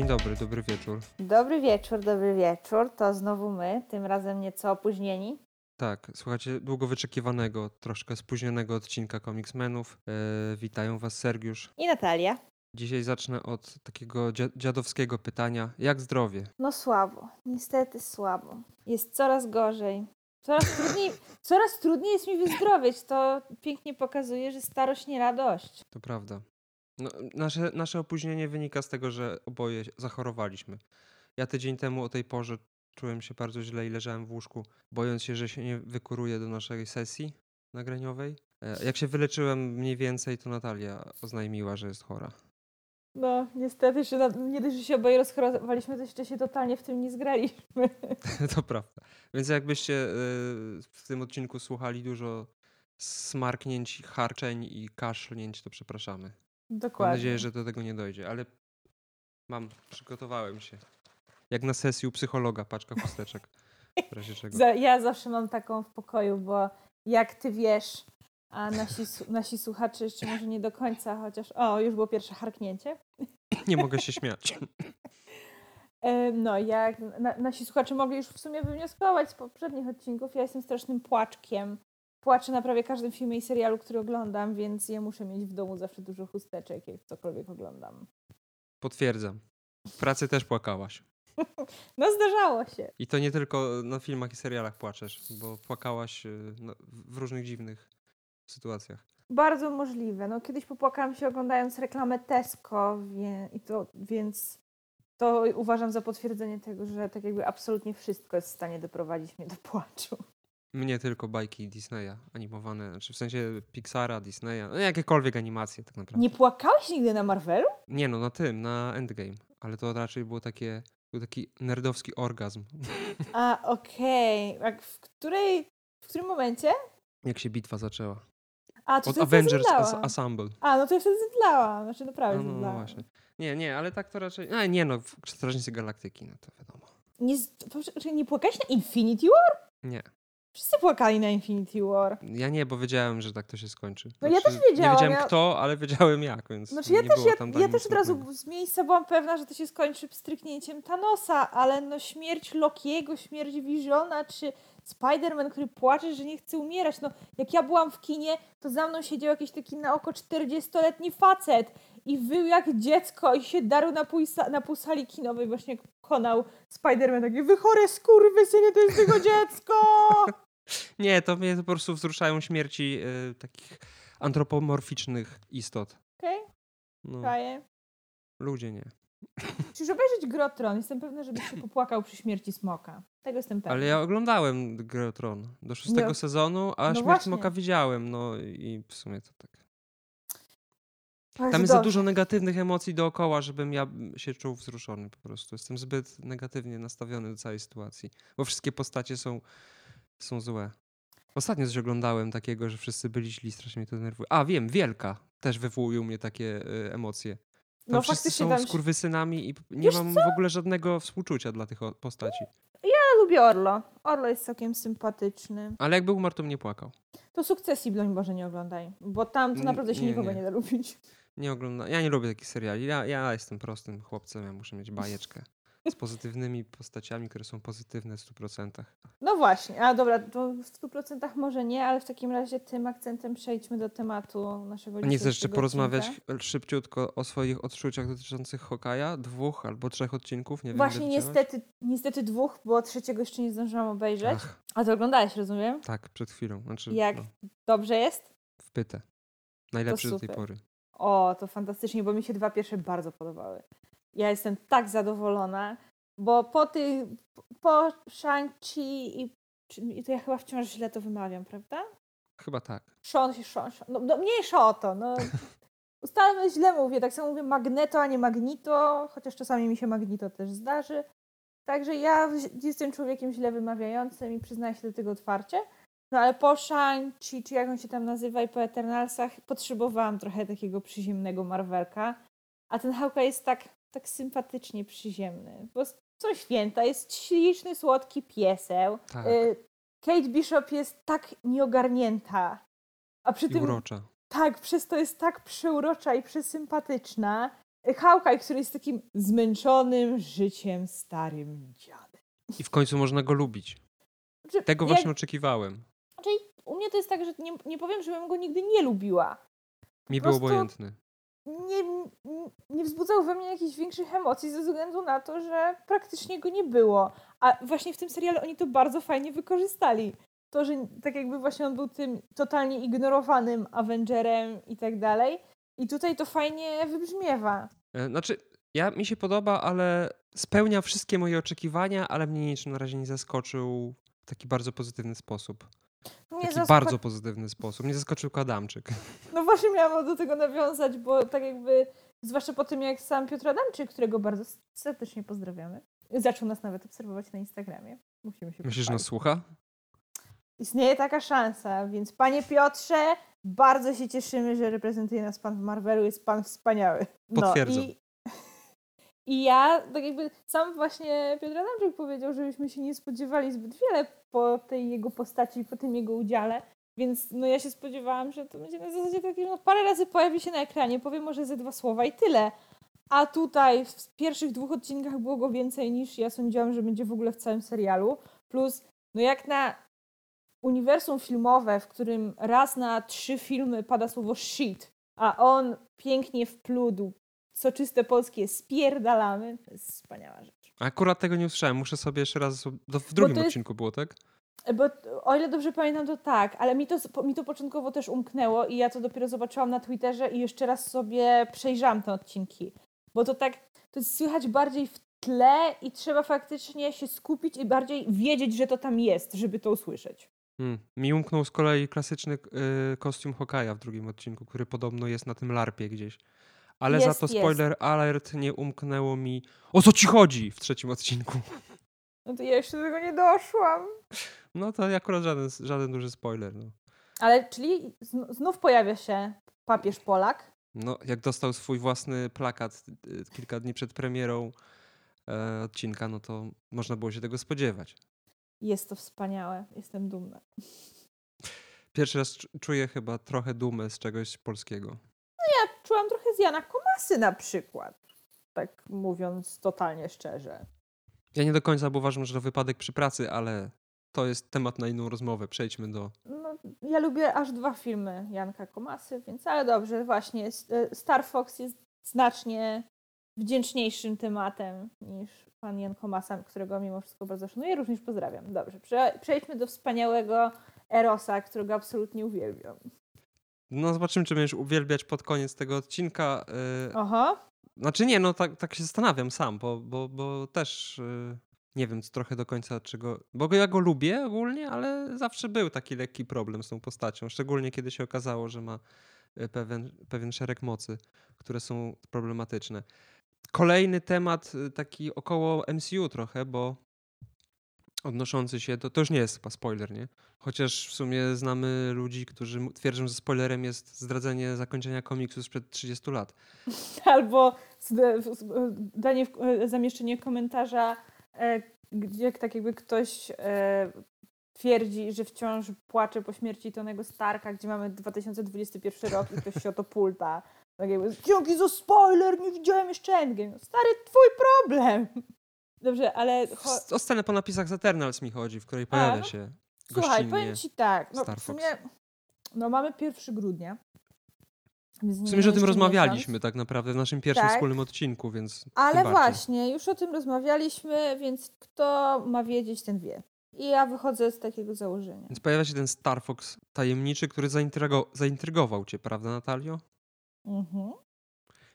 Dzień dobry, dobry wieczór. Dobry wieczór, dobry wieczór. To znowu my, tym razem nieco opóźnieni. Tak, słuchajcie, długo wyczekiwanego, troszkę spóźnionego odcinka Comicsmenów. E, witają Was Sergiusz. I Natalia. Dzisiaj zacznę od takiego dzia- dziadowskiego pytania. Jak zdrowie? No słabo, niestety słabo. Jest coraz gorzej. Coraz trudniej, coraz trudniej jest mi wyzdrowieć. To pięknie pokazuje, że starość nie radość. To prawda. No, nasze, nasze opóźnienie wynika z tego, że oboje zachorowaliśmy. Ja tydzień temu o tej porze czułem się bardzo źle i leżałem w łóżku, bojąc się, że się nie wykuruję do naszej sesji nagraniowej. E, Jak się wyleczyłem mniej więcej, to Natalia oznajmiła, że jest chora. No, niestety, że nie dość, że się oboje rozchorowaliśmy, to jeszcze się totalnie w tym nie zgraliśmy. To prawda. Więc jakbyście y, w tym odcinku słuchali dużo smarknięć, harczeń i kaszlnięć, to przepraszamy. Dokładnie. Mam nadzieję, że do tego nie dojdzie, ale mam, przygotowałem się. Jak na sesji u psychologa, paczka chusteczek. W razie czego. Ja zawsze mam taką w pokoju, bo jak ty wiesz, a nasi, nasi słuchacze jeszcze może nie do końca, chociaż o, już było pierwsze harknięcie. Nie mogę się śmiać. No, jak na, nasi słuchacze mogli już w sumie wywnioskować z poprzednich odcinków, ja jestem strasznym płaczkiem. Płaczę na prawie każdym filmie i serialu, który oglądam, więc ja muszę mieć w domu zawsze dużo chusteczek, jak cokolwiek oglądam. Potwierdzam. W pracy też płakałaś. No, zdarzało się. I to nie tylko na filmach i serialach płaczesz, bo płakałaś y, no, w różnych dziwnych sytuacjach. Bardzo możliwe. No, kiedyś popłakałam się oglądając reklamę Tesco, wie, i to, więc to uważam za potwierdzenie tego, że tak jakby absolutnie wszystko jest w stanie doprowadzić mnie do płaczu. Mnie tylko bajki Disneya animowane, znaczy w sensie Pixara, Disneya, no jakiekolwiek animacje tak naprawdę. Nie płakałeś nigdy na Marvelu? Nie no, na tym, na Endgame, ale to raczej było takie, był taki nerdowski orgazm. A, okej. Jak W której, w którym momencie? Jak się bitwa zaczęła. A, to Od Avengers As. Assemble. A, no to ja wtedy zemdlałam. Znaczy naprawdę No, no, no właśnie. Nie, nie, ale tak to raczej, a nie no, w Strażnicy Galaktyki, no to wiadomo. Nie, nie płakałeś na Infinity War? Nie, Wszyscy płakali na Infinity War. ja nie, bo wiedziałem, że tak to się skończy. No ja też wiedziałam, Nie wiedziałem ja- kto, ale wiedziałem jak, więc Znaczy ja nie też, było ja, tam ja tak też od razu z miejsca byłam pewna, że to się skończy stryknięciem Thanosa, ale no śmierć Lokiego, śmierć Visiona, czy Spider-Man, który płacze, że nie chce umierać. No jak ja byłam w kinie, to za mną siedział jakiś taki na oko 40-letni facet i wył jak dziecko i się darł na pół, na pół sali kinowej właśnie jak konał Spider-Man takie wy chore skurwysyny, to jest tylko dziecko! Nie, to mnie po prostu wzruszają śmierci y, takich antropomorficznych istot. Okej, No, okay. ludzie nie. Musisz obejrzeć Grotron. Jestem pewna, żebyś się popłakał przy śmierci Smoka. Tego jestem pewna. Ale ja oglądałem Grę o Tron do szóstego sezonu, a No Śmierć właśnie. Smoka widziałem, no i w sumie to tak. Tam jest za dużo negatywnych emocji dookoła, żebym ja się czuł wzruszony po prostu. Jestem zbyt negatywnie nastawiony do całej sytuacji, bo wszystkie postacie są, są złe. Ostatnio coś oglądałem takiego, że wszyscy byli źli, strasznie mnie to denerwuje. A, wiem, Wielka też wywołuje u mnie takie y, emocje. Tam No wszyscy są tam... skurwysynami i nie Wiesz mam w ogóle żadnego współczucia dla tych postaci. Ja lubię Orlo. Orlo jest całkiem sympatyczny. Ale jakby umarł, to mnie płakał. To sukcesji, broń Boże, nie oglądaj. Bo tam to naprawdę się nie, nikogo nie. nie da lubić. Nie ogląda. Ja nie lubię takich seriali. Ja, ja jestem prostym chłopcem, ja muszę mieć bajeczkę. Z pozytywnymi postaciami, które są pozytywne w 100%. No właśnie. A dobra, to w 100% może nie, ale w takim razie tym akcentem przejdźmy do tematu naszego Nie chcesz jeszcze porozmawiać odcinka. szybciutko o swoich odczuciach dotyczących Hokaja? Dwóch albo trzech odcinków? Nie wiem. Właśnie widziałaś? niestety, niestety dwóch, bo trzeciego jeszcze nie zdążyłam obejrzeć. Ach, A to oglądałeś, rozumiem? tak, przed chwilą. Znaczy, Jak? no, Dobrze jest? w pytę. Najlepszy do tej pory. O, to fantastycznie, bo mi się dwa pierwsze bardzo podobały. Ja jestem tak zadowolona, bo po tych, po Shang-Chi i, i to ja chyba wciąż źle to wymawiam, prawda? Chyba tak. Sean, Sean. No, no mniejsza o to, no. Ustalmy, źle mówię, tak samo mówię Magneto, a nie Magnito, chociaż czasami mi się Magnito też zdarzy. Także ja jestem człowiekiem źle wymawiającym i przyznaję się do tego otwarcie. No ale po Shang-Chi, czy jak on się tam nazywa, i po Eternalsach potrzebowałam trochę takiego przyziemnego Marvelka. A ten Hawkeye jest tak, tak sympatycznie przyziemny. Bo co święta, jest śliczny, słodki pieseł. Tak. Y, Kate Bishop jest tak nieogarnięta. A przy I tym urocza. tak, przez to jest tak przeurocza i przesympatyczna. Hawkeye, który jest takim zmęczonym życiem starym dziadem. I w końcu można go lubić. Znaczy, Tego ja- właśnie oczekiwałem. Znaczy, u mnie to jest tak, że nie, nie powiem, żebym go nigdy nie lubiła. Mi był obojętny. Nie, nie wzbudzał we mnie jakichś większych emocji ze względu na to, że praktycznie go nie było. A właśnie w tym serialu oni to bardzo fajnie wykorzystali. To, że tak jakby właśnie on był tym totalnie ignorowanym Avengerem i tak dalej. I tutaj to fajnie wybrzmiewa. E, Znaczy, ja mi się podoba, ale spełnia wszystkie moje oczekiwania, ale mnie niczym na razie nie zaskoczył w taki bardzo pozytywny sposób. Mnie Taki bardzo pozytywny sposób. Mnie zaskoczył Adamczyk. No właśnie miałam do tego nawiązać, bo tak jakby, zwłaszcza po tym jak sam Piotr Adamczyk, którego bardzo serdecznie pozdrawiamy, zaczął nas nawet obserwować na Instagramie. Musimy się Myślisz, że nas słucha? Istnieje taka szansa, więc panie Piotrze, bardzo się cieszymy, że reprezentuje nas pan w Marvelu, jest pan wspaniały. No, Potwierdzam. i, I ja, tak jakby sam właśnie Piotr Adamczyk powiedział, żebyśmy się nie spodziewali zbyt wiele po tej jego postaci, po tym jego udziale, więc no ja się spodziewałam, że to będzie na zasadzie takiej, no parę razy pojawi się na ekranie, powie może ze dwa słowa i tyle. A tutaj w pierwszych dwóch odcinkach było go więcej niż ja sądziłam, że będzie w ogóle w całym serialu. Plus, no jak na uniwersum filmowe, w którym raz na trzy filmy pada słowo shit, a on pięknie wplódł soczyste polskie spierdalamy, to jest wspaniała rzecz. Akurat tego nie usłyszałem. Muszę sobie jeszcze raz. W drugim jest- odcinku było, tak? Bo o ile dobrze pamiętam, to tak, ale mi to, mi to początkowo też umknęło i ja to dopiero zobaczyłam na Twitterze i jeszcze raz sobie przejrzałam te odcinki. Bo to tak, to jest słychać bardziej w tle i trzeba faktycznie się skupić i bardziej wiedzieć, że to tam jest, żeby to usłyszeć. Hmm. Mi umknął z kolei klasyczny y, kostium Hokaja w drugim odcinku, który podobno jest na tym larpie gdzieś. Ale Jest, za to jest. spoiler alert nie umknęło mi. O co ci chodzi w trzecim odcinku? No to ja jeszcze do tego nie doszłam. No to akurat żaden, żaden duży spoiler. No. Ale czyli zn- znów pojawia się papież Polak. no, jak dostał swój własny plakat y, kilka dni przed premierą e, odcinka, no to można było się tego spodziewać. Jest to wspaniałe, jestem dumna. Pierwszy raz czu- czuję chyba trochę dumę z czegoś polskiego. Ja czułam trochę z Jana Komasy na przykład. Tak mówiąc totalnie szczerze. Ja nie do końca, bo uważam, że to wypadek przy pracy, ale to jest temat na inną rozmowę. Przejdźmy do. No, ja lubię aż dwa filmy Janka Komasy, więc ale dobrze, właśnie. E, Star Fox jest znacznie wdzięczniejszym tematem niż pan Jan Komasa, którego mimo wszystko bardzo szanuję, również pozdrawiam. Dobrze, prze, przejdźmy do wspaniałego Erosa, którego absolutnie uwielbiam. No, zobaczymy, czy będziesz uwielbiać pod koniec tego odcinka. Yy, Oho, Znaczy nie, no tak, tak się zastanawiam sam, bo, bo, bo też yy, nie wiem co trochę do końca czego. Bo ja go lubię ogólnie, ale zawsze był taki lekki problem z tą postacią. Szczególnie kiedy się okazało, że ma y, pewien, pewien szereg mocy, które są problematyczne. Kolejny temat y, taki około MCU trochę, bo odnoszący się do. To już nie jest chyba spoiler, nie? Chociaż w sumie znamy ludzi, którzy twierdzą, że spoilerem jest zdradzenie zakończenia komiksu sprzed 30 lat. albo danie, e, zamieszczenie komentarza, e, gdzie tak jakby ktoś e, twierdzi, że wciąż płacze po śmierci Tonego Starka, gdzie mamy 2021 rok i ktoś się o to pulta. Tak jakby, dzięki za spoiler, nie widziałem jeszcze Endgame. No, stary, twój problem. Dobrze, ale... Cho- O scenę po napisach z Eternals mi chodzi, w której pojawia no, się Słuchaj, powiem ci tak, no w sumie no mamy 1 grudnia. W sumie, że o tym rozmawialiśmy miesiąc. tak naprawdę w naszym pierwszym Tak. wspólnym odcinku, więc Ale właśnie, już o tym rozmawialiśmy, więc kto ma wiedzieć, ten wie. I ja wychodzę z takiego założenia. Więc pojawia się ten Star Fox tajemniczy, który zaintrygo- zaintrygował cię, prawda Natalio? Mhm.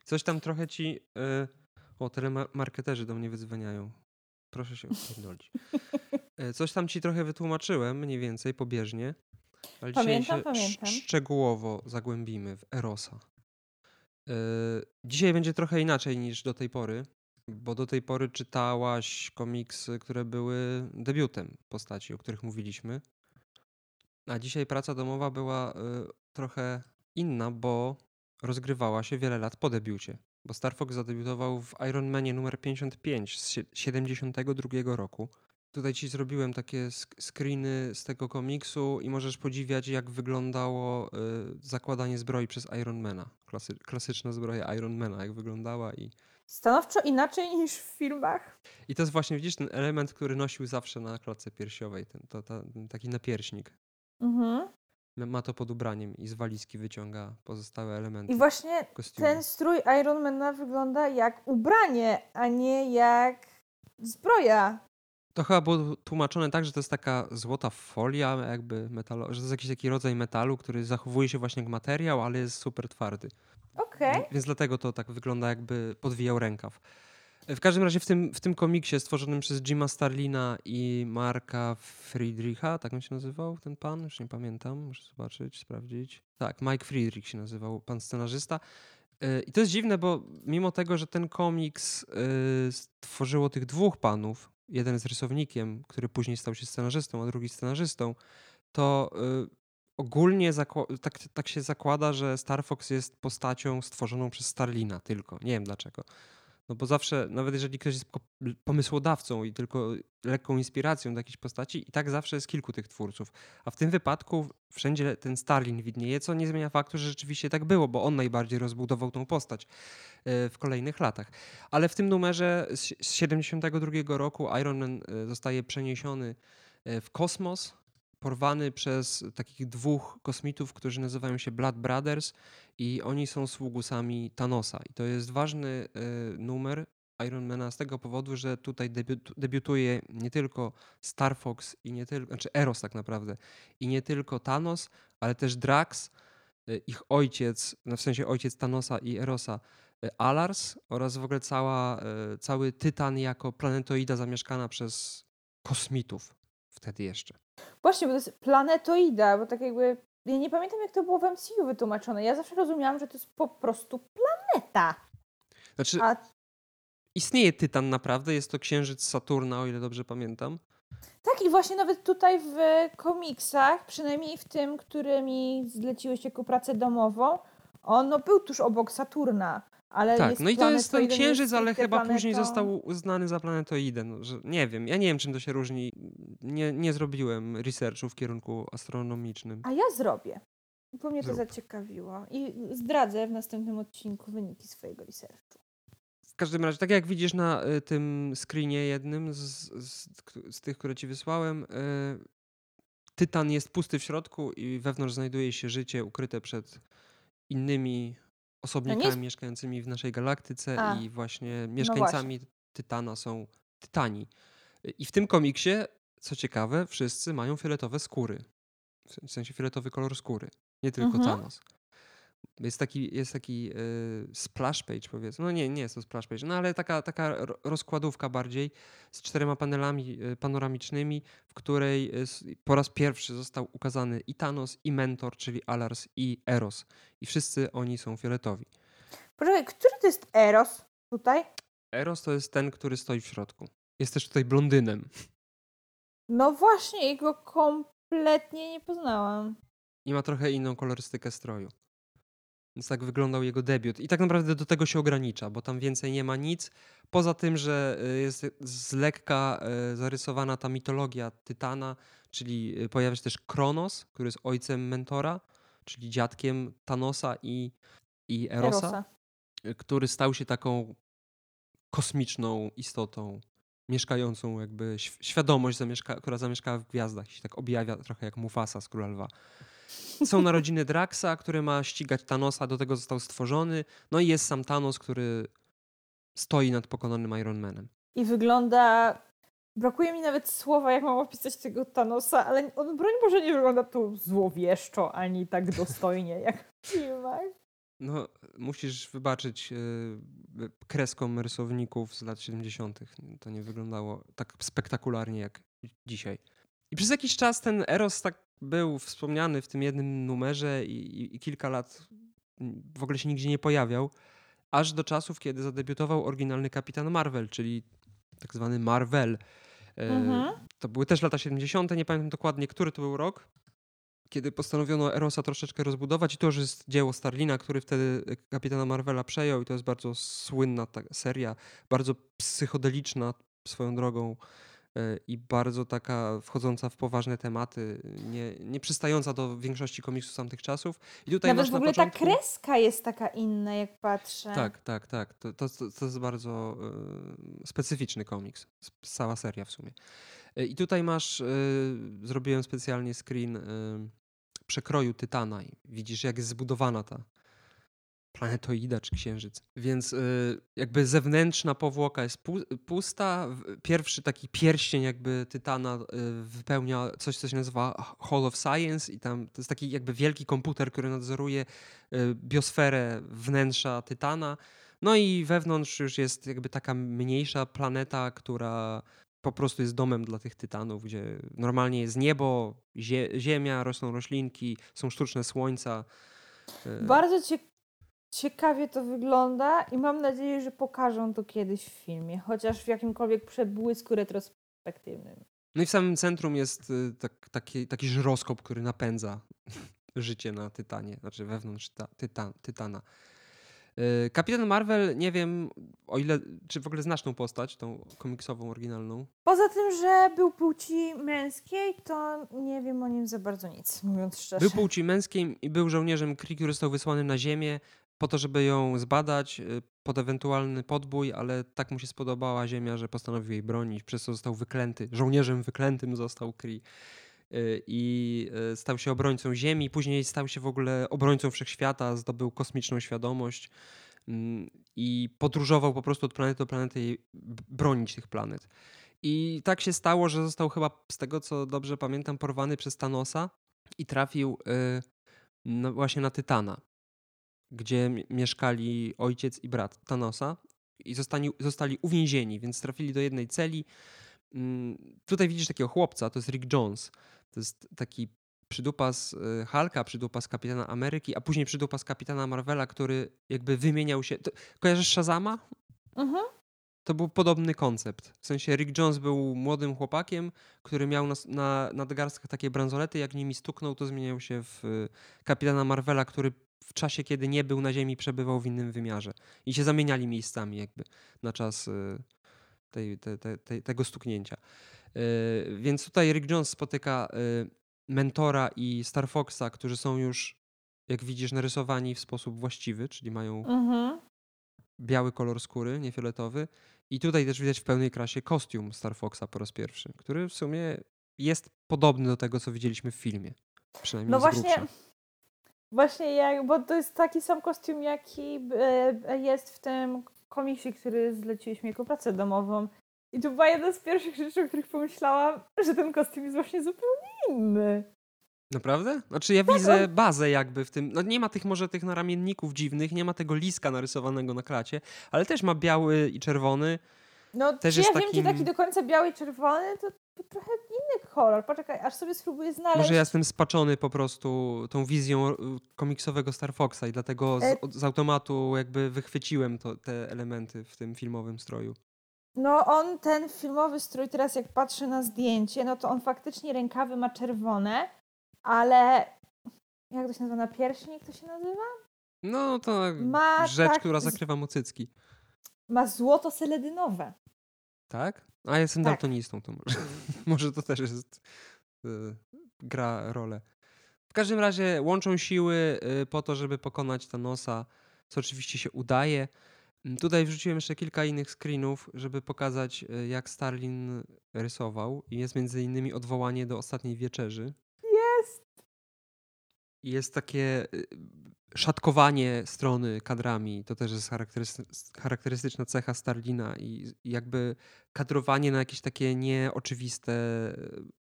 Coś tam trochę ci... Y... O, telemarketerzy do mnie wyzwaniają. Proszę się odpierdolić. Y, Coś tam ci trochę wytłumaczyłem, mniej więcej, pobieżnie. Ale Pamiętam, dzisiaj się pamiętam. sz- szczegółowo zagłębimy w Erosa. Y, Dzisiaj będzie trochę inaczej niż do tej pory, bo do tej pory czytałaś komiksy, które były debiutem postaci, o których mówiliśmy. A dzisiaj praca domowa była y, trochę inna, bo rozgrywała się wiele lat po debiucie. Bo Star Fox zadebiutował w Iron Manie numer 55 z sie- 72 roku. Tutaj ci zrobiłem takie screeny z tego komiksu i możesz podziwiać, jak wyglądało y, zakładanie zbroi przez Ironmana. Klasy, klasyczna zbroja Ironmana, jak wyglądała i... Stanowczo inaczej niż w filmach. I to jest właśnie, widzisz, ten element, który nosił zawsze na klatce piersiowej, ten, to, ta, ten taki napierśnik. Mhm. Ma- to pod ubraniem i z walizki wyciąga pozostałe elementy I właśnie kostiumu. ten strój Ironmana wygląda jak ubranie, a nie jak zbroja. To chyba było tłumaczone tak, że to jest taka złota folia, jakby metalo, że to jest jakiś taki rodzaj metalu, który zachowuje się właśnie jak materiał, ale jest super twardy. Okej. Więc dlatego to tak wygląda, jakby podwijał rękaw. W każdym razie w tym, w tym komiksie stworzonym przez Jima Starlina i Marka Friedricha, tak on się nazywał, ten pan? Już nie pamiętam, muszę zobaczyć, sprawdzić. Tak, Mike Friedrich się nazywał, pan scenarzysta. Yy, I to jest dziwne, bo mimo tego, że ten komiks yy, stworzyło tych dwóch panów, jeden z rysownikiem, który później stał się scenarzystą, a drugi scenarzystą, to yy, ogólnie tak, tak się zakłada, że Star Fox jest postacią stworzoną przez Starlina tylko. Nie wiem dlaczego. No bo zawsze, nawet jeżeli ktoś jest pomysłodawcą i tylko lekką inspiracją do jakiejś postaci, i tak zawsze jest kilku tych twórców. A w tym wypadku wszędzie ten Starlin widnieje, co nie zmienia faktu, że rzeczywiście tak było, bo on najbardziej rozbudował tą postać e, w kolejnych latach. Ale w tym numerze z z 72 roku Iron Man e, zostaje przeniesiony e, w kosmos, porwany przez takich dwóch kosmitów, którzy nazywają się Blood Brothers i oni są sługusami Thanosa. I to jest ważny y, numer Ironmana z tego powodu, że tutaj debiut, debiutuje nie tylko Star Fox i nie tylko, znaczy Eros tak naprawdę, i nie tylko Thanos, ale też Drax, y, ich ojciec, no w sensie ojciec Thanosa i Erosa, y, Alars oraz w ogóle cała, cały Tytan jako planetoida zamieszkana przez kosmitów wtedy jeszcze. Właśnie, bo to jest planetoida, bo tak jakby. Ja nie pamiętam, jak to było w MCU wytłumaczone. Ja zawsze rozumiałam, że to jest po prostu planeta. Znaczy, A istnieje Tytan naprawdę, jest to księżyc Saturna, o ile dobrze pamiętam. tak, i właśnie nawet tutaj w komiksach, przynajmniej w tym, który mi zleciłeś jako pracę domową, on no, był tuż obok Saturna. Ale Tak, no i to jest ten księżyc, ale chyba później został uznany za planetoidę. No, że nie wiem, ja nie wiem, czym to się różni. Nie, nie zrobiłem researchu w kierunku astronomicznym. A ja zrobię, bo mnie to Zrób. zaciekawiło. I zdradzę w następnym odcinku wyniki swojego researchu. W każdym razie, tak jak widzisz na y, tym screenie jednym z, z, z tych, które ci wysłałem, y, Tytan jest pusty w środku i wewnątrz znajduje się życie ukryte przed innymi osobnikami jest- mieszkającymi w naszej galaktyce A, i właśnie no mieszkańcami Tytana są Tytani. I w tym komiksie, co ciekawe, wszyscy mają fioletowe skóry. W sensie fioletowy kolor skóry. Nie tylko Mhm. Thanos. Jest taki, jest taki y, splash page, powiedzmy. No nie, nie jest to splash page, no ale taka, taka ro- rozkładówka bardziej z czterema panelami y, panoramicznymi, w której s- po raz pierwszy został ukazany i Thanos, i Mentor, czyli Alars, i Eros. I wszyscy oni są fioletowi. Poczekaj, który to jest Eros tutaj? Eros to jest ten, który stoi w środku. Jest też tutaj blondynem. No właśnie, jego kompletnie nie poznałam. I ma trochę inną kolorystykę stroju. Więc tak wyglądał jego debiut. I tak naprawdę do tego się ogranicza, bo tam więcej nie ma nic. Poza tym, że y, jest z lekka y, zarysowana ta mitologia Tytana, czyli y, pojawia się też Kronos, który jest ojcem Mentora, czyli dziadkiem Thanosa i, i Erosa, Erosa. który stał się taką kosmiczną istotą, mieszkającą jakby św- świadomość, zamieszka, która zamieszkała w gwiazdach. I się tak objawia trochę jak Mufasa z Króla Lwa. Są narodziny Draxa, który ma ścigać Thanosa, do tego został stworzony. No i jest sam Thanos, który stoi nad pokonanym Iron Manem. I wygląda. Brakuje mi nawet słowa, jak mam opisać tego Thanosa, ale on, broń Boże, nie wygląda tu złowieszczo ani tak dostojnie jak w filmach. No, musisz wybaczyć yy, kreskom rysowników z lat 70. To nie wyglądało tak spektakularnie jak dzisiaj. I przez jakiś czas ten Eros tak był wspomniany w tym jednym numerze i, i, i kilka lat w ogóle się nigdzie nie pojawiał, aż do czasów, kiedy zadebiutował oryginalny Kapitan Marvel, czyli tak zwany Marvel. E, Mhm. To były też lata 70., nie pamiętam dokładnie, który to był rok, kiedy postanowiono Erosa troszeczkę rozbudować i to już jest dzieło Starlina, który wtedy Kapitana Marvela przejął i to jest bardzo słynna ta seria, bardzo psychodeliczna swoją drogą. E, i bardzo taka wchodząca w poważne tematy, nie, nie przystająca do większości komiksów z tamtych czasów. I tutaj Nawet masz w na ogóle początku... ta kreska jest taka inna, jak patrzę. Tak, tak, tak. To, to, to jest bardzo e, specyficzny komiks. Cała seria w sumie. E, I tutaj masz, e, zrobiłem specjalnie screen e, przekroju Tytana i widzisz jak jest zbudowana ta planetoida czy księżyc. Więc e, jakby zewnętrzna powłoka jest pu- pusta. Pierwszy taki pierścień jakby Tytana e, wypełnia coś, co się nazywa Hall of Science i tam to jest taki jakby wielki komputer, który nadzoruje e, biosferę wnętrza Tytana. No i wewnątrz już jest jakby taka mniejsza planeta, która po prostu jest domem dla tych tytanów, gdzie normalnie jest niebo, zie ziemia, rosną roślinki, są sztuczne słońca. E, Bardzo cie ciekawie to wygląda i mam nadzieję, że pokażą to kiedyś w filmie, chociaż w jakimkolwiek przebłysku retrospektywnym. No i w samym centrum jest y, tak, taki, taki żyroskop, który napędza życie na Tytanie, znaczy wewnątrz ta, tytan, Tytana. Y, Kapitan Marvel, nie wiem o ile, czy w ogóle znasz tą postać, tą komiksową, oryginalną? Poza tym, że był płci męskiej, to nie wiem o nim za bardzo nic, mówiąc szczerze. Był płci męskiej i był żołnierzem Kree, który został wysłany na ziemię po to, żeby ją zbadać y, pod ewentualny podbój, ale tak mu się spodobała ziemia, że postanowił jej bronić, przez co został wyklęty, żołnierzem wyklętym został Kree y, i y, stał się obrońcą ziemi, później stał się w ogóle obrońcą wszechświata, zdobył kosmiczną świadomość mm, i podróżował po prostu od planety do planety i bronić tych planet. I tak się stało, że został chyba, z tego co dobrze pamiętam, porwany przez Thanosa i trafił no właśnie na Tytana, gdzie mi- mieszkali ojciec i brat Thanosa i zostali, zostali uwięzieni, więc trafili do jednej celi. Mm, Tutaj widzisz takiego chłopca, to jest Rick Jones. To jest taki przydupas y, Hulka, przydupas Kapitana Ameryki, a później przydupas Kapitana Marvela, który jakby wymieniał się... To, kojarzysz Shazama? Mhm. To był podobny koncept. W sensie Rick Jones był młodym chłopakiem, który miał na, na nadgarstkach takie bransolety, jak nimi stuknął, to zmieniał się w y, kapitana Marvela, który w czasie, kiedy nie był na Ziemi, przebywał w innym wymiarze. I się zamieniali miejscami jakby na czas y, tej, te, te, tej, tego stuknięcia. Y, Więc tutaj Rick Jones spotyka y, mentora i Star Foxa, którzy są już, jak widzisz, narysowani w sposób właściwy, czyli mają Mhm. biały kolor skóry, nie fioletowy. I tutaj też widać w pełnej krasie kostium Star Foxa po raz pierwszy, który w sumie jest podobny do tego, co widzieliśmy w filmie. Przynajmniej No właśnie, grubsza. Właśnie jak, bo to jest taki sam kostium, jaki e, jest w tym komiksie, który zleciliśmy jako pracę domową. I to była jedna z pierwszych rzeczy, o których pomyślałam, że ten kostium jest właśnie zupełnie inny. Naprawdę? Znaczy ja widzę bazę jakby w tym, no nie ma tych może tych naramienników dziwnych, nie ma tego liska narysowanego na klacie, ale też ma biały i czerwony. No, Też czy jest ja wiem, czy takim- taki do końca biały i czerwony, to, trochę kolor. Poczekaj, aż sobie spróbuję znaleźć. Może ja jestem spaczony po prostu tą wizją y, komiksowego Star Foxa i dlatego E- z, od- z automatu jakby wychwyciłem to, te elementy w tym filmowym stroju. No on, ten filmowy strój, teraz jak patrzę na zdjęcie, no to on faktycznie rękawy ma czerwone, ale jak to się nazywa, na pierśnik to się nazywa? No to Ma rzecz, tak która zakrywa mu cycki. Ma złoto seledynowe. Tak? A ja jestem Tak. daltonistą, to może, może to też jest, y, gra rolę. W każdym razie łączą siły y, po to, żeby pokonać Thanosa, co oczywiście się udaje. Mm, Tutaj wrzuciłem jeszcze kilka innych screenów, żeby pokazać, y, jak Starlin rysował. I jest między innymi odwołanie do ostatniej wieczerzy. Jest! Takie y, szatkowanie strony kadrami. To też jest charakterysty- charakterystyczna cecha Starlina i jakby kadrowanie na jakieś takie nieoczywiste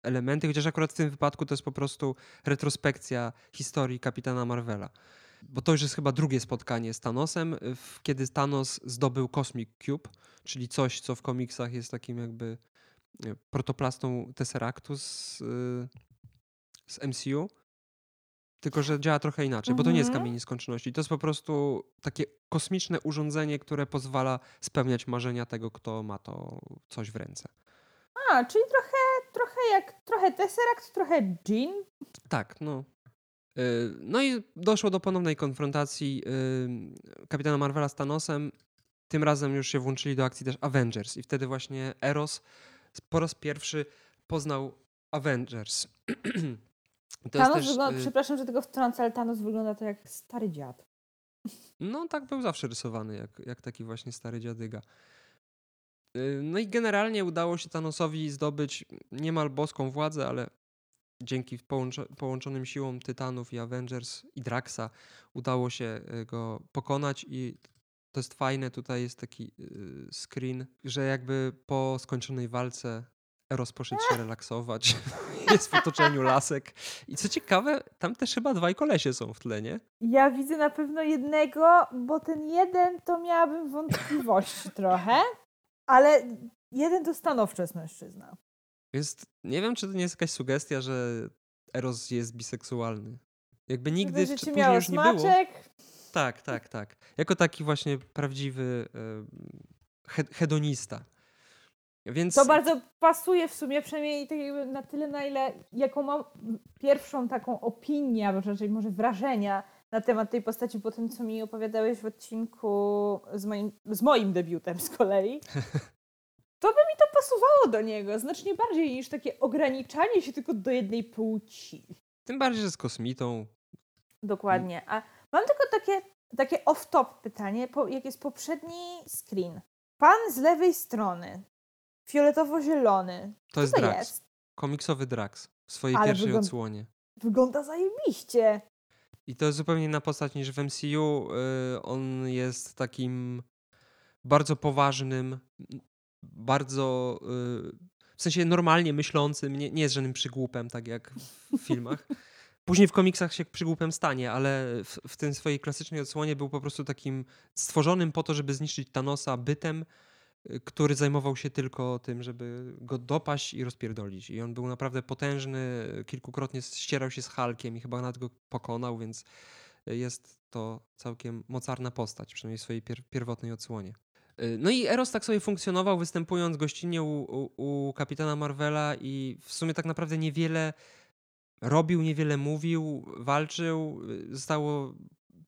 elementy, chociaż akurat w tym wypadku to jest po prostu retrospekcja historii kapitana Marvela. Bo to już jest chyba drugie spotkanie z Thanosem, y, kiedy Thanos zdobył Cosmic Cube, czyli coś, co w komiksach jest takim jakby y, protoplastą Tesseractu z, y, z MCU. Tylko, że działa trochę inaczej, bo to nie jest Mhm. kamień nieskończoności. To jest po prostu takie kosmiczne urządzenie, które pozwala spełniać marzenia tego, kto ma to coś w ręce. A, czyli trochę, trochę jak, trochę Tesseract, trochę Jean. Tak, no. Y, No i doszło do ponownej konfrontacji y, kapitana Marvela z Thanosem. Tym razem już się włączyli do akcji też Avengers i wtedy właśnie Eros po raz pierwszy poznał Avengers. to Thanos też, wygląda, y... przepraszam, że tego wtrącę, ale Thanos wygląda to jak stary dziad. No tak był zawsze rysowany, jak, jak taki właśnie stary dziadyga. Y, no i generalnie udało się Thanosowi zdobyć niemal boską władzę, ale dzięki połączonym siłom Tytanów i Avengers i Draxa udało się y, go pokonać i to jest fajne, tutaj jest taki y, screen, że jakby po skończonej walce Eros poszedł się relaksować. jest w otoczeniu lasek. I co ciekawe, tam też chyba dwaj kolesie są w tle, nie? Ja widzę na pewno jednego, bo ten jeden to miałabym wątpliwości trochę, ale jeden to stanowczo jest mężczyzna. Jest, nie wiem, czy to nie jest jakaś sugestia, że Eros jest biseksualny. Jakby nigdy w, później już smaczek. nie było. Tak, tak, tak. Jako taki właśnie prawdziwy he hedonista. Więc... To bardzo pasuje w sumie, przynajmniej tak na tyle, na ile jaką mam pierwszą taką opinię, albo raczej może wrażenia na temat tej postaci po tym, co mi opowiadałeś w odcinku z moim, z moim debiutem z kolei. To by mi to pasowało do niego znacznie bardziej niż takie ograniczanie się tylko do jednej płci. Tym bardziej, że z kosmitą. Dokładnie. A mam tylko takie, takie off-top pytanie, jak jest poprzedni screen. Pan z lewej strony, fioletowo-zielony. To, jest to Drax. Jest? Komiksowy Drax w swojej Ale pierwszej wygląda, odsłonie. Wygląda zajebiście. I to jest zupełnie inna postać niż w MCU. Yy, on jest takim bardzo poważnym, bardzo yy, w sensie normalnie myślącym, nie, nie jest żadnym przygłupem, tak jak w filmach. Później w komiksach się przygłupem stanie, ale w, w tej swojej klasycznej odsłonie był po prostu takim stworzonym po to, żeby zniszczyć Thanosa bytem, który zajmował się tylko tym, żeby go dopaść i rozpierdolić. I on był naprawdę potężny, kilkukrotnie ścierał się z Hulkiem i chyba nawet go pokonał, więc jest to całkiem mocarna postać, przynajmniej w swojej pier pierwotnej odsłonie. Y, no i Eros tak sobie funkcjonował, występując gościnnie u, u, u kapitana Marvela i w sumie tak naprawdę niewiele robił, niewiele mówił, walczył. Y, zostało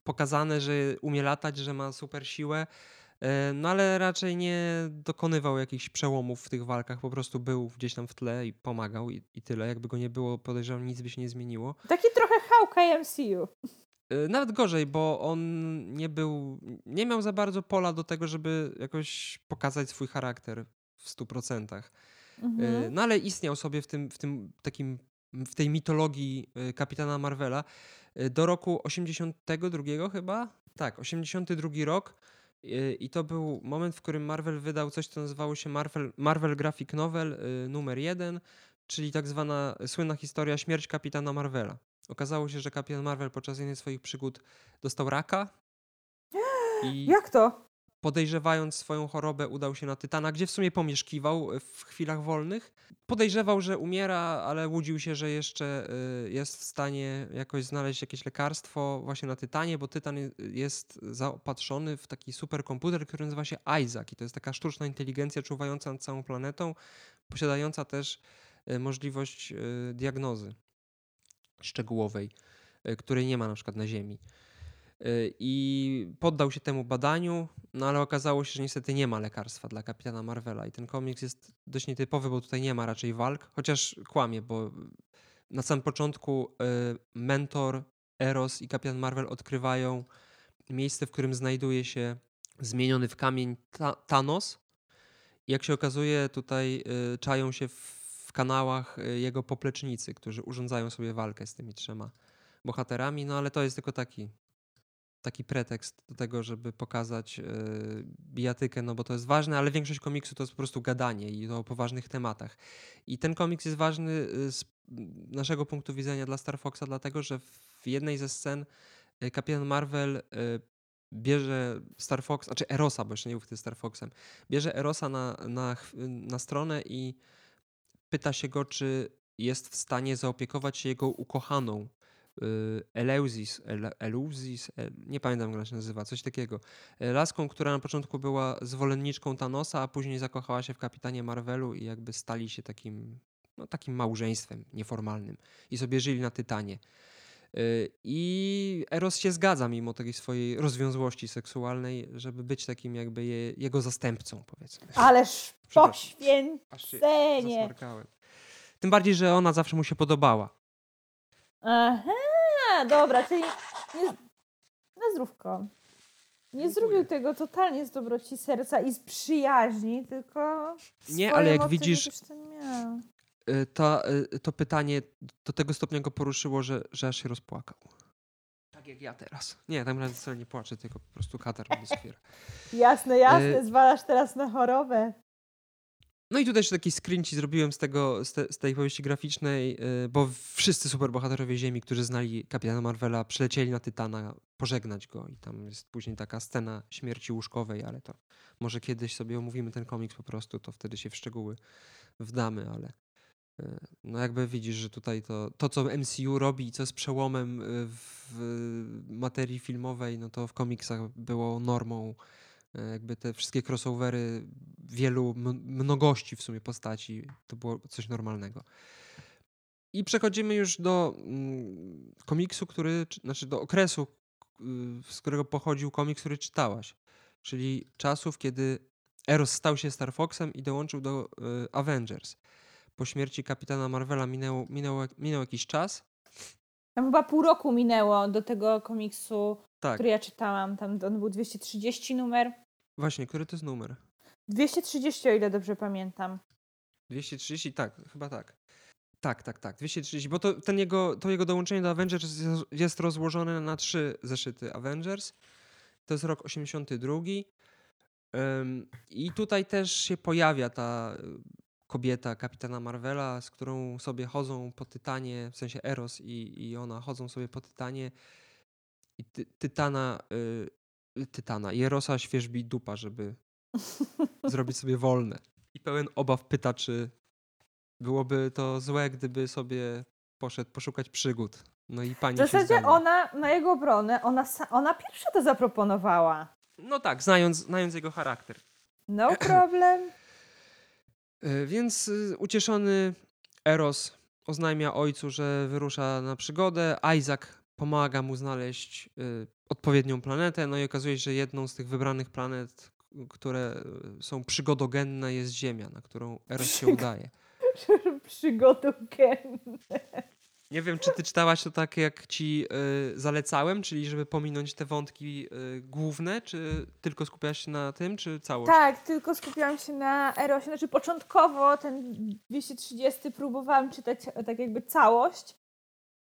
pokazane, że umie latać, że ma super siłę. Y, no ale raczej nie dokonywał jakichś przełomów w tych walkach, po prostu był gdzieś tam w tle i pomagał i, i tyle. Jakby go nie było, podejrzewam, nic by się nie zmieniło. Taki trochę Hawkeye MCU. Nawet gorzej, bo on nie był, nie miał za bardzo pola do tego, żeby jakoś pokazać swój charakter w 100%. Mhm. No ale istniał sobie w tym, w tym takim, w tej mitologii y, kapitana Marvela do roku 82 chyba? Tak, 82 rok. I to był moment, w którym Marvel wydał coś, co nazywało się Marvel, Marvel Graphic Novel numer 1, czyli tak zwana słynna historia Śmierć kapitana Marvela. Okazało się, że kapitan Marvel podczas jednej z swoich przygód dostał raka. I Jak to? Podejrzewając swoją chorobę, udał się na Tytana, gdzie w sumie pomieszkiwał w chwilach wolnych. Podejrzewał, że umiera, ale łudził się, że jeszcze y, jest w stanie jakoś znaleźć jakieś lekarstwo właśnie na Tytanie, bo Tytan jest zaopatrzony w taki superkomputer, który nazywa się Isaac. I to jest taka sztuczna inteligencja czuwająca nad całą planetą, posiadająca też y, możliwość diagnozy szczegółowej, e, której nie ma na przykład na Ziemi. E, I poddał się temu badaniu, no ale okazało się, że niestety nie ma lekarstwa dla kapitana Marvela. I ten komiks jest dość nietypowy, bo tutaj nie ma raczej walk, chociaż kłamie, bo na samym początku e, mentor, Eros i kapitan Marvel odkrywają miejsce, w którym znajduje się zmieniony w kamień Thanos. I jak się okazuje, tutaj czają się w kanałach y, jego poplecznicy, którzy urządzają sobie walkę z tymi trzema bohaterami, no ale to jest tylko taki, taki pretekst do tego, żeby pokazać yy, bijatykę, no bo to jest ważne, ale większość komiksu to jest po prostu gadanie i to o poważnych tematach. I ten komiks jest ważny y, z naszego punktu widzenia dla Star Foxa, dlatego że w jednej ze scen y, kapitan Marvel bierze Star Fox, znaczy Erosa, bo jeszcze nie był wtedy Star Foxem, bierze Erosa na, na, na stronę i pyta się go, czy jest w stanie zaopiekować się jego ukochaną y, Eleusis, Eleusis, nie pamiętam jak się nazywa, coś takiego. E, laską, która na początku była zwolenniczką Thanosa, a później zakochała się w kapitanie Marvelu i jakby stali się takim, no, takim małżeństwem nieformalnym i sobie żyli na Tytanie. Y, I Eros się zgadza, mimo tej swojej rozwiązłości seksualnej, żeby być takim jakby je, jego zastępcą, powiedzmy. Ależ poświęcenie. Tym bardziej, że ona zawsze mu się podobała. Aha, dobra, czyli nie, na zdrówko. Nie zrobił tego totalnie z dobroci serca i z przyjaźni, tylko Nie, ale jak widzisz- tam. Y, Ta, y, to pytanie do tego stopnia go poruszyło, że, że aż się rozpłakał. Tak jak ja teraz. Nie, tak naprawdę wcale nie płaczę, tylko po prostu katar mnie skwiera. Jasne, jasne, Y- zwalasz teraz na chorobę. No i tutaj jeszcze taki screen ci zrobiłem z, tego, z, te, z tej powieści graficznej, y, bo wszyscy superbohaterowie Ziemi, którzy znali Kapitana Marvela, przylecieli na Tytana pożegnać go i tam jest później taka scena śmierci łóżkowej, ale to może kiedyś sobie omówimy ten komiks po prostu, to wtedy się w szczegóły wdamy, ale y, no jakby widzisz, że tutaj to, to co MCU robi i co jest przełomem y, w materii filmowej, no to w komiksach było normą jakby te wszystkie crossovery wielu mnogości w sumie postaci to było coś normalnego. I przechodzimy już do mm, komiksu, który, czy- znaczy do okresu, y, z którego pochodził komiks, który czytałaś. Czyli czasów, kiedy Eros stał się Star Foxem i dołączył do y, Avengers. Po śmierci kapitana Marvela minęło, minęło, minął jakiś czas. Tam chyba pół roku minęło do tego komiksu, Tak, który ja czytałam. Tam on był 230 numer. Właśnie, który to jest numer? 230, o ile dobrze pamiętam. 230, tak, chyba tak. Tak, tak, tak, 230, bo to, ten jego, to jego dołączenie do Avengers jest- rozłożone na trzy zeszyty Avengers. To jest rok 82. Ym, I tutaj też się pojawia ta y, kobieta kapitana Marvela, z którą sobie chodzą po Tytanie, w sensie Eros i, i ona chodzą sobie po Tytanie. I ty, Tytana, y, Tytana i Erosa świeżbi dupa, żeby zrobić sobie wolne. I pełen obaw pyta, czy byłoby to złe, gdyby sobie poszedł poszukać przygód. No i pani W zasadzie ona, na jego obronę, ona, ona pierwsza to zaproponowała. No tak, znając, znając jego charakter. No problem. Y, Więc y, ucieszony Eros oznajmia ojcu, że wyrusza na przygodę. Isaac pomaga mu znaleźć y, odpowiednią planetę. No i okazuje się, że jedną z tych wybranych planet, które y, są przygodogenne, jest Ziemia, na którą Eros się udaje. Przygodą Ken. Nie wiem, czy ty czytałaś to tak, jak ci y, zalecałem, czyli żeby pominąć te wątki y, główne, czy tylko skupiałaś się na tym, czy całość? Tak, tylko skupiłam się na Erosie. Znaczy początkowo ten 230 próbowałam czytać e, tak jakby całość,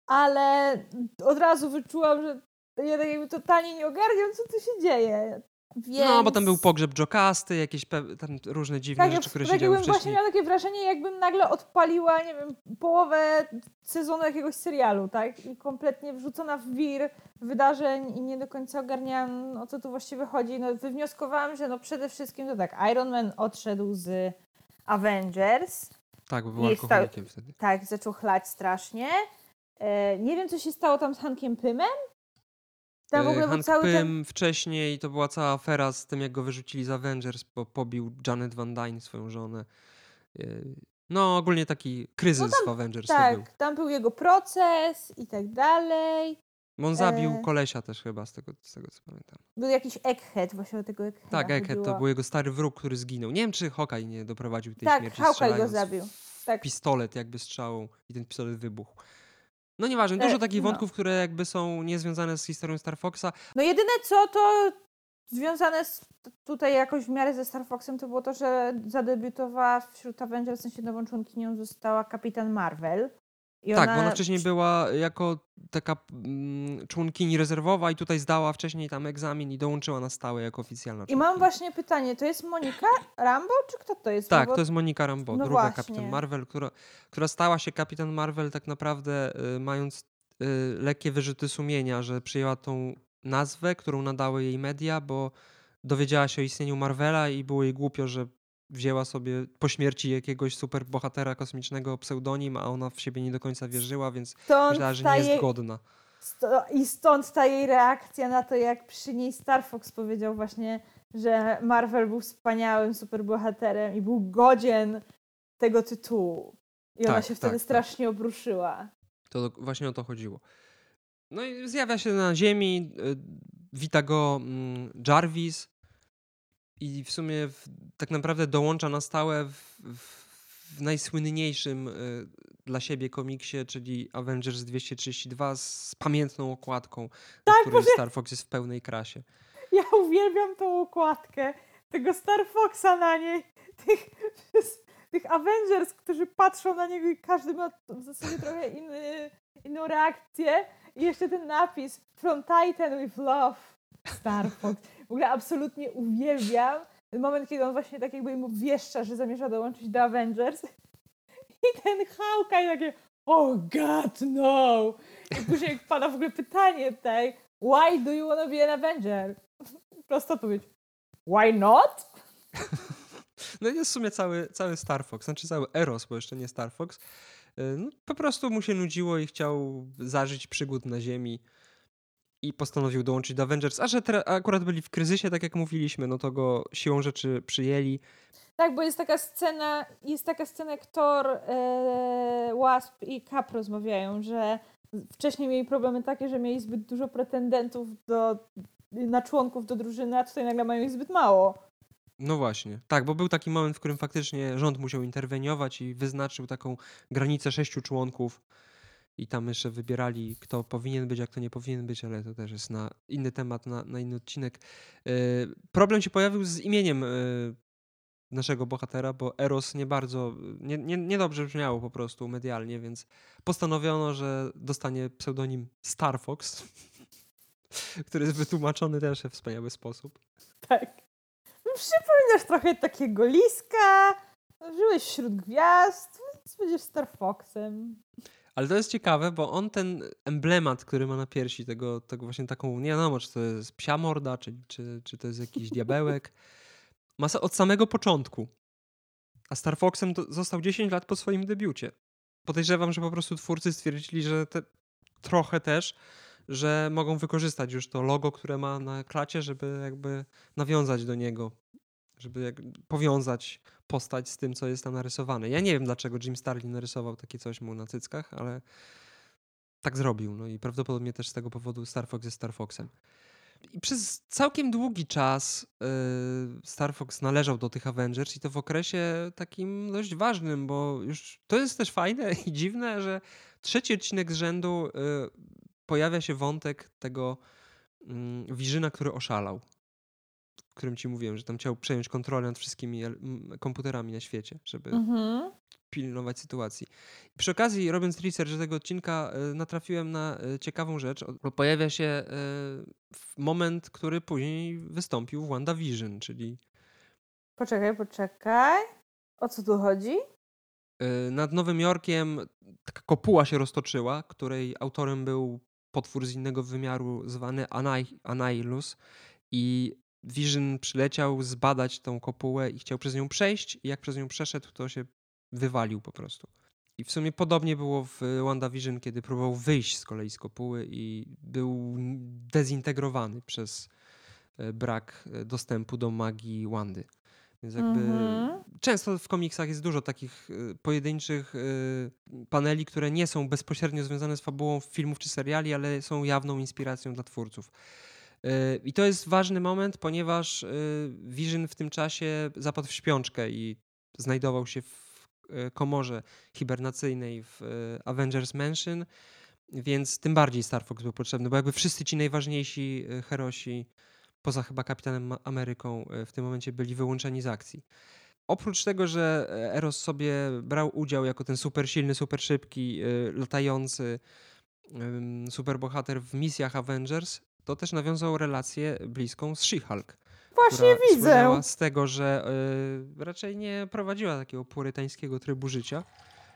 ale od razu wyczułam, że ja tak jakby totalnie nie ogarniam, co tu się dzieje. Więc... No, bo tam był pogrzeb Jokasty, jakieś pe- tam różne dziwne Tak, rzeczy, które się tak działy jakbym właśnie wcześniej. miała takie wrażenie, jakbym nagle odpaliła, nie wiem, połowę sezonu jakiegoś serialu, tak? I kompletnie wrzucona w wir wydarzeń i nie do końca ogarniałam, o co tu właściwie chodzi. No, wywnioskowałam, że no przede wszystkim to tak, Iron Man odszedł z Avengers, Tak, bo był alkoholikiem wtedy. tak, zaczął chlać strasznie. E, nie wiem, co się stało tam z Hankiem Pymem. Tam w E, ogóle Hank cały ten... Pym wcześniej to była cała afera z tym, jak go wyrzucili z Avengers, bo pobił Janet Van Dyne, swoją żonę. E, No, ogólnie taki kryzys w Avengers to był. Tak, tam był jego proces i tak dalej. On zabił E. kolesia też chyba, z tego, z tego co pamiętam. Był jakiś Egghead, właśnie o tego Eggheada Tak, Egghead to był jego stary wróg, który zginął. Nie wiem, czy Hawkeye nie doprowadził tej Tak, śmierci Hawkeye go zabił. Tak. pistolet jakby strzałą i ten pistolet wybuchł. No nieważne, E, dużo takich no. wątków, które jakby są niezwiązane z historią Star Foxa. No jedyne co, to związane z tutaj jakoś w miarę ze Star Foxem, to było to, że zadebiutowała wśród Avengers, w sensie nową członkinią została Kapitan Marvel. I Tak, bo ona wcześniej była jako taka mm, członkini rezerwowa i tutaj zdała wcześniej tam egzamin i dołączyła na stałe jako oficjalna I mam członkini. właśnie pytanie, to jest Monika Rambo, czy kto to jest? Tak, to jest Monika Rambeau, no druga właśnie. Kapitan Marvel, która, która stała się Kapitan Marvel tak naprawdę y, mając y, lekkie wyrzuty sumienia, że przyjęła tą nazwę, którą nadały jej media, bo dowiedziała się o istnieniu Marvela i było jej głupio, że wzięła sobie po śmierci jakiegoś superbohatera kosmicznego pseudonim, a ona w siebie nie do końca wierzyła, więc Stąd myślała, że nie jest jej- godna. sto- I stąd ta jej reakcja na to, jak przy niej Star Fox powiedział właśnie, że Marvel był wspaniałym superbohaterem i był godzien tego tytułu. I ona Tak, się wtedy tak, tak. strasznie obruszyła. To właśnie o to chodziło. No i zjawia się na Ziemi, y, wita go mm, Jarvis i w sumie w, tak naprawdę dołącza na stałe w, w, w najsłynniejszym y, dla siebie komiksie, czyli Avengers 232 z pamiętną okładką, tak, na której Star Fox jest w pełnej krasie. Ja uwielbiam tą okładkę tego Star Foxa na niej, tych, tych Avengers, którzy patrzą na niego i każdy ma w zasadzie trochę inny, inną reakcję. I jeszcze ten napis From Titan with Love, Star Fox. W ogóle absolutnie uwielbiam ten moment, kiedy on właśnie tak jakby mu wieszcza, że zamierza dołączyć do Avengers. I ten Hawkeye takie oh god no! I później pada w ogóle pytanie tutaj why do you want to be an Avenger? Prosto odpowiedź why not? No i jest w sumie cały, cały Star Fox, znaczy cały Eros, bo jeszcze nie Star Fox. Y, no, po prostu mu się nudziło i chciał zażyć przygód na Ziemi i postanowił dołączyć do Avengers. A że akurat byli w kryzysie, tak jak mówiliśmy, no to go siłą rzeczy przyjęli. Tak, bo jest taka scena, jest taka scena, jak Thor, e, Wasp i Cap rozmawiają, że wcześniej mieli problemy takie, że mieli zbyt dużo pretendentów do, na członków do drużyny, a tutaj nagle mają ich zbyt mało. No właśnie. Tak, bo był taki moment, w którym faktycznie rząd musiał interweniować i wyznaczył taką granicę sześciu członków. I tam jeszcze wybierali, kto powinien być, a kto nie powinien być, ale to też jest na inny temat, na, na inny odcinek. Yy, problem się pojawił z imieniem yy, naszego bohatera, bo Eros nie bardzo, nie, nie, niedobrze brzmiało po prostu medialnie, więc postanowiono, że dostanie pseudonim Star Fox, który jest wytłumaczony też w wspaniały sposób. Tak. Przypominasz trochę takiego liska, żyłeś wśród gwiazd, więc będziesz Star Foxem. Ale to jest ciekawe, bo on ten emblemat, który ma na piersi, tego, tego właśnie taką, nie wiadomo, czy to jest psia morda, czy, czy, czy to jest jakiś diabełek, ma od samego początku. A Star Foxem został 10 lat po swoim debiucie. Podejrzewam, że po prostu twórcy stwierdzili, że te, trochę też że mogą wykorzystać już to logo, które ma na klacie, żeby jakby nawiązać do niego, żeby powiązać postać z tym, co jest tam narysowane. Ja nie wiem, dlaczego Jim Starlin narysował takie coś mu na cyckach, ale tak zrobił. No i prawdopodobnie też z tego powodu Star Fox jest Star Foxem. I przez całkiem długi czas yy, Star Fox należał do tych Avengers i to w okresie takim dość ważnym, bo już to jest też fajne i dziwne, że trzeci odcinek z rzędu yy, pojawia się wątek tego mm, Wirzyna, który oszalał. O którym ci mówiłem, że tam chciał przejąć kontrolę nad wszystkimi komputerami na świecie, żeby mhm. pilnować sytuacji. I przy okazji, robiąc research tego odcinka, y, natrafiłem na y, ciekawą rzecz, bo pojawia się y, moment, który później wystąpił w WandaVision, czyli... Poczekaj, poczekaj. O co tu chodzi? Nad Nowym Jorkiem taka kopuła się roztoczyła, której autorem był potwór z innego wymiaru zwany Anai i Vision przyleciał zbadać tą kopułę i chciał przez nią przejść i jak przez nią przeszedł, to się wywalił po prostu. I w sumie podobnie było w WandaVision, kiedy próbował wyjść z kolei z kopuły i był dezintegrowany przez e, brak e, dostępu do magii Wandy. Więc jakby mhm. często w komiksach jest dużo takich y, pojedynczych paneli, które nie są bezpośrednio związane z fabułą filmów czy seriali, ale są jawną inspiracją dla twórców. Y, I to jest ważny moment, ponieważ Vision w tym czasie zapadł w śpiączkę i znajdował się w komorze hibernacyjnej w Avengers Mansion, więc tym bardziej Star Fox był potrzebny, bo jakby wszyscy ci najważniejsi herosi poza chyba Kapitanem Ameryką, w tym momencie byli wyłączeni z akcji. Oprócz tego, że e, Eros sobie brał udział jako ten super silny, super szybki, latający superbohater w misjach Avengers, to też nawiązał relację bliską z She-Hulk. Właśnie widzę. z tego, że raczej nie prowadziła takiego purytańskiego trybu życia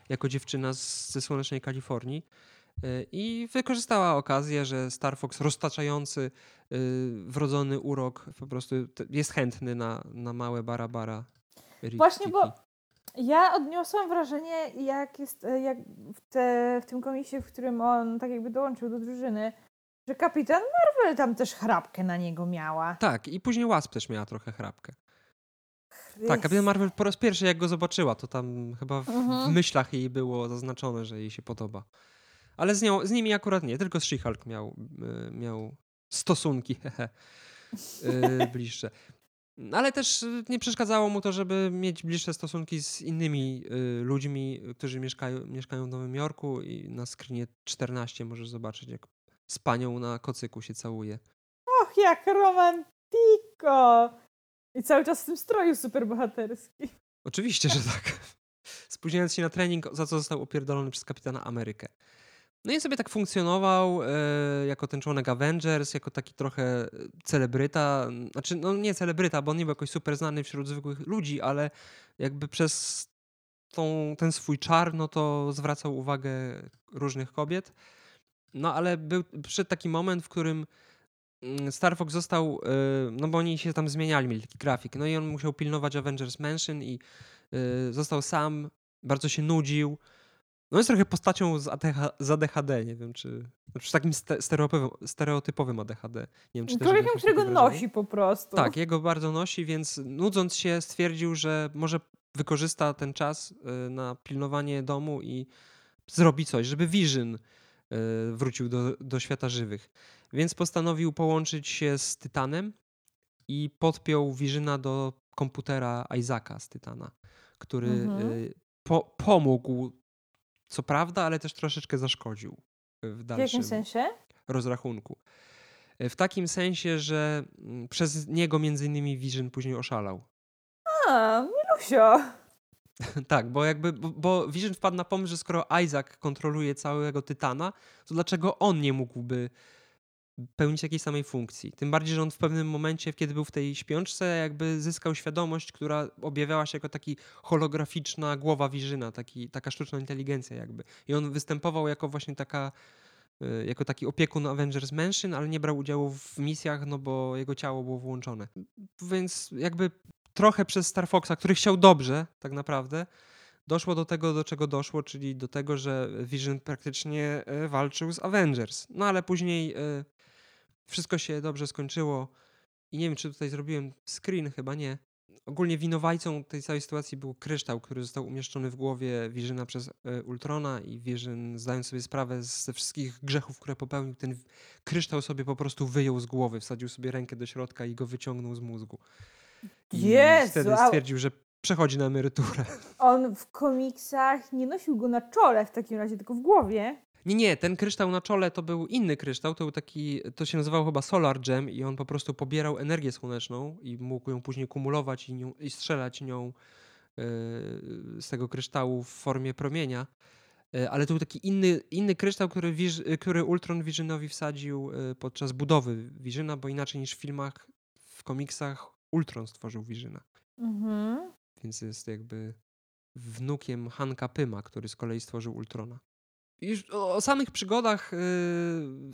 jako dziewczyna z, ze słonecznej Kalifornii, Y, I wykorzystała okazję, że Star Fox roztaczający y, wrodzony urok po prostu jest chętny na, na małe barabara. Właśnie, bo ja odniosłam wrażenie, jak jest jak w, te, w tym komisie, w którym on tak jakby dołączył do drużyny, że kapitan Marvel tam też chrapkę na niego miała. Tak, i później Wasp też miała trochę chrapkę. Chryst. Tak, kapitan Marvel po raz pierwszy jak go zobaczyła, to tam chyba w, mhm. w myślach jej było zaznaczone, że jej się podoba. Ale z, nią, z nimi akurat nie, tylko z She-Hulk miał, y, miał stosunki y, bliższe. Ale też nie przeszkadzało mu to, żeby mieć bliższe stosunki z innymi y, ludźmi, którzy mieszkają, mieszkają w Nowym Jorku i na screenie 14 możesz zobaczyć, jak z panią na kocyku się całuje. Och, jak romantiko! I cały czas w tym stroju superbohaterskim. Oczywiście, że tak. Spóźniając się na trening, za co został opierdolony przez kapitana Amerykę. No i sobie tak funkcjonował e, jako ten członek Avengers, jako taki trochę celebryta. Znaczy, no nie celebryta, bo on nie był jakoś super znany wśród zwykłych ludzi, ale jakby przez tą, ten swój czar, no to zwracał uwagę różnych kobiet. No ale był, przyszedł taki moment, w którym mm, Star Fox został, e, no bo oni się tam zmieniali, mieli taki grafik, no i on musiał pilnować Avengers Mansion i e, został sam, bardzo się nudził, no jest trochę postacią z, ADH, z ADHD, nie wiem czy... Znaczy takim stereotypowym, stereotypowym ADHD. Nie wiem, czy Człowiekiem, którego nosi po prostu. Tak, jego bardzo nosi, więc nudząc się stwierdził, że może wykorzysta ten czas y, na pilnowanie domu i zrobi coś, żeby Vision y, wrócił do, do świata żywych. Więc postanowił połączyć się z Tytanem i podpiął Visiona do komputera Isaaca z Tytana, który mhm. Y, po, pomógł co prawda, ale też troszeczkę zaszkodził w dalszym w jakim sensie? rozrachunku. E, w takim sensie, że mm, przez niego między innymi Vision później oszalał. A, Milusio. tak, bo jakby, bo, Vision wpadł na pomysł, że skoro Isaac kontroluje całego Tytana, to dlaczego on nie mógłby pełnić takiej samej funkcji. Tym bardziej, że on w pewnym momencie, kiedy był w tej śpiączce, jakby zyskał świadomość, która objawiała się jako taki holograficzna głowa Wirzyna, taki, taka sztuczna inteligencja jakby. I on występował jako właśnie taka y, jako taki opiekun Avengers Mansion, ale nie brał udziału w misjach, no bo jego ciało było włączone. Więc jakby trochę przez Star Foxa, który chciał dobrze tak naprawdę, doszło do tego, do czego doszło, czyli do tego, że Vision praktycznie y, walczył z Avengers. No ale później y, wszystko się dobrze skończyło i nie wiem, czy tutaj zrobiłem screen, chyba nie. Ogólnie winowajcą tej całej sytuacji był kryształ, który został umieszczony w głowie Visiona przez e, Ultrona i Vision, zdając sobie sprawę ze wszystkich grzechów, które popełnił, ten kryształ sobie po prostu wyjął z głowy, wsadził sobie rękę do środka i go wyciągnął z mózgu. I Jezu, wtedy stwierdził, że przechodzi na emeryturę. On w komiksach nie nosił go na czole w takim razie, tylko w głowie. Nie, nie, ten kryształ na czole to był inny kryształ, to był taki, to się nazywało chyba Solar Gem i on po prostu pobierał energię słoneczną i mógł ją później kumulować i, nią, i strzelać nią yy, z tego kryształu w formie promienia. Yy, ale to był taki inny, inny kryształ, który, który Ultron Visionowi wsadził yy, podczas budowy Visiona, bo inaczej niż w filmach, w komiksach Ultron stworzył Visiona. Mhm. Więc jest jakby wnukiem Hanka Pyma, który z kolei stworzył Ultrona. Już o, samych przygodach y,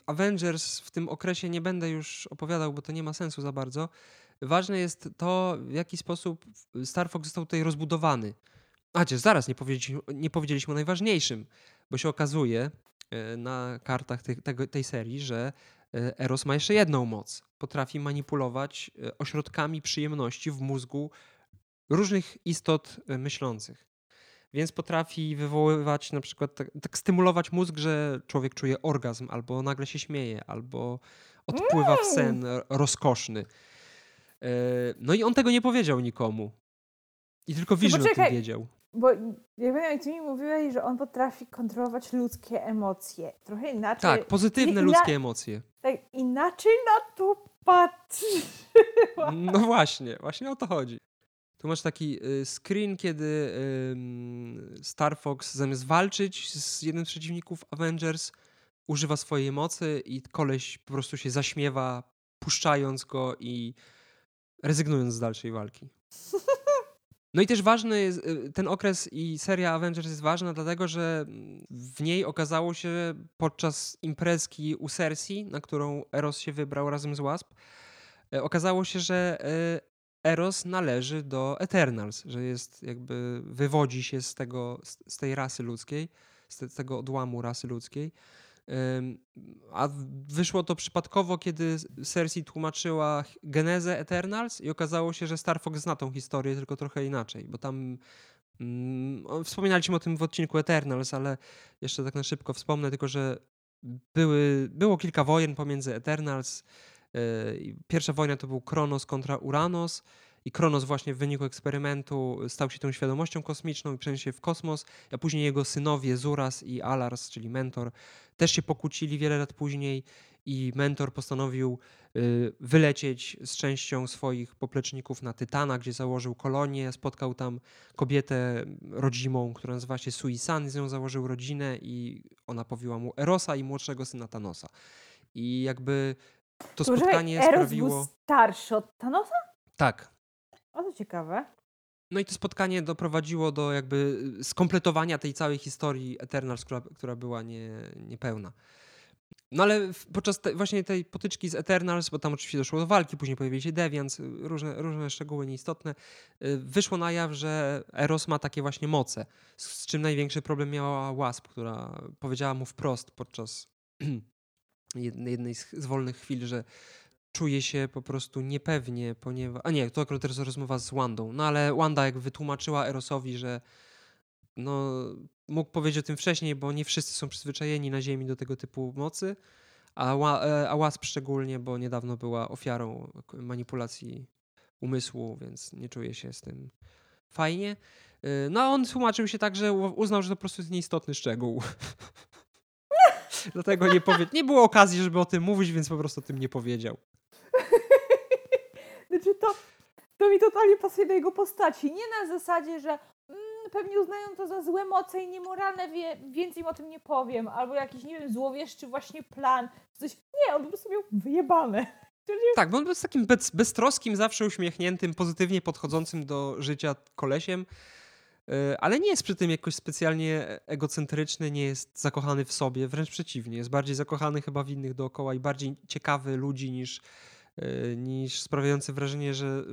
Avengers w tym okresie nie będę już opowiadał, bo to nie ma sensu za bardzo. Ważne jest to, w jaki sposób Star Fox został tutaj rozbudowany. A, chociaż zaraz nie powiedzieliśmy, nie powiedzieliśmy o najważniejszym, bo się okazuje y, na kartach tej, serii, że Eros ma jeszcze jedną moc. Potrafi manipulować ośrodkami przyjemności w mózgu różnych istot myślących więc potrafi wywoływać na przykład, tak, tak, stymulować mózg, że człowiek czuje orgazm, albo nagle się śmieje, albo odpływa w sen rozkoszny. E, no i on tego nie powiedział nikomu. I tylko Vision no o tym wiedział. Bo jak jak ty mi mówiłeś, że on potrafi kontrolować ludzkie emocje. Trochę inaczej. Tak, pozytywne ludzkie emocje. Tak, inaczej na to patrzę. No właśnie, właśnie o to chodzi. Tu masz taki y, screen, kiedy Star Fox zamiast walczyć z jednym z przeciwników Avengers, używa swojej mocy i koleś po prostu się zaśmiewa, puszczając go i rezygnując z dalszej walki. No i też ważny jest y, ten okres i seria Avengers jest ważna, dlatego że w niej okazało się podczas imprezki u Cersei, na którą Eros się wybrał razem z Wasp, y, okazało się, że Eros należy do Eternals, że jest jakby wywodzi się z, tego, z tej rasy ludzkiej, z tego odłamu rasy ludzkiej. A wyszło to przypadkowo, kiedy Cersei tłumaczyła genezę Eternals i okazało się, że Star Fox zna tą historię tylko trochę inaczej, bo tam Mm, wspominaliśmy o tym w odcinku Eternals, ale jeszcze tak na szybko wspomnę tylko, że były, było kilka wojen pomiędzy Eternals. E, pierwsza wojna to był Kronos kontra Uranos i Kronos właśnie w wyniku eksperymentu stał się tą świadomością kosmiczną i przeniósł się w kosmos, a później jego synowie Zuras i Alars, czyli mentor, też się pokłócili wiele lat później i mentor postanowił y, wylecieć z częścią swoich popleczników na Tytana, gdzie założył kolonię, spotkał tam kobietę rodzimą, która nazywa się Suisan, z nią założył rodzinę i ona powiła mu Erosa i młodszego syna Thanosa. I jakby to spotkanie Eros sprawiło... był starszy od Thanosa? Tak. O, to ciekawe. No i to spotkanie doprowadziło do jakby skompletowania tej całej historii Eternals, która, która była nie, niepełna. No ale podczas te, właśnie tej potyczki z Eternals, bo tam oczywiście doszło do walki, później pojawili się Deviants, różne, różne szczegóły nieistotne, y, wyszło na jaw, że Eros ma takie właśnie moce, z, z czym największy problem miała Wasp, która powiedziała mu wprost podczas jednej z wolnych chwil, że czuje się po prostu niepewnie, ponieważ... A nie, to akurat teraz rozmowa z Wandą. No ale Wanda jak wytłumaczyła Erosowi, że no, mógł powiedzieć o tym wcześniej, bo nie wszyscy są przyzwyczajeni na Ziemi do tego typu mocy, a, e, a szczególnie, bo niedawno była ofiarą manipulacji umysłu, więc nie czuje się z tym fajnie. E, no a on tłumaczył się tak, że uznał, że to po prostu jest nieistotny szczegół. Dlatego nie powie... Nie było okazji, żeby o tym mówić, więc po prostu o tym nie powiedział. Znaczy to, to mi totalnie pasuje do jego postaci. Nie na zasadzie, że mm, pewnie uznają to za złe moce i niemoralne, wie, więcej im o tym nie powiem. Albo jakiś, nie wiem, złowieszczy właśnie plan. Coś. Nie, on po prostu miał wyjebane. Tak, bo on był z takim bez, beztroskim, zawsze uśmiechniętym, pozytywnie podchodzącym do życia kolesiem. E, ale nie jest przy tym jakoś specjalnie egocentryczny, nie jest zakochany w sobie, wręcz przeciwnie. Jest bardziej zakochany chyba w innych dookoła i bardziej ciekawy ludzi niż, niż sprawiający wrażenie, że,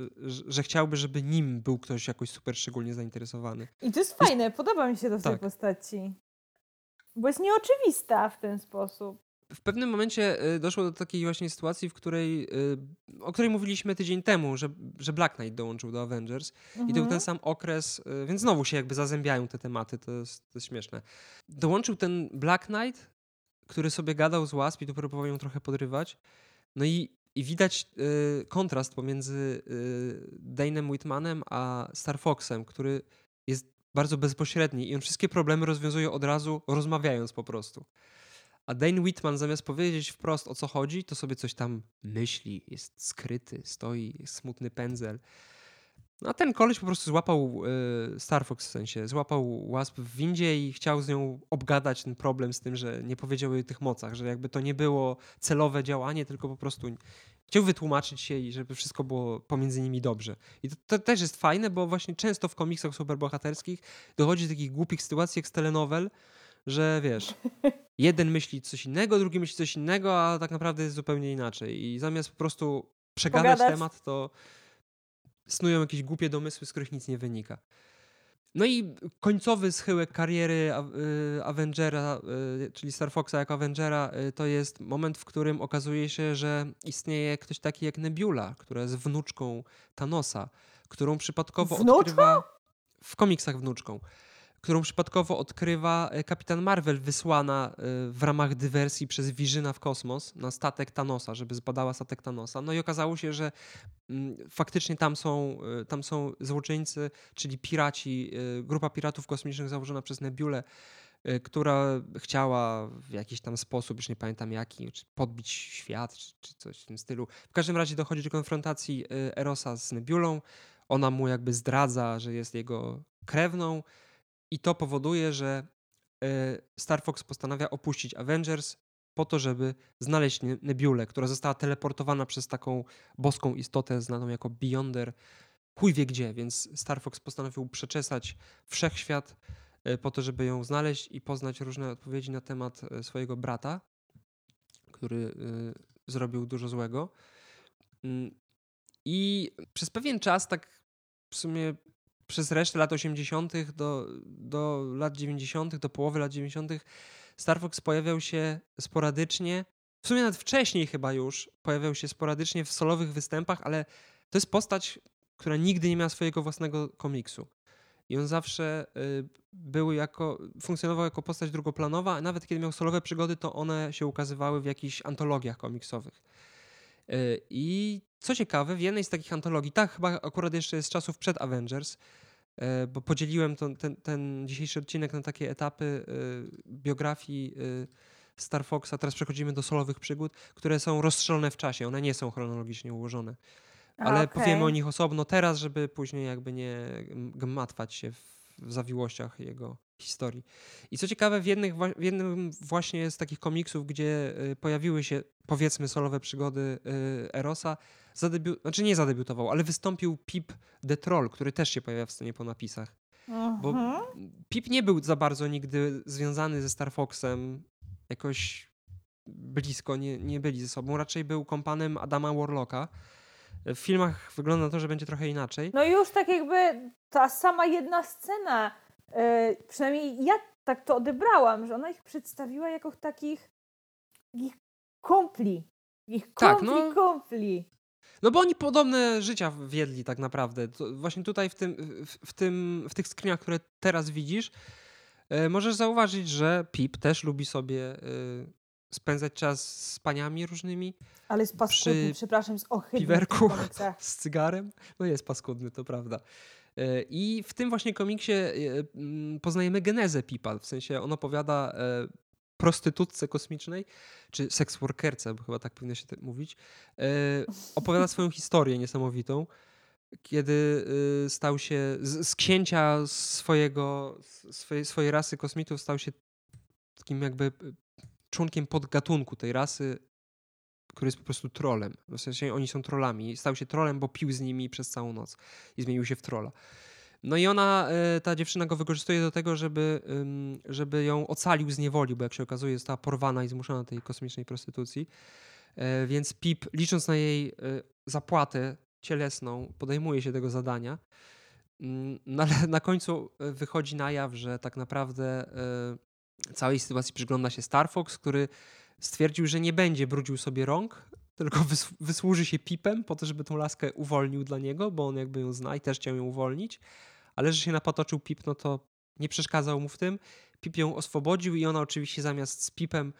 że, chciałby, żeby nim był ktoś jakoś super szczególnie zainteresowany. I to jest fajne, podoba mi się to w tak. tej postaci. Bo jest nieoczywista w ten sposób w pewnym momencie y, doszło do takiej właśnie sytuacji, w której, y, o której mówiliśmy tydzień temu, że, że Black Knight dołączył do Avengers mhm. i to był ten mhm. sam okres, więc znowu się jakby zazębiają te tematy, to jest, to jest śmieszne. Dołączył ten Black Knight, który sobie gadał z Wasp i tu próbował ją trochę podrywać. No i, i widać y, kontrast pomiędzy y, Dane'em Whitmanem a Star Foxem, który jest bardzo bezpośredni i on wszystkie problemy rozwiązuje od razu, rozmawiając po prostu. A Dane Whitman zamiast powiedzieć wprost o co chodzi, to sobie coś tam myśli, jest skryty, stoi, smutny pędzel. No a ten koleś po prostu złapał y, Star Fox w sensie, złapał Wasp w windzie i chciał z nią obgadać ten problem z tym, że nie powiedział jej o tych mocach, że jakby to nie było celowe działanie, tylko po prostu chciał wytłumaczyć się i żeby wszystko było pomiędzy nimi dobrze. I to, to też jest fajne, bo właśnie często w komiksach superbohaterskich dochodzi do takich głupich sytuacji jak z telenowel, że wiesz, jeden myśli coś innego, drugi myśli coś innego, a tak naprawdę jest zupełnie inaczej. I zamiast po prostu przegadać Pogadać. temat, to snują jakieś głupie domysły, z których nic nie wynika. No i końcowy schyłek kariery y, Avengera, y, czyli Star Foxa jako Avengera, y, to jest moment, w którym okazuje się, że istnieje ktoś taki jak Nebula, która jest wnuczką Thanosa, którą przypadkowo Wnuczką? odkrywa w komiksach wnuczką którą przypadkowo odkrywa e, kapitan Marvel, wysłana e, w ramach dywersji przez Wirzyna w kosmos na statek Thanosa, żeby zbadała statek Thanosa. No i okazało się, że mm, faktycznie tam są, e, tam są złoczyńcy, czyli piraci, grupa piratów kosmicznych założona przez Nebulę, która chciała w jakiś tam sposób, już nie pamiętam jaki, czy podbić świat, czy, czy coś w tym stylu. W każdym razie dochodzi do konfrontacji Erosa z Nebulą. Ona mu jakby zdradza, że jest jego krewną i to powoduje, że e, Star Fox postanawia opuścić Avengers po to, żeby znaleźć Nebulę, która została teleportowana przez taką boską istotę znaną jako Beyonder. Chuj wie gdzie, więc Star Fox postanowił przeczesać wszechświat e, po to, żeby ją znaleźć i poznać różne odpowiedzi na temat e, swojego brata, który zrobił dużo złego. Mm, I przez pewien czas, tak w sumie przez resztę lat 80. Do, do lat 90., do połowy lat 90. Star Fox pojawiał się sporadycznie. W sumie nawet wcześniej chyba już pojawiał się sporadycznie w solowych występach, ale to jest postać, która nigdy nie miała swojego własnego komiksu. i on zawsze y, był jako, funkcjonował jako postać drugoplanowa, a nawet kiedy miał solowe przygody, to one się ukazywały w jakichś antologiach komiksowych. Y, I co ciekawe, w jednej z takich antologii, tak chyba akurat jeszcze jest z czasów przed Avengers, y, bo podzieliłem to, ten, ten dzisiejszy odcinek na takie etapy biografii Star Foxa, teraz przechodzimy do solowych przygód, które są rozstrzelone w czasie, one nie są chronologicznie ułożone. Ale okay. powiemy o nich osobno teraz, żeby później jakby nie gmatwać się w, w zawiłościach jego historii. I co ciekawe, w, jednych, w jednym właśnie z takich komiksów, gdzie y, pojawiły się powiedzmy solowe przygody y, Erosa, zadebiu- znaczy nie zadebiutował, ale wystąpił Pip the Troll, który też się pojawia w scenie po napisach. Bo mhm. Pip nie był za bardzo nigdy związany ze Star Foxem jakoś blisko, nie, nie byli ze sobą. Raczej był kompanem Adama Warlocka, w filmach wygląda na to, że będzie trochę inaczej. No już tak jakby ta sama jedna scena, przynajmniej ja tak to odebrałam, że ona ich przedstawiła jako takich ich kumpli. Ich kumpli, tak, no, kumpli. No bo oni podobne życia wiedli tak naprawdę. To właśnie tutaj w, tym, w, w, tym, w tych screenach, które teraz widzisz, yy, możesz zauważyć, że Pip też lubi sobie yy, spędzać czas z paniami różnymi. Ale jest paskudny, przepraszam, z ohydny. Piwerku z cygarem. No jest paskudny, to prawda. E, I w tym właśnie komiksie e, poznajemy genezę Pipa. W sensie on opowiada e, prostytutce kosmicznej, czy seksworkerce, bo chyba tak powinno się mówić, opowiada swoją historię niesamowitą, kiedy stał się z, z księcia swojego, swojej, swojej rasy kosmitów stał się takim jakby członkiem podgatunku tej rasy, który jest po prostu trolem. W sensie oni są trollami. Stał się trolem, bo pił z nimi przez całą noc i zmienił się w trola. No i ona, e, ta dziewczyna go wykorzystuje do tego, żeby, żeby ją ocalił z niewoli, bo jak się okazuje, została porwana i zmuszona do tej kosmicznej prostytucji. E, więc Pip, licząc na jej e, zapłatę cielesną, podejmuje się tego zadania. Mm, no ale na końcu wychodzi na jaw, że tak naprawdę całej sytuacji przygląda się Star Fox, który stwierdził, że nie będzie brudził sobie rąk, tylko wys wysłuży się pipem po to, żeby tą laskę uwolnił dla niego, bo on jakby ją zna i też chciał ją uwolnić, ale że się napatoczył pip, no to nie przeszkadzał mu w tym. Pip ją oswobodził i ona oczywiście zamiast z pipem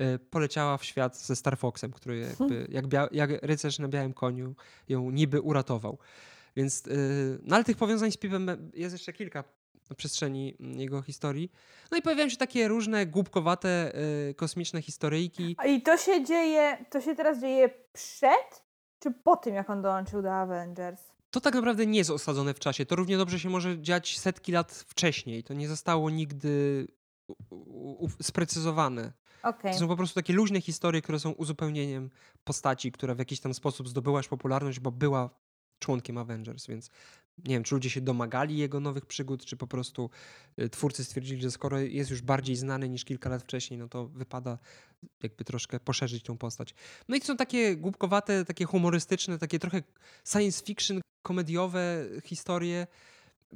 y, poleciała w świat ze Star Foxem, który jakby, jak, jak rycerz na białym koniu ją niby uratował. Więc, y, no ale tych powiązań z Pipem jest jeszcze kilka na przestrzeni mm, jego historii. No i pojawiają się takie różne głupkowate y, kosmiczne historyjki. I to się dzieje, to się teraz dzieje przed czy po tym, jak on dołączył do Avengers? To tak naprawdę nie jest osadzone w czasie. To równie dobrze się może dziać setki lat wcześniej. To nie zostało nigdy sprecyzowane. Okay. To są po prostu takie luźne historie, które są uzupełnieniem postaci, która w jakiś tam sposób zdobyła już popularność, bo była członkiem Avengers, więc nie wiem, czy ludzie się domagali jego nowych przygód, czy po prostu y, twórcy stwierdzili, że skoro jest już bardziej znany niż kilka lat wcześniej, no to wypada jakby troszkę poszerzyć tą postać. No i to są takie głupkowate, takie humorystyczne, takie trochę science fiction, komediowe historie.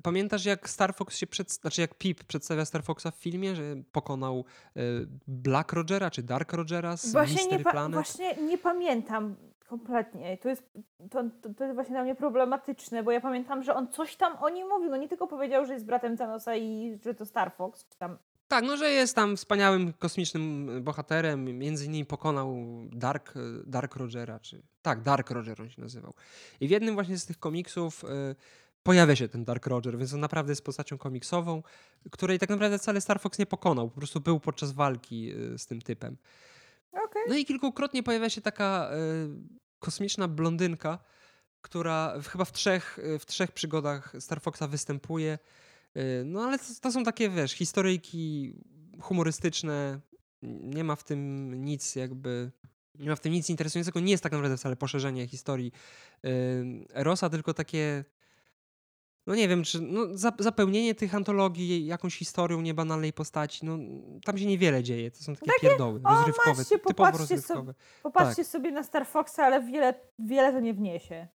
Pamiętasz, jak Star Fox się przed... znaczy jak Pip przedstawia Star Foxa w filmie, że pokonał y, Black Rogera czy Dark Rogera z właśnie Mystery nie Planet? Właśnie nie pamiętam. Kompletnie. To jest, to, to, to, jest właśnie dla mnie problematyczne, bo ja pamiętam, że on coś tam o nim mówił. No nie tylko powiedział, że jest bratem Thanosa i że to Star Fox, czy tam tak, no że jest tam wspaniałym kosmicznym bohaterem. Między innymi pokonał Dark, Dark Rogera, czy tak, Dark Roger on się nazywał. I w jednym właśnie z tych komiksów y, pojawia się ten Dark Roger, więc on naprawdę jest postacią komiksową, której tak naprawdę wcale Star Fox nie pokonał. Po prostu był podczas walki y, z tym typem. Okay. No i kilkukrotnie pojawia się taka y, kosmiczna blondynka, która chyba w trzech, w trzech przygodach Star Foxa występuje. Y, no ale to, to są takie, wiesz, historyjki humorystyczne. Nie ma w tym nic jakby nie ma w tym nic interesującego. Nie jest tak naprawdę wcale poszerzenie historii y, Erosa, tylko takie no nie wiem, czy no, zapełnienie tych antologii jakąś historią niebanalnej postaci, no tam się niewiele dzieje. To są takie, takie pierdoły, o, rozrywkowe, typowo rozrywkowe. So, popatrzcie tak. sobie na Star Foxa, ale wiele, wiele to nie wniesie.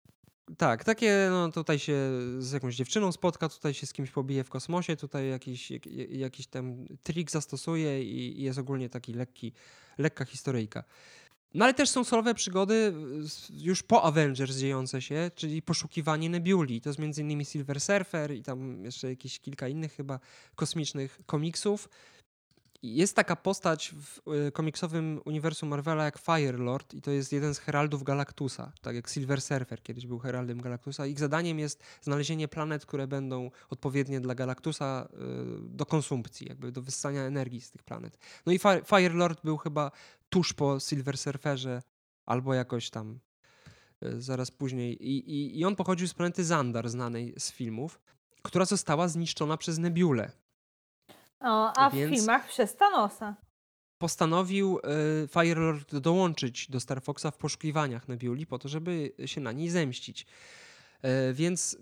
Tak, takie, no tutaj się z jakąś dziewczyną spotka, tutaj się z kimś pobije w kosmosie, tutaj jakiś, jak, jakiś tam trik zastosuje i, i jest ogólnie taki lekki, lekka historyjka. No ale też są solowe przygody już po Avengers dziejące się, czyli poszukiwanie Nebuli. To jest między innymi Silver Surfer i tam jeszcze jakieś kilka innych chyba kosmicznych komiksów. Jest taka postać w y, komiksowym uniwersum Marvela jak Firelord i to jest jeden z heraldów Galactusa, tak jak Silver Surfer kiedyś był heraldem Galactusa. Ich zadaniem jest znalezienie planet, które będą odpowiednie dla Galactusa y, do konsumpcji, jakby do wyssania energii z tych planet. No i Firelord był chyba tuż po Silver Surferze albo jakoś tam y, zaraz później. I, i, I on pochodził z planety Zandar, znanej z filmów, która została zniszczona przez Nebulę o, a w filmach przez Thanosa. Postanowił y, Firelord dołączyć do Star Foxa w poszukiwaniach Nebuli po to, żeby się na niej zemścić. Y, więc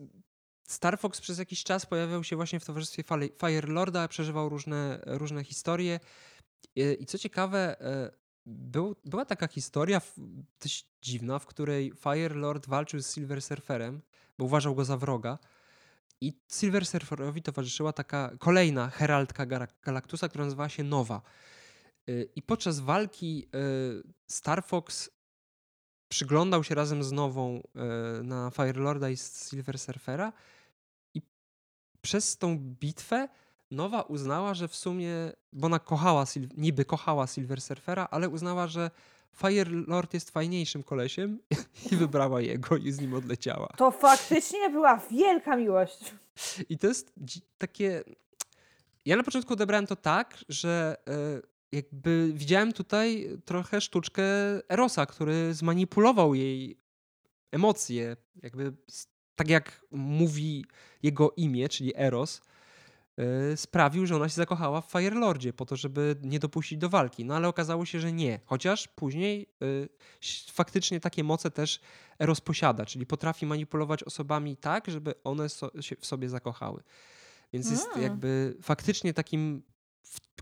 Star Fox przez jakiś czas pojawiał się właśnie w towarzystwie Firelorda, przeżywał różne, różne historie. I co ciekawe, był, była taka historia dość dziwna, w której Firelord walczył z Silver Surferem, bo uważał go za wroga. I Silver Surferowi towarzyszyła taka kolejna heraldka Galactusa, która nazywała się Nowa. Y, I podczas walki y, Star Fox przyglądał się razem z Nową y, na Firelorda i Silver Surfera i przez tą bitwę Nowa uznała, że w sumie, bo ona kochała, niby kochała Silver Surfera, ale uznała, że Fire Lord jest fajniejszym kolesiem i wybrała jego i z nim odleciała. To faktycznie była wielka miłość. I to jest takie... Ja na początku odebrałem to tak, że e, jakby widziałem tutaj trochę sztuczkę Erosa, który zmanipulował jej emocje, jakby tak jak mówi jego imię, czyli Eros, sprawił, że ona się zakochała w Firelordzie po to, żeby nie dopuścić do walki. No ale okazało się, że nie. Chociaż później y, faktycznie takie moce też Eros posiada, czyli potrafi manipulować osobami tak, żeby one so, się w sobie zakochały. Więc jest mm. jakby faktycznie takim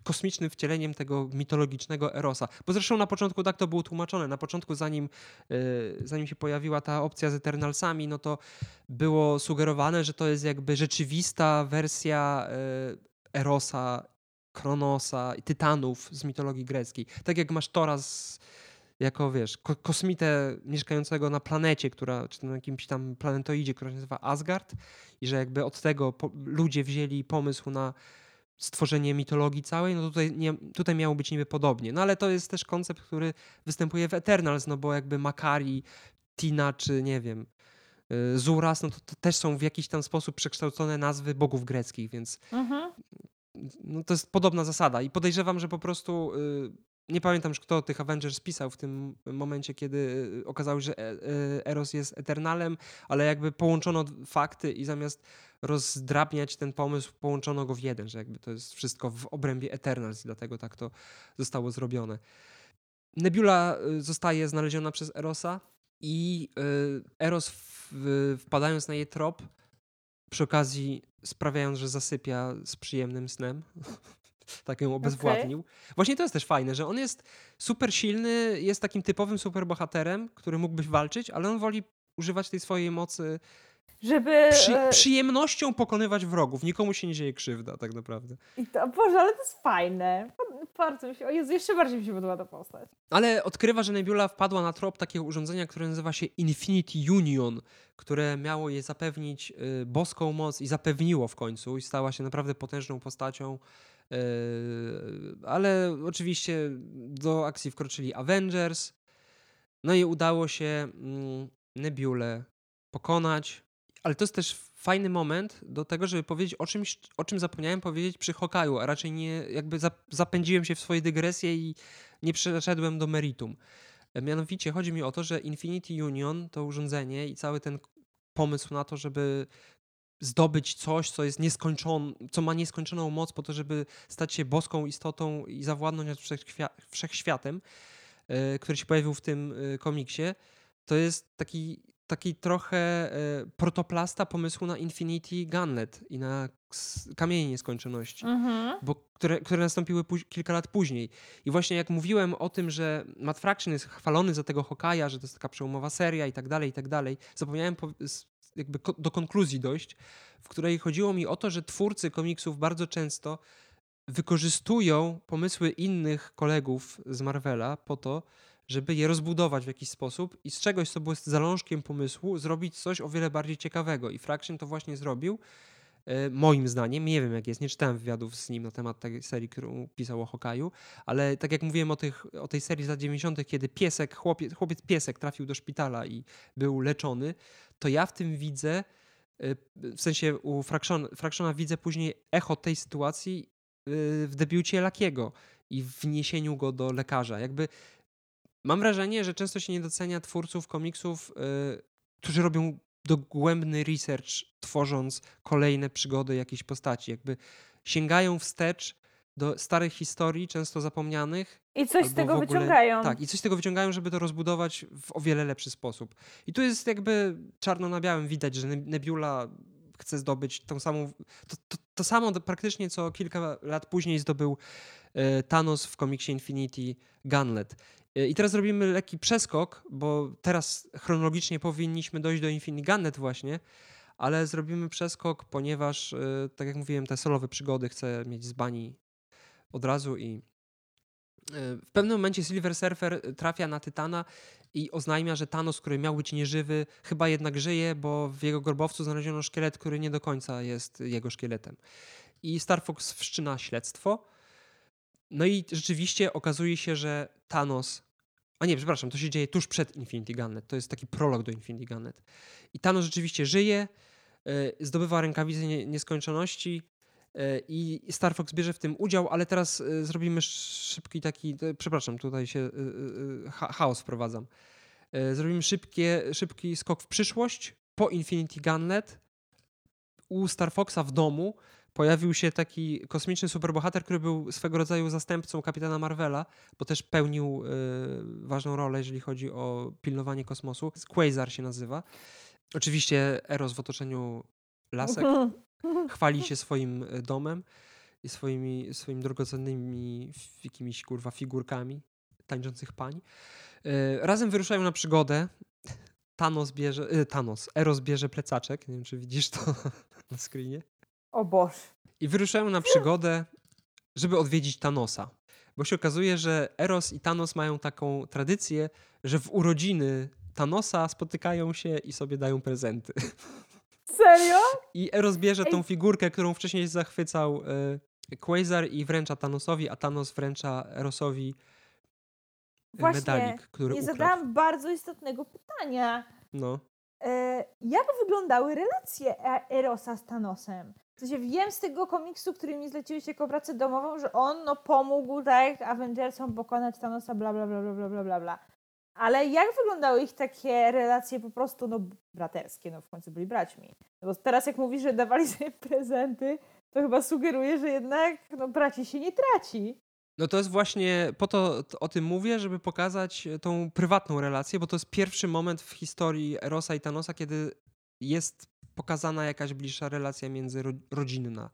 kosmicznym wcieleniem tego mitologicznego Erosa. Bo zresztą na początku tak to było tłumaczone. Na początku, zanim, yy, zanim się pojawiła ta opcja z Eternalsami, no to było sugerowane, że to jest jakby rzeczywista wersja yy, Erosa, Kronosa i Tytanów z mitologii greckiej. Tak jak masz Tora z, jako, wiesz, ko kosmitę mieszkającego na planecie, która, czy na jakimś tam planetoidzie, która się nazywa Asgard i że jakby od tego ludzie wzięli pomysł na stworzenie mitologii całej, no tutaj, nie, tutaj miało być niby podobnie. No ale to jest też koncept, który występuje w Eternals, no bo jakby Makari, Tina czy nie wiem, y, Zuras, no to, to też są w jakiś tam sposób przekształcone nazwy bogów greckich, więc mhm. no to jest podobna zasada i podejrzewam, że po prostu y, nie pamiętam już kto tych Avengers pisał w tym momencie, kiedy y, okazało się, że Eros jest Eternalem, ale jakby połączono fakty i zamiast rozdrabniać ten pomysł, połączono go w jeden, że jakby to jest wszystko w obrębie Eternals i dlatego tak to zostało zrobione. Nebula y, zostaje znaleziona przez Erosa i y, Eros wpadając na jej trop, przy okazji sprawiając, że zasypia z przyjemnym snem, tak ją obezwładnił. Okay. Właśnie to jest też fajne, że on jest super silny, jest takim typowym superbohaterem, który mógłbyś walczyć, ale on woli używać tej swojej mocy żeby... Przy, e, przyjemnością pokonywać wrogów. Nikomu się nie dzieje krzywda, tak naprawdę. I to, Boże, ale to jest fajne. Bardzo mi się... O Jezu, jeszcze bardziej mi się podoba ta postać. Ale odkrywa, że Nebula wpadła na trop takiego urządzenia, które nazywa się Infinity Union, które miało jej zapewnić y, boską moc i zapewniło w końcu i stała się naprawdę potężną postacią. Y, ale oczywiście do akcji wkroczyli Avengers. No i udało się y, Nebulę pokonać ale to jest też fajny moment do tego, żeby powiedzieć o czymś, o czym zapomniałem powiedzieć przy Hokaju, a raczej nie, jakby zapędziłem się w swoje dygresje i nie przeszedłem do meritum. E, mianowicie chodzi mi o to, że Infinity Union, to urządzenie i cały ten pomysł na to, żeby zdobyć coś, co jest nieskończone, co ma nieskończoną moc po to, żeby stać się boską istotą i zawładnąć nad wszechświatem, e, który się pojawił w tym e, komiksie, to jest taki taki trochę e, protoplasta pomysłu na Infinity Gunlet i na kamienie nieskończoności, mhm. bo, które, które nastąpiły kilka lat później. I właśnie jak mówiłem o tym, że Matt Fraction jest chwalony za tego Hokaja, że to jest taka przełomowa seria i tak dalej, i tak dalej, zapomniałem jakby do konkluzji dojść, w której chodziło mi o to, że twórcy komiksów bardzo często wykorzystują pomysły innych kolegów z Marvela po to, żeby je rozbudować w jakiś sposób i z czegoś, co było zalążkiem pomysłu, zrobić coś o wiele bardziej ciekawego. I Fraction to właśnie zrobił. E, moim zdaniem, nie wiem jak jest, nie czytałem wywiadów z nim na temat tej serii, którą pisał o Hokaju, ale tak jak mówiłem o, tych, o tej serii z lat 90., kiedy piesek, chłopiec, chłopiec piesek trafił do szpitala i był leczony, to ja w tym widzę, e, w sensie u Fractiona, Fractiona widzę później echo tej sytuacji e, w debiucie Lakiego i wniesieniu go do lekarza. Jakby mam wrażenie, że często się nie docenia twórców komiksów, którzy robią dogłębny research, tworząc kolejne przygody jakiejś postaci. Jakby sięgają wstecz do starych historii, często zapomnianych. I coś z tego ogóle, wyciągają. Tak, i coś z tego wyciągają, żeby to rozbudować w o wiele lepszy sposób. I tu jest jakby czarno na białym widać, że Nebula chce zdobyć tą samą, to, to, to samo praktycznie, co kilka lat później zdobył e, Thanos w komiksie Infinity Gunlet. Y, I teraz zrobimy lekki przeskok, bo teraz chronologicznie powinniśmy dojść do Infinity Gunnet właśnie, ale zrobimy przeskok, ponieważ, y, tak jak mówiłem, te solowe przygody chcę mieć z bani od razu i y, w pewnym momencie Silver Surfer trafia na Tytana i oznajmia, że Thanos, który miał być nieżywy, chyba jednak żyje, bo w jego grobowcu znaleziono szkielet, który nie do końca jest jego szkieletem. I Star Fox wszczyna śledztwo no i rzeczywiście okazuje się, że Thanos. A nie, przepraszam, to się dzieje tuż przed Infinity Gunnet. To jest taki prolog do Infinity Gunnet. I Thanos rzeczywiście żyje, e, zdobywa rękawice nieskończoności e, i Star Fox bierze w tym udział, ale teraz e, zrobimy szybki taki, przepraszam, tutaj się chaos wprowadzam. Zrobimy szybkie, szybki skok w przyszłość po Infinity Gunnet u Star Foxa w domu pojawił się taki kosmiczny superbohater, który był swego rodzaju zastępcą kapitana Marvela, bo też pełnił ważną rolę, jeżeli chodzi o pilnowanie kosmosu. Quasar się nazywa. Oczywiście Eros w otoczeniu lasek chwali się swoim y, domem i swoimi, swoimi drogocennymi jakimiś kurwa figurkami tańczących pań. Y, razem wyruszają na przygodę. Thanos bierze, Thanos, Eros bierze plecaczek, nie wiem czy widzisz to na screenie. O Boże. I wyruszają na przygodę, żeby odwiedzić Thanosa. Bo się okazuje, że Eros i Thanos mają taką tradycję, że w urodziny Thanosa spotykają się i sobie dają prezenty. Serio? I Eros bierze tą figurkę, którą wcześniej zachwycał y, Quasar i wręcza Thanosowi, a Thanos wręcza Erosowi e, Właśnie, medalik, który nie ukradł. zadałam bardzo istotnego pytania. No. E, jak wyglądały relacje Erosa z Thanosem? W sensie wiem z tego komiksu, który mi zleciłeś jako pracę domową, że on no, pomógł tak Avengersom pokonać Thanosa, bla bla bla bla bla bla bla. Ale jak wyglądały ich takie relacje po prostu no, braterskie? No w końcu byli braćmi. No, bo teraz jak mówisz, że dawali sobie prezenty, to chyba sugeruje, że jednak no, braci się nie traci. No to jest właśnie, po to, o tym mówię, żeby pokazać tą prywatną relację, bo to jest pierwszy moment w historii Erosa i Thanosa, kiedy jest pokazana jakaś bliższa relacja między rodzinna.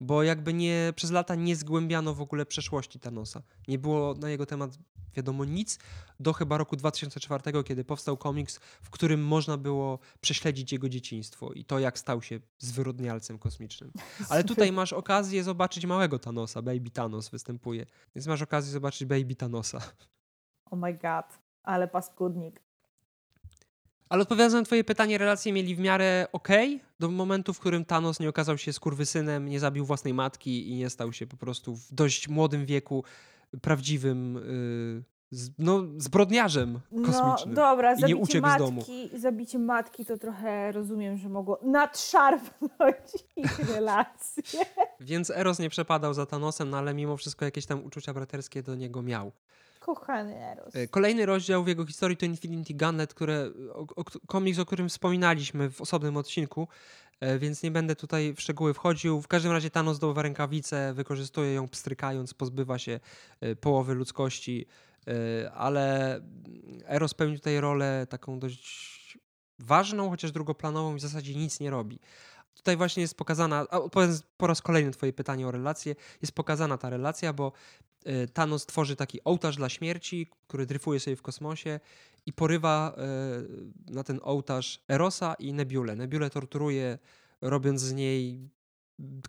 Bo jakby nie, przez lata nie zgłębiano w ogóle przeszłości Thanosa. Nie było na jego temat wiadomo nic, do chyba roku 2004, kiedy powstał komiks, w którym można było prześledzić jego dzieciństwo i to, jak stał się zwyrodnialcem kosmicznym. Ale tutaj masz okazję zobaczyć małego Thanosa, Baby Thanos występuje. Więc masz okazję zobaczyć Baby Thanosa. Oh my god, ale paskudnik. Ale odpowiadając na twoje pytanie, relacje mieli w miarę ok do momentu, w którym Thanos nie okazał się skurwysynem, nie zabił własnej matki i nie stał się po prostu w dość młodym wieku prawdziwym yy, no, zbrodniarzem no, kosmicznym. No dobra, I nie uciekł matki, z domu. Zabicie matki to trochę rozumiem, że mogło nadszarpnąć ich relacje. Więc Eros nie przepadał za Thanosem, no ale mimo wszystko jakieś tam uczucia braterskie do niego miał. Kochany Eros. E, kolejny rozdział w jego historii to Infinity Gunnet, które, o, o, komiks, o którym wspominaliśmy w osobnym odcinku, więc nie będę tutaj w szczegóły wchodził. W każdym razie Thanos zdobywa rękawicę, wykorzystuje ją pstrykając, pozbywa się e, połowy ludzkości, ale Eros pełni tutaj rolę taką dość ważną, chociaż drugoplanową i w zasadzie nic nie robi. Tutaj właśnie jest pokazana, odpowiadając po raz kolejny Twoje pytanie o relację, jest pokazana ta relacja, bo Thanos tworzy taki ołtarz dla śmierci, który dryfuje sobie w kosmosie i porywa y, na ten ołtarz Erosa i Nebulę. Nebulę torturuje, robiąc z niej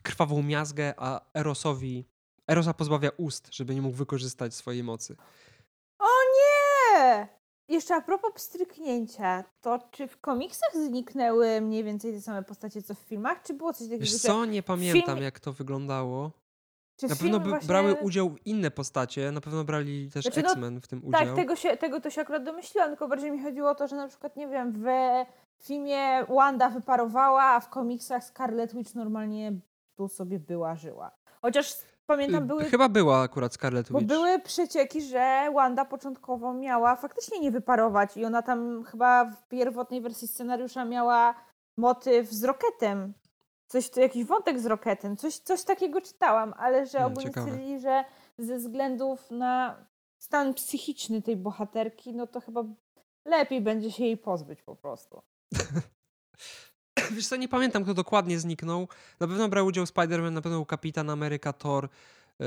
krwawą miazgę, a Erosowi Erosa pozbawia ust, żeby nie mógł wykorzystać swojej mocy. O nie! jeszcze a propos pstryknięcia, to czy w komiksach zniknęły mniej więcej te same postacie co w filmach, czy było coś takiego, Wiesz co, nie pamiętam film- jak to wyglądało. Czy Na pewno by, właśnie... brały udział inne postacie, na pewno brali też Znaczy, no, X-Men w tym udział. Tak, tego, się, tego to się akurat domyśliłam, tylko bardziej mi chodziło o to, że na przykład, nie wiem, w filmie Wanda wyparowała, a w komiksach Scarlet Witch normalnie tu sobie była, żyła. Chociaż pamiętam, Y, były, Chyba była akurat Scarlet bo Witch. były przecieki, że Wanda początkowo miała faktycznie nie wyparować i ona tam chyba w pierwotnej wersji scenariusza miała motyw z Rocketem. Coś, jakiś wątek z Rocketem, coś, coś takiego czytałam, ale że Hmm, ogólnie stwierdzili, że ze względów na stan psychiczny tej bohaterki, no to chyba lepiej będzie się jej pozbyć po prostu. Wiesz co, nie pamiętam kto dokładnie zniknął. Na pewno brał udział Spider-Man, na pewno Kapitan Ameryka, Thor. Yy,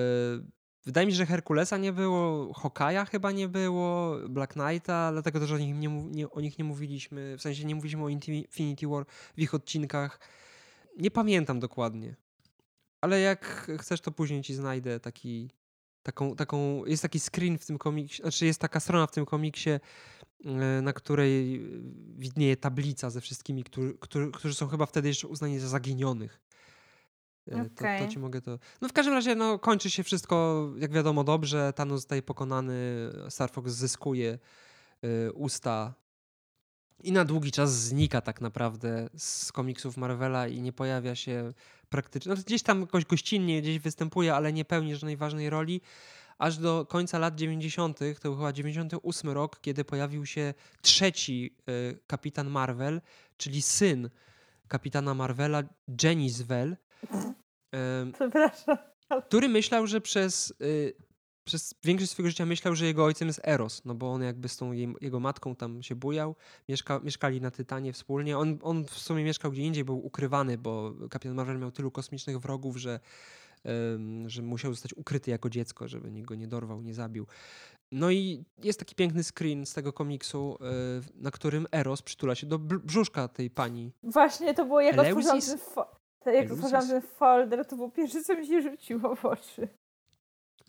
Wydaje mi się, że Herkulesa nie było, Hokaja chyba nie było, Black Knighta, dlatego też o nich nie, nie, o nich nie mówiliśmy, w sensie nie mówiliśmy o Infinity War w ich odcinkach. Nie pamiętam dokładnie. Ale jak chcesz, to później ci znajdę taki, taką, taką, jest taki screen w tym komiksie, znaczy jest taka strona w tym komiksie, e, na której widnieje tablica ze wszystkimi, którzy, którzy, którzy są chyba wtedy jeszcze uznani za zaginionych. E, To, to ci mogę to. No w każdym razie no, kończy się wszystko, jak wiadomo, dobrze. Thanos zostaje pokonany, Star Fox zyskuje e, usta i na długi czas znika tak naprawdę z komiksów Marvela i nie pojawia się praktycznie. No, gdzieś tam jakoś gościnnie gdzieś występuje, ale nie pełni żadnej ważnej roli. Aż do końca lat 90., to był chyba 98 rok, kiedy pojawił się trzeci y, kapitan Marvel, czyli syn kapitana Marvela, Jenny Zwell, em, Przepraszam. który myślał, że przez, y, przez większość swojego życia myślał, że jego ojcem jest Eros, no bo on jakby z tą jej, jego matką tam się bujał, mieszka, mieszkali na Tytanie wspólnie. On, on w sumie mieszkał gdzie indziej, był ukrywany, bo Kapitan Marvel miał tylu kosmicznych wrogów, że, że musiał zostać ukryty jako dziecko, żeby nikt go nie dorwał, nie zabił. No i jest taki piękny screen z tego komiksu, y, na którym Eros przytula się do br- brzuszka tej pani. Właśnie to było jak Eleusis? fo- jak otworzyłam ten folder, to było pierwsze, co mi się rzuciło w oczy.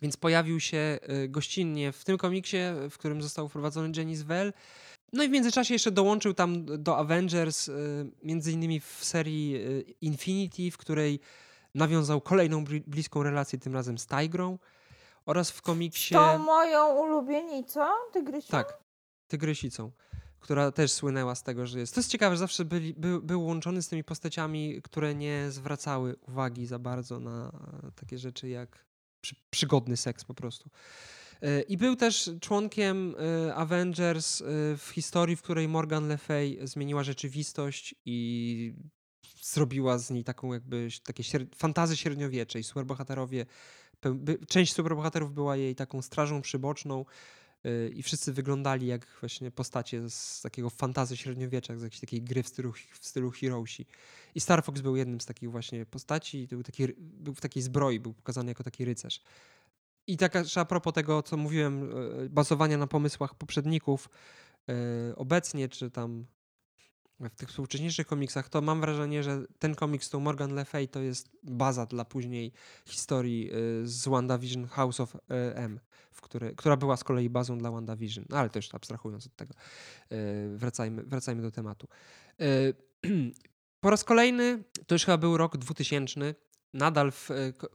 Więc pojawił się y, gościnnie w tym komiksie, w którym został wprowadzony Jenny Zwell. No i w międzyczasie jeszcze dołączył tam do Avengers, y, między innymi w serii y, Infinity, w której nawiązał kolejną bli- bliską relację, tym razem z Tigrą. Oraz w komiksie... To moją ulubienicą, tygrysią? Tak, Tygrysicą, która też słynęła z tego, że jest. To jest ciekawe, że zawsze byli, był, był łączony z tymi postaciami, które nie zwracały uwagi za bardzo na takie rzeczy jak przy, przygodny seks po prostu. E, I był też członkiem e, Avengers e, w historii, w której Morgan Le Fay zmieniła rzeczywistość i zrobiła z niej taką jakby takie śred... fantazy średniowieczej. Superbohaterowie, peł- by... część superbohaterów była jej taką strażą przyboczną, i wszyscy wyglądali jak właśnie postacie z takiego fantazy średniowiecza, z jakiejś takiej gry w stylu, w stylu Heroesi. I Star Fox był jednym z takich właśnie postaci, był, taki, był w takiej zbroi, był pokazany jako taki rycerz. I jeszcze a propos tego, co mówiłem, y, bazowania na pomysłach poprzedników, y, obecnie, czy tam w tych współcześniejszych komiksach, to mam wrażenie, że ten komiks tą Morgan Le Fay to jest baza dla później historii y, z WandaVision House of y, M, w której, która była z kolei bazą dla WandaVision. Ale już abstrahując od tego. Y, Wracajmy, wracajmy do tematu. Po raz kolejny, to już chyba był rok 2000, nadal w,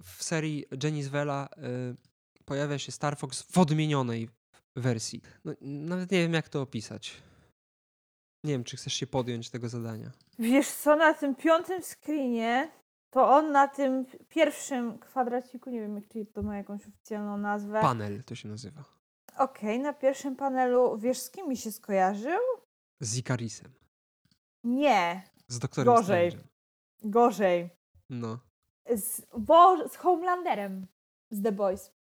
w serii Jenny Zwella y, pojawia się Star Fox w odmienionej wersji. No, nawet nie wiem, jak to opisać. Nie wiem, czy chcesz się podjąć tego zadania. Wiesz co, na tym piątym screenie, to on na tym pierwszym kwadraciku, nie wiem, czy to ma jakąś oficjalną nazwę. Panel to się nazywa. Okej, na pierwszym panelu, wiesz z kim mi się skojarzył? Z Icarisem. Nie, Z doktorem Gorzej. Strange'em. gorzej. No. Z, bo, z Homelanderem z The Boys.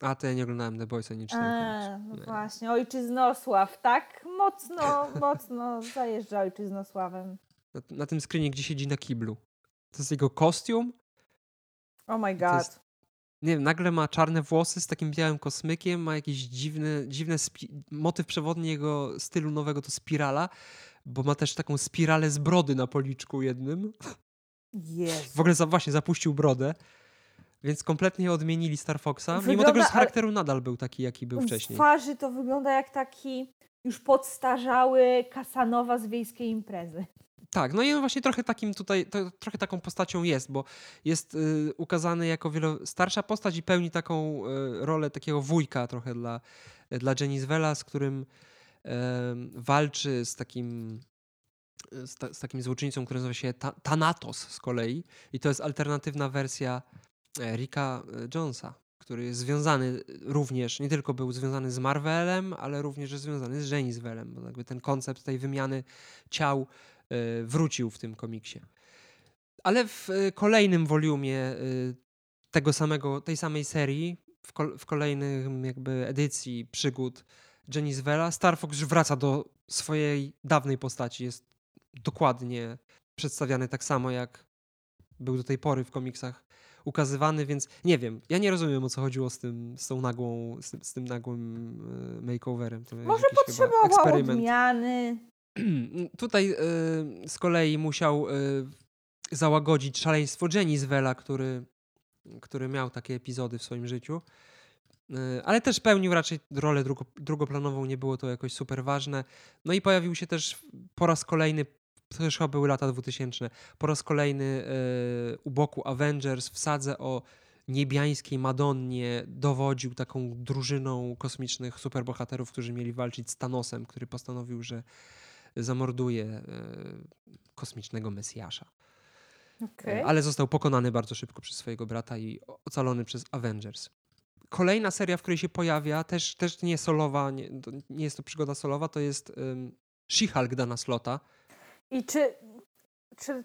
A to ja nie oglądałem The Boys, ani nie czytałem komiksu. no Nie. właśnie, Ojczyznosław, tak mocno, mocno zajeżdża Ojczyznosławem. Na, na tym screenie, gdzie siedzi na kiblu. To jest jego kostium. Oh my god. jest- Nie wiem, nagle ma czarne włosy z takim białym kosmykiem, ma jakiś dziwny, dziwny motyw przewodni jego stylu nowego to spirala, bo ma też taką spiralę z brody na policzku jednym. Jezu. W ogóle za, właśnie zapuścił brodę, więc kompletnie odmienili Star Foxa, mimo Wygląda- tego, że z charakteru nadal był taki, jaki był W wcześniej. twarzy to wygląda jak taki już podstarzały Kasanowa z wiejskiej imprezy. Tak, no i on właśnie trochę takim tutaj, to, trochę taką postacią jest, bo jest y, ukazany jako wielo starsza postać i pełni taką y, rolę takiego wujka trochę dla, dla Jenny Zwela, z którym y, walczy z takim z, ta, z, takim złoczyńcą, który nazywa się Ta Thanatos z kolei i to jest alternatywna wersja Ricka e, Jonesa, który jest związany również, nie tylko był związany z Marvelem, ale również jest związany z Jenny Zwelem, bo jakby ten koncept tej wymiany ciał E, wrócił w tym komiksie. Ale w e, kolejnym volumie e, tego samego, tej samej serii, w, kol w kolejnym jakby edycji przygód Jenny Zwela, Star Fox wraca do swojej dawnej postaci. Jest dokładnie przedstawiany tak samo, jak był do tej pory w komiksach ukazywany, więc nie wiem, ja nie rozumiem o co chodziło z tym, z tą nagłą, z tym, z tym nagłym makeoverem. To Może potrzebował odmiany. Tutaj y, z kolei musiał y, załagodzić szaleństwo Jenny Zwela, który, który miał takie epizody w swoim życiu. Y, ale też pełnił raczej rolę drugo, drugoplanową, nie było to jakoś super ważne. No i pojawił się też po raz kolejny, to chyba były lata 2000, po raz kolejny u boku Avengers w sadze o niebiańskiej Madonnie dowodził taką drużyną kosmicznych superbohaterów, którzy mieli walczyć z Thanosem, który postanowił, że zamorduje e, kosmicznego Mesjasza. Okay. Ale został pokonany bardzo szybko przez swojego brata i ocalony przez Avengers. Kolejna seria, w której się pojawia, też, też nie solowa, nie, nie jest to przygoda solowa, to jest um, She-Hulk Dana Slota. I czy, czy,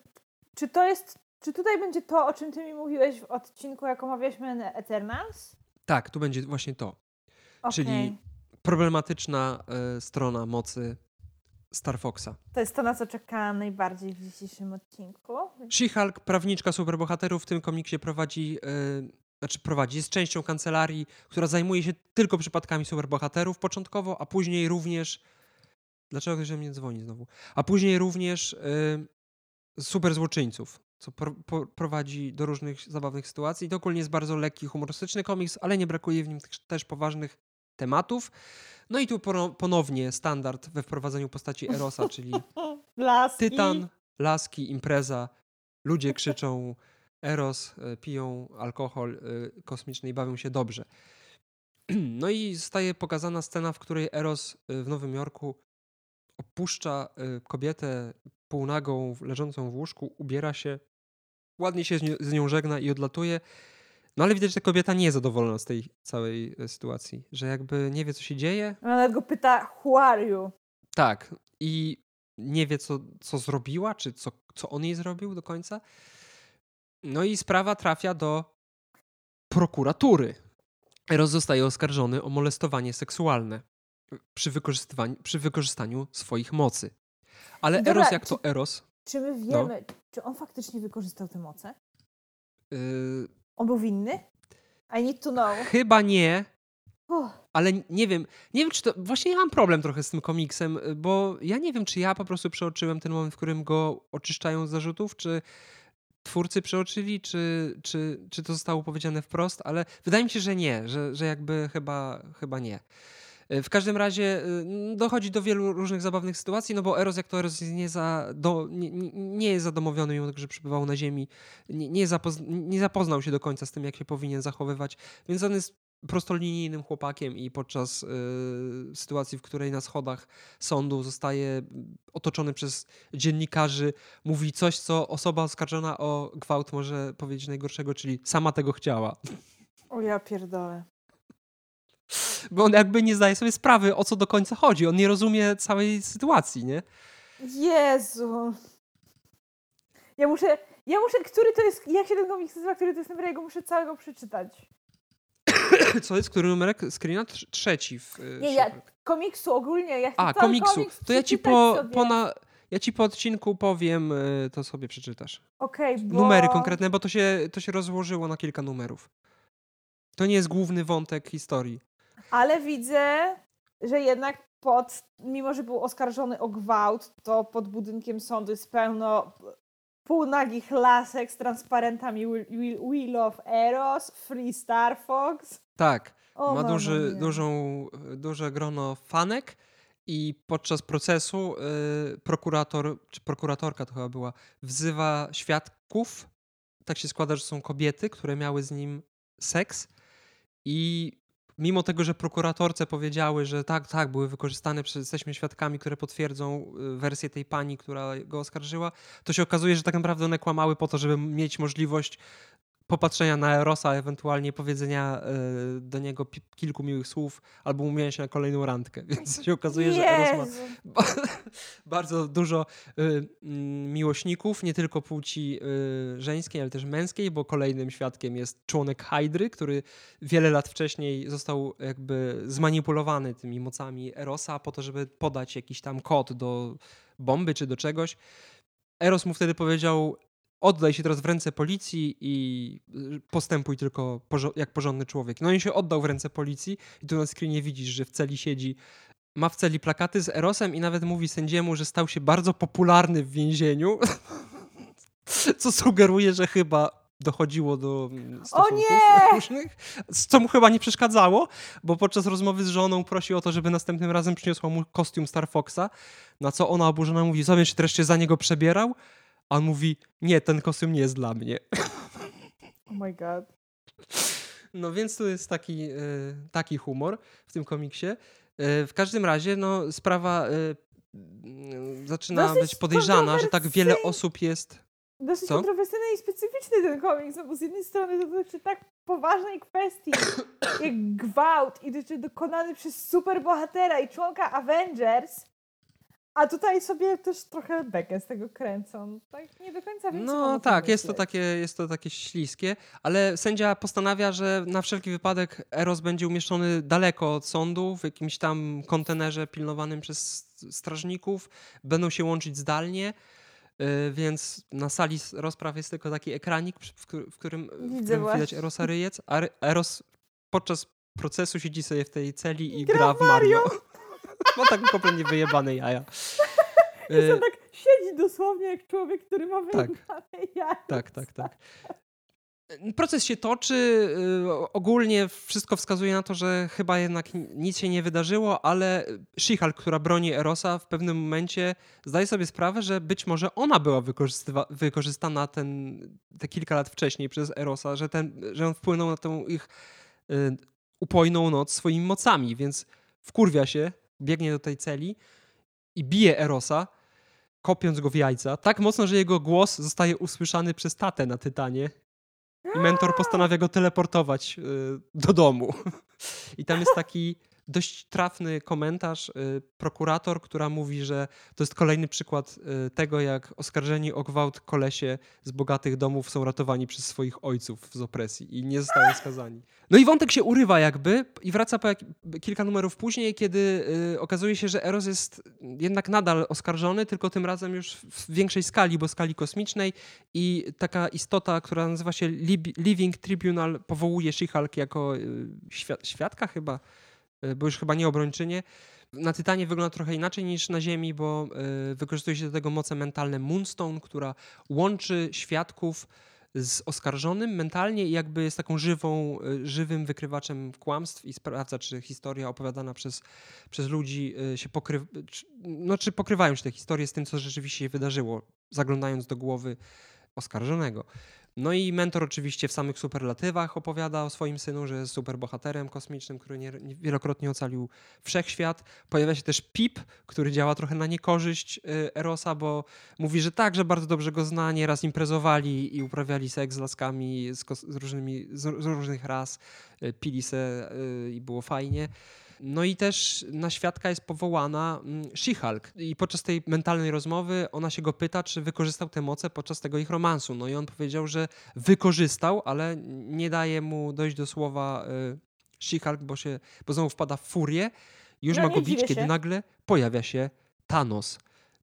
czy to jest, czy tutaj będzie to, o czym ty mi mówiłeś w odcinku, jak omawialiśmy Eternals? Tak, tu będzie właśnie to. Okay. Czyli problematyczna y, strona mocy Star Foxa. To jest to, na co czekałam najbardziej w dzisiejszym odcinku. She-Hulk, prawniczka superbohaterów w tym komiksie prowadzi, yy, znaczy prowadzi, jest częścią kancelarii, która zajmuje się tylko przypadkami superbohaterów początkowo, a później również Dlaczego ktoś mnie dzwoni znowu? A później również yy, super złoczyńców, co pro, po, prowadzi do różnych zabawnych sytuacji. To ogólnie jest bardzo lekki, humorystyczny komiks, ale nie brakuje w nim też poważnych tematów. No i tu ponownie standard we wprowadzeniu postaci Erosa, czyli laski. tytan, laski, impreza, ludzie krzyczą Eros, e, piją alkohol e, kosmiczny i bawią się dobrze. No i zostaje pokazana scena, w której Eros w Nowym Jorku opuszcza kobietę półnagą, leżącą w łóżku, ubiera się, ładnie się z nią żegna i odlatuje. No ale widać, że ta kobieta nie jest zadowolona z tej całej e, sytuacji, że jakby nie wie, co się dzieje. Ona nawet go pyta, who are you? Tak. I nie wie, co, co zrobiła, czy co, co on jej zrobił do końca. No i sprawa trafia do prokuratury. Eros zostaje oskarżony o molestowanie seksualne przy wykorzystywaniu, przy wykorzystaniu swoich mocy. Ale Dobra, Eros jak czy, to Eros... Czy my no. wiemy, no, czy on faktycznie wykorzystał te moce? Yy, on był winny? I need to know. Chyba nie. Ale nie wiem, nie wiem, czy to. Właśnie ja mam problem trochę z tym komiksem, bo ja nie wiem, czy ja po prostu przeoczyłem ten moment, w którym go oczyszczają z zarzutów, czy twórcy przeoczyli, czy, czy, czy to zostało powiedziane wprost, ale wydaje mi się, że nie, że, że jakby chyba, chyba nie. E, w każdym razie e, dochodzi do wielu różnych zabawnych sytuacji, no bo Eros jak to Eros nie, za, do, nie, nie jest zadomowiony, mimo że przebywał na ziemi, nie, nie, zapozna, nie zapoznał się do końca z tym, jak się powinien zachowywać, więc on jest prostolinijnym chłopakiem i podczas y, sytuacji, w której na schodach sądu zostaje otoczony przez dziennikarzy, mówi coś, co osoba oskarżona o gwałt może powiedzieć najgorszego, czyli sama tego chciała. O ja pierdolę bo on jakby nie zdaje sobie sprawy, o co do końca chodzi. On nie rozumie całej sytuacji, nie? Jezu. Ja muszę, ja muszę, który to jest, jak się ten komiks nazywa, który to jest numer, ja go muszę całego przeczytać. Co jest? Który numerek screena? Trzeci. W, y, nie, ja, komiksu ogólnie. Ja A, komiksu. Komiks to ja ci po, po na, ja ci po odcinku powiem, y, to sobie przeczytasz. Okej, okay, bo... Numery konkretne, bo to się, to się rozłożyło na kilka numerów. To nie jest główny wątek historii ale widzę, że jednak pod, mimo że był oskarżony o gwałt, to pod budynkiem sądu jest pełno półnagich lasek z transparentami Wheel, Wheel of Eros, Free Star Fox. Tak, o, ma duży, dużą, duże grono fanek i podczas procesu y, prokurator, czy prokuratorka to chyba była, wzywa świadków. Tak się składa, że są kobiety, które miały z nim seks i mimo tego, że prokuratorce powiedziały, że tak, tak, były wykorzystane, jesteśmy świadkami, które potwierdzą y, wersję tej pani, która go oskarżyła, to się okazuje, że tak naprawdę one kłamały po to, żeby mieć możliwość popatrzenia na Erosa, ewentualnie powiedzenia y, do niego kilku miłych słów, albo umówienia się na kolejną randkę. Więc się okazuje, że Eros ma bardzo dużo y, miłośników, nie tylko płci y, żeńskiej, ale też męskiej, bo kolejnym świadkiem jest członek Hydry, który wiele lat wcześniej został jakby zmanipulowany tymi mocami Erosa po to, żeby podać jakiś tam kod do bomby czy do czegoś. Eros mu wtedy powiedział: oddaj się teraz w ręce policji i y, postępuj tylko jak porządny człowiek. No i się oddał w ręce policji i tu na screenie widzisz, że w celi siedzi, ma w celi plakaty z Erosem i nawet mówi sędziemu, że stał się bardzo popularny w więzieniu, co sugeruje, że chyba dochodziło do mm, stosunków różnych, co mu chyba nie przeszkadzało, bo podczas rozmowy z żoną prosi o to, żeby następnym razem przyniosła mu kostium Star Foxa, na co ona oburzona mówi, zobacz, czy się za niego przebierał? A on mówi, nie, ten kostium nie jest dla mnie. Oh my god. No więc tu jest taki, y, taki humor w tym komiksie. Y, w każdym razie, no, sprawa y, zaczyna Dosyć być podejrzana, że tak wiele osób jest. Dosyć Co? kontrowersyjny i specyficzny ten komiks, no bo z jednej strony to dotyczy tak poważnej kwestii, jak gwałt i dotyczy dokonany przez superbohatera i członka Avengers, a tutaj sobie też trochę bekę z tego kręcą. Tak nie do końca wiem, No tak, jest to, takie, jest to takie śliskie, ale sędzia postanawia, że na wszelki wypadek Eros będzie umieszczony daleko od sądu, w jakimś tam kontenerze pilnowanym przez strażników. Będą się łączyć zdalnie. Y, więc na sali rozpraw jest tylko taki ekranik, w, którym, w którym widać Erosa Ryjec, a Eros podczas procesu siedzi sobie w tej celi i gra, gra w Mario. Mario. Ma tak kompletnie wyjebane jaja. I on y, tak siedzi dosłownie jak człowiek, który ma tak. wyjebane tak, jaja. Tak, tak, tak. Proces się toczy. Y, ogólnie wszystko wskazuje na to, że chyba jednak nic się nie wydarzyło, ale Shihal, która broni Erosa, w pewnym momencie zdaje sobie sprawę, że być może ona była wykorzystana ten, te kilka lat wcześniej przez Erosa, że, ten, że on wpłynął na tą ich y, upojną noc swoimi mocami, więc wkurwia się, biegnie do tej celi i bije Erosa, kopiąc go w jajca, tak mocno, że jego głos zostaje usłyszany przez tatę na Tytanie. I mentor postanawia go teleportować y, do domu. I tam jest taki dość trafny komentarz. Y, prokurator, która mówi, że to jest kolejny przykład y, tego, jak oskarżeni o gwałt kolesie z bogatych domów są ratowani przez swoich ojców z opresji i nie zostają skazani. No i wątek się urywa jakby i wraca po jak, kilka numerów później, kiedy y, okazuje się, że Eros jest jednak nadal oskarżony, tylko tym razem już w większej skali, bo skali kosmicznej i taka istota, która nazywa się Living Tribunal powołuje She-Hulk jako świadka chyba bo już chyba nie obrończynie. Na Tytanie wygląda trochę inaczej niż na Ziemi, bo y, wykorzystuje się do tego moce mentalne Moonstone, która łączy świadków z oskarżonym mentalnie i jakby jest taką żywą, y, żywym wykrywaczem kłamstw i sprawdza, czy historia opowiadana przez, przez ludzi się pokrywa, no, czy pokrywają się te historie z tym, co rzeczywiście się wydarzyło, zaglądając do głowy oskarżonego. No i mentor oczywiście w samych superlatywach opowiada o swoim synu, że jest superbohaterem kosmicznym, który nie, nie, wielokrotnie ocalił wszechświat. Pojawia się też Pip, który działa trochę na niekorzyść y, Erosa, bo mówi, że tak, że bardzo dobrze go zna, nieraz imprezowali i uprawiali seks z laskami z, z różnymi, z, z, różnych ras, y, pili se y, i było fajnie. No i też na świadka jest powołana mm, She-Hulk. I podczas tej mentalnej rozmowy ona się go pyta, czy wykorzystał te moce podczas tego ich romansu. No i on powiedział, że wykorzystał, ale nie daje mu dojść do słowa y, She-Hulk, bo, się, bo znowu wpada w furię. Już no, ma go bić, kiedy nagle pojawia się Thanos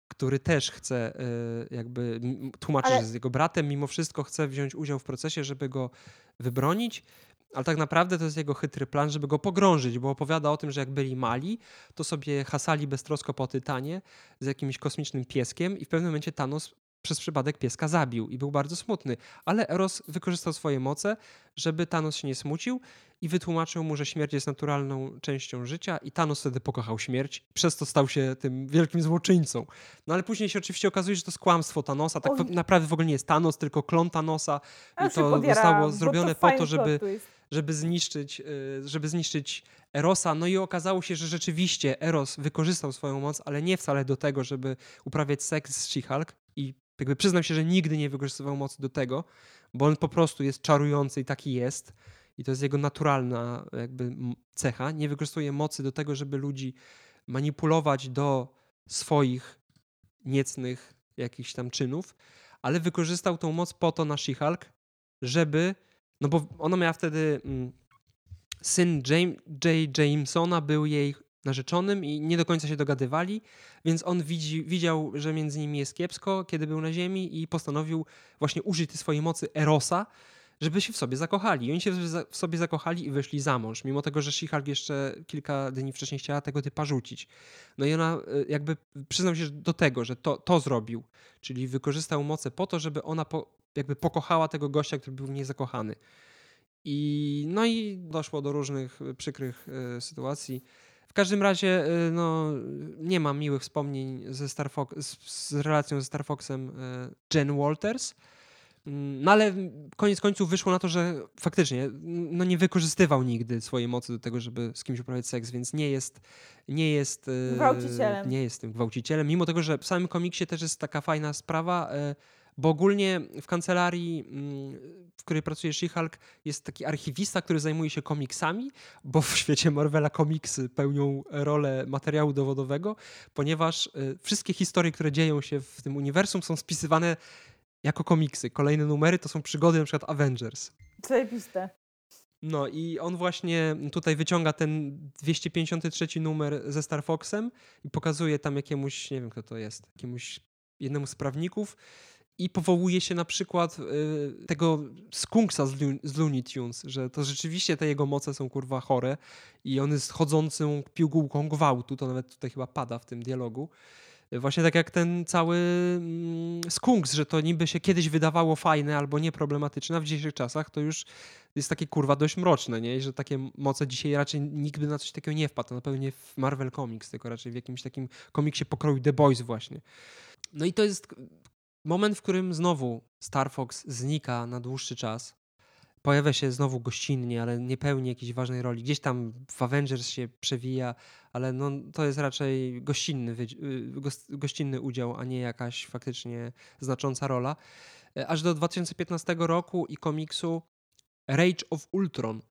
który też chce y, jakby tłumaczyć, Ale... że z jego bratem, mimo wszystko chce wziąć udział w procesie, żeby go wybronić. Ale tak naprawdę to jest jego chytry plan, żeby go pogrążyć, bo opowiada o tym, że jak byli mali, to sobie hasali beztrosko po Tytanie z jakimś kosmicznym pieskiem i w pewnym momencie Thanos przez przypadek pieska zabił i był bardzo smutny. Ale Eros wykorzystał swoje moce, żeby Thanos się nie smucił i wytłumaczył mu, że śmierć jest naturalną częścią życia i Thanos wtedy pokochał śmierć, przez to stał się tym wielkim złoczyńcą. No ale później się oczywiście okazuje, że to jest kłamstwo Thanosa, tak naprawdę w ogóle nie jest Thanos, tylko klon Thanosa i to zostało zrobione to po to, żeby, żeby zniszczyć, y, żeby zniszczyć Erosa. No i okazało się, że rzeczywiście Eros wykorzystał swoją moc, ale nie wcale do tego, żeby uprawiać seks z She-Hulk i jakby przyznam się, że nigdy nie wykorzystywał mocy do tego, bo on po prostu jest czarujący i taki jest i to jest jego naturalna jakby cecha. Nie wykorzystuje mocy do tego, żeby ludzi manipulować do swoich niecnych jakichś tam czynów, ale wykorzystał tą moc po to na She-Hulk, żeby, no bo ona miała wtedy mm, syn James, J. Jamesona był jej narzeczonym i nie do końca się dogadywali, więc on widzi, widział, że między nimi jest kiepsko, kiedy był na ziemi i postanowił właśnie użyć tej swojej mocy Erosa, żeby się w sobie zakochali. I oni się w sobie zakochali i wyszli za mąż, mimo tego, że She-Hulk jeszcze kilka dni wcześniej chciała tego typa rzucić. No i ona e, jakby przyznał się do tego, że to, to zrobił, czyli wykorzystał moce po to, żeby ona po, jakby pokochała tego gościa, który był w niej zakochany. I, no i doszło do różnych przykrych y, sytuacji. W każdym razie y, no, nie mam miłych wspomnień ze Star Fox, z, z relacją ze Star Foxem y, Jen Walters. Mm, no ale koniec końców wyszło na to, że faktycznie no nie wykorzystywał nigdy swojej mocy do tego, żeby z kimś uprawiać seks, więc nie jest nie jest gwałcicielem. Nie jest tym gwałcicielem, mimo tego, że w samym komiksie też jest taka fajna sprawa, bo ogólnie w kancelarii, mm, w której pracuje She-Hulk, jest taki archiwista, który zajmuje się komiksami, bo w świecie Marvela komiksy pełnią rolę materiału dowodowego, ponieważ y, wszystkie historie, które dzieją się w tym uniwersum są spisywane jako komiksy. Kolejne numery to są przygody na przykład Avengers. Zajebiste. No i on właśnie tutaj wyciąga ten 253 numer ze Star Foxem i pokazuje tam jakiemuś, nie wiem kto to jest, jakiemuś jednemu z prawników i powołuje się na przykład y, tego skunksa z, z Looney Tunes, że to rzeczywiście te jego moce są kurwa chore i on jest chodzącą pigułką gwałtu, to nawet tutaj chyba pada w tym dialogu. Właśnie tak jak ten cały mm, skunks, że to niby się kiedyś wydawało fajne albo nieproblematyczne, a w dzisiejszych czasach to już jest takie kurwa dość mroczne, nie? Że takie moce dzisiaj raczej nikt by na coś takiego nie wpadł. Na pewno nie w Marvel Comics, tylko raczej w jakimś takim komiksie pokroju The Boys właśnie. No i to jest moment, w którym znowu Star Fox znika na dłuższy czas, pojawia się znowu gościnnie, ale nie pełni jakiejś ważnej roli. Gdzieś tam w Avengers się przewija, ale no, to jest raczej gościnny, y, gościnny udział, a nie jakaś faktycznie znacząca rola. E, aż do 2015 roku i komiksu Rage of Ultron, e,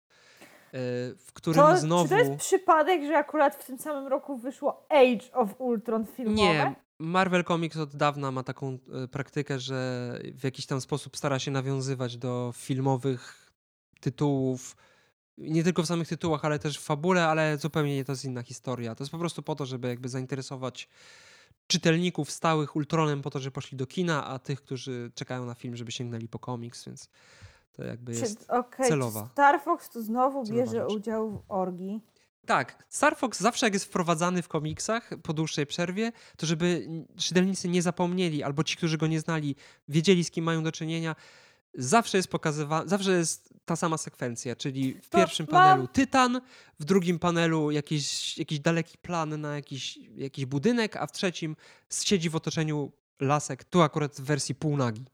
w którym to, znowu... Czy to jest przypadek, że akurat w tym samym roku wyszło Age of Ultron filmowe? Nie, Marvel Comics od dawna ma taką e, praktykę, że w jakiś tam sposób stara się nawiązywać do filmowych tytułów. Nie tylko w samych tytułach, ale też w fabule, ale zupełnie nie to jest inna historia. To jest po prostu po to, żeby jakby zainteresować czytelników stałych Ultronem po to, że poszli do kina, a tych, którzy czekają na film, żeby sięgnęli po komiks, więc to jakby jest czy, okay, celowa. Star Fox tu znowu bierze udział w orgii? Tak, Star Fox zawsze jak jest wprowadzany w komiksach po dłuższej przerwie, to żeby czytelnicy nie zapomnieli, albo ci, którzy go nie znali, wiedzieli z kim mają do czynienia, zawsze jest pokazywana, zawsze jest ta sama sekwencja, czyli w pierwszym panelu Tytan, w drugim panelu jakiś, jakiś daleki plan na jakiś, jakiś budynek, a w trzecim siedzi w otoczeniu lasek, tu akurat w wersji półnagi.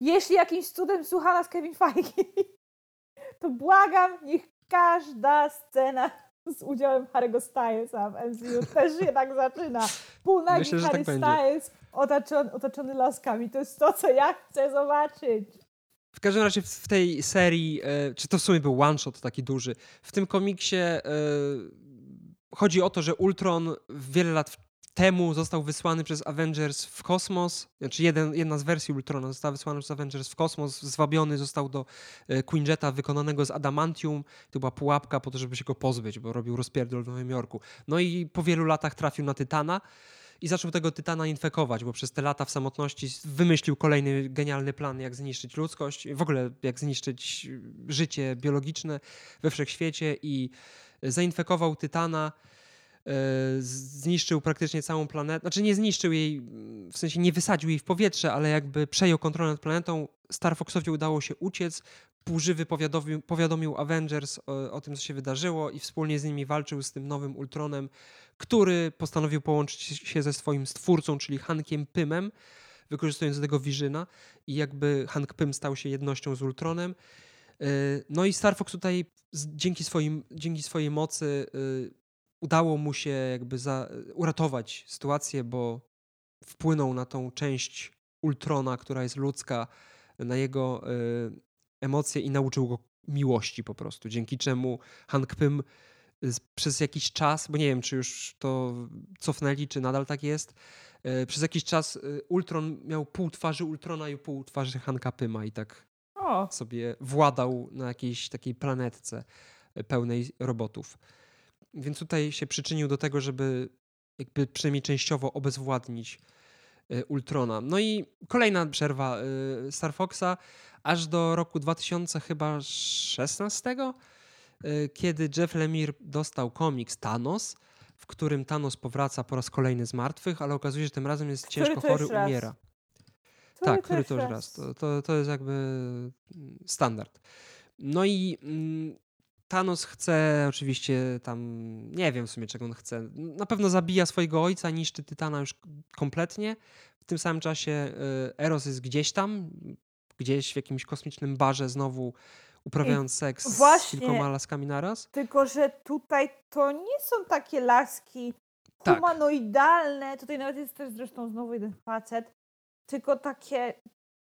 Jeśli jakimś cudem słucha nas Kevin Feige, to błagam, niech każda scena z udziałem Harry'ego Stylesa w MCU też się tak zaczyna. Półnagi Myślę, Harry tak Styles otoczony, otoczony laskami. To jest to, co ja chcę zobaczyć. W każdym razie w tej serii, e, czy to w sumie był one shot taki duży, w tym komiksie e, chodzi o to, że Ultron wiele lat temu został wysłany przez Avengers w kosmos, znaczy jeden, jedna z wersji Ultrona została wysłana przez Avengers w kosmos, zwabiony został do e, Quinjeta wykonanego z adamantium, to była pułapka po to, żeby się go pozbyć, bo robił rozpierdol w Nowym Jorku. No i po wielu latach trafił na Tytana i zaczął tego Tytana infekować, bo przez te lata w samotności wymyślił kolejny genialny plan, jak zniszczyć ludzkość, w ogóle jak zniszczyć życie biologiczne we wszechświecie i zainfekował Tytana zniszczył praktycznie całą planetę. Znaczy nie zniszczył jej, w sensie nie wysadził jej w powietrze, ale jakby przejął kontrolę nad planetą. Star Foxowi udało się uciec. Półżywy powiadomił, powiadomił Avengers o, o, tym, co się wydarzyło i wspólnie z nimi walczył z tym nowym Ultronem, który postanowił połączyć się ze swoim stwórcą, czyli Hankiem Pymem, wykorzystując do tego Vizyna i jakby Hank Pym stał się jednością z Ultronem. No i Star Fox tutaj dzięki, swoim, dzięki swojej mocy udało mu się jakby za, uratować sytuację, bo wpłynął na tą część Ultrona, która jest ludzka, na jego y, emocje i nauczył go miłości po prostu, dzięki czemu Hank Pym przez jakiś czas, bo nie wiem, czy już to cofnęli, czy nadal tak jest, y, przez jakiś czas Ultron miał pół twarzy Ultrona i pół twarzy Hanka Pyma i tak o. sobie władał na jakiejś takiej planetce pełnej robotów. Więc tutaj się przyczynił do tego, żeby jakby przynajmniej częściowo obezwładnić y, Ultrona. No i kolejna przerwa y, Star Foxa aż do roku 2016, y, kiedy Jeff Lemire dostał komiks Thanos, w którym Thanos powraca po raz kolejny z martwych, ale okazuje się, że tym razem jest ciężko chory, umiera. tak, który to już raz. To, to, to jest jakby mm, standard. No i mm, Thanos chce oczywiście tam, nie wiem w sumie czego on chce. Na pewno zabija swojego ojca, niszczy Tytana już kompletnie. W tym samym czasie y, Eros jest gdzieś tam, gdzieś w jakimś kosmicznym barze znowu uprawiając I seks właśnie, z kilkoma laskami naraz. Tylko, że tutaj to nie są takie laski tak. humanoidalne. Tak. Tutaj nawet jest też zresztą znowu jeden facet. Tylko takie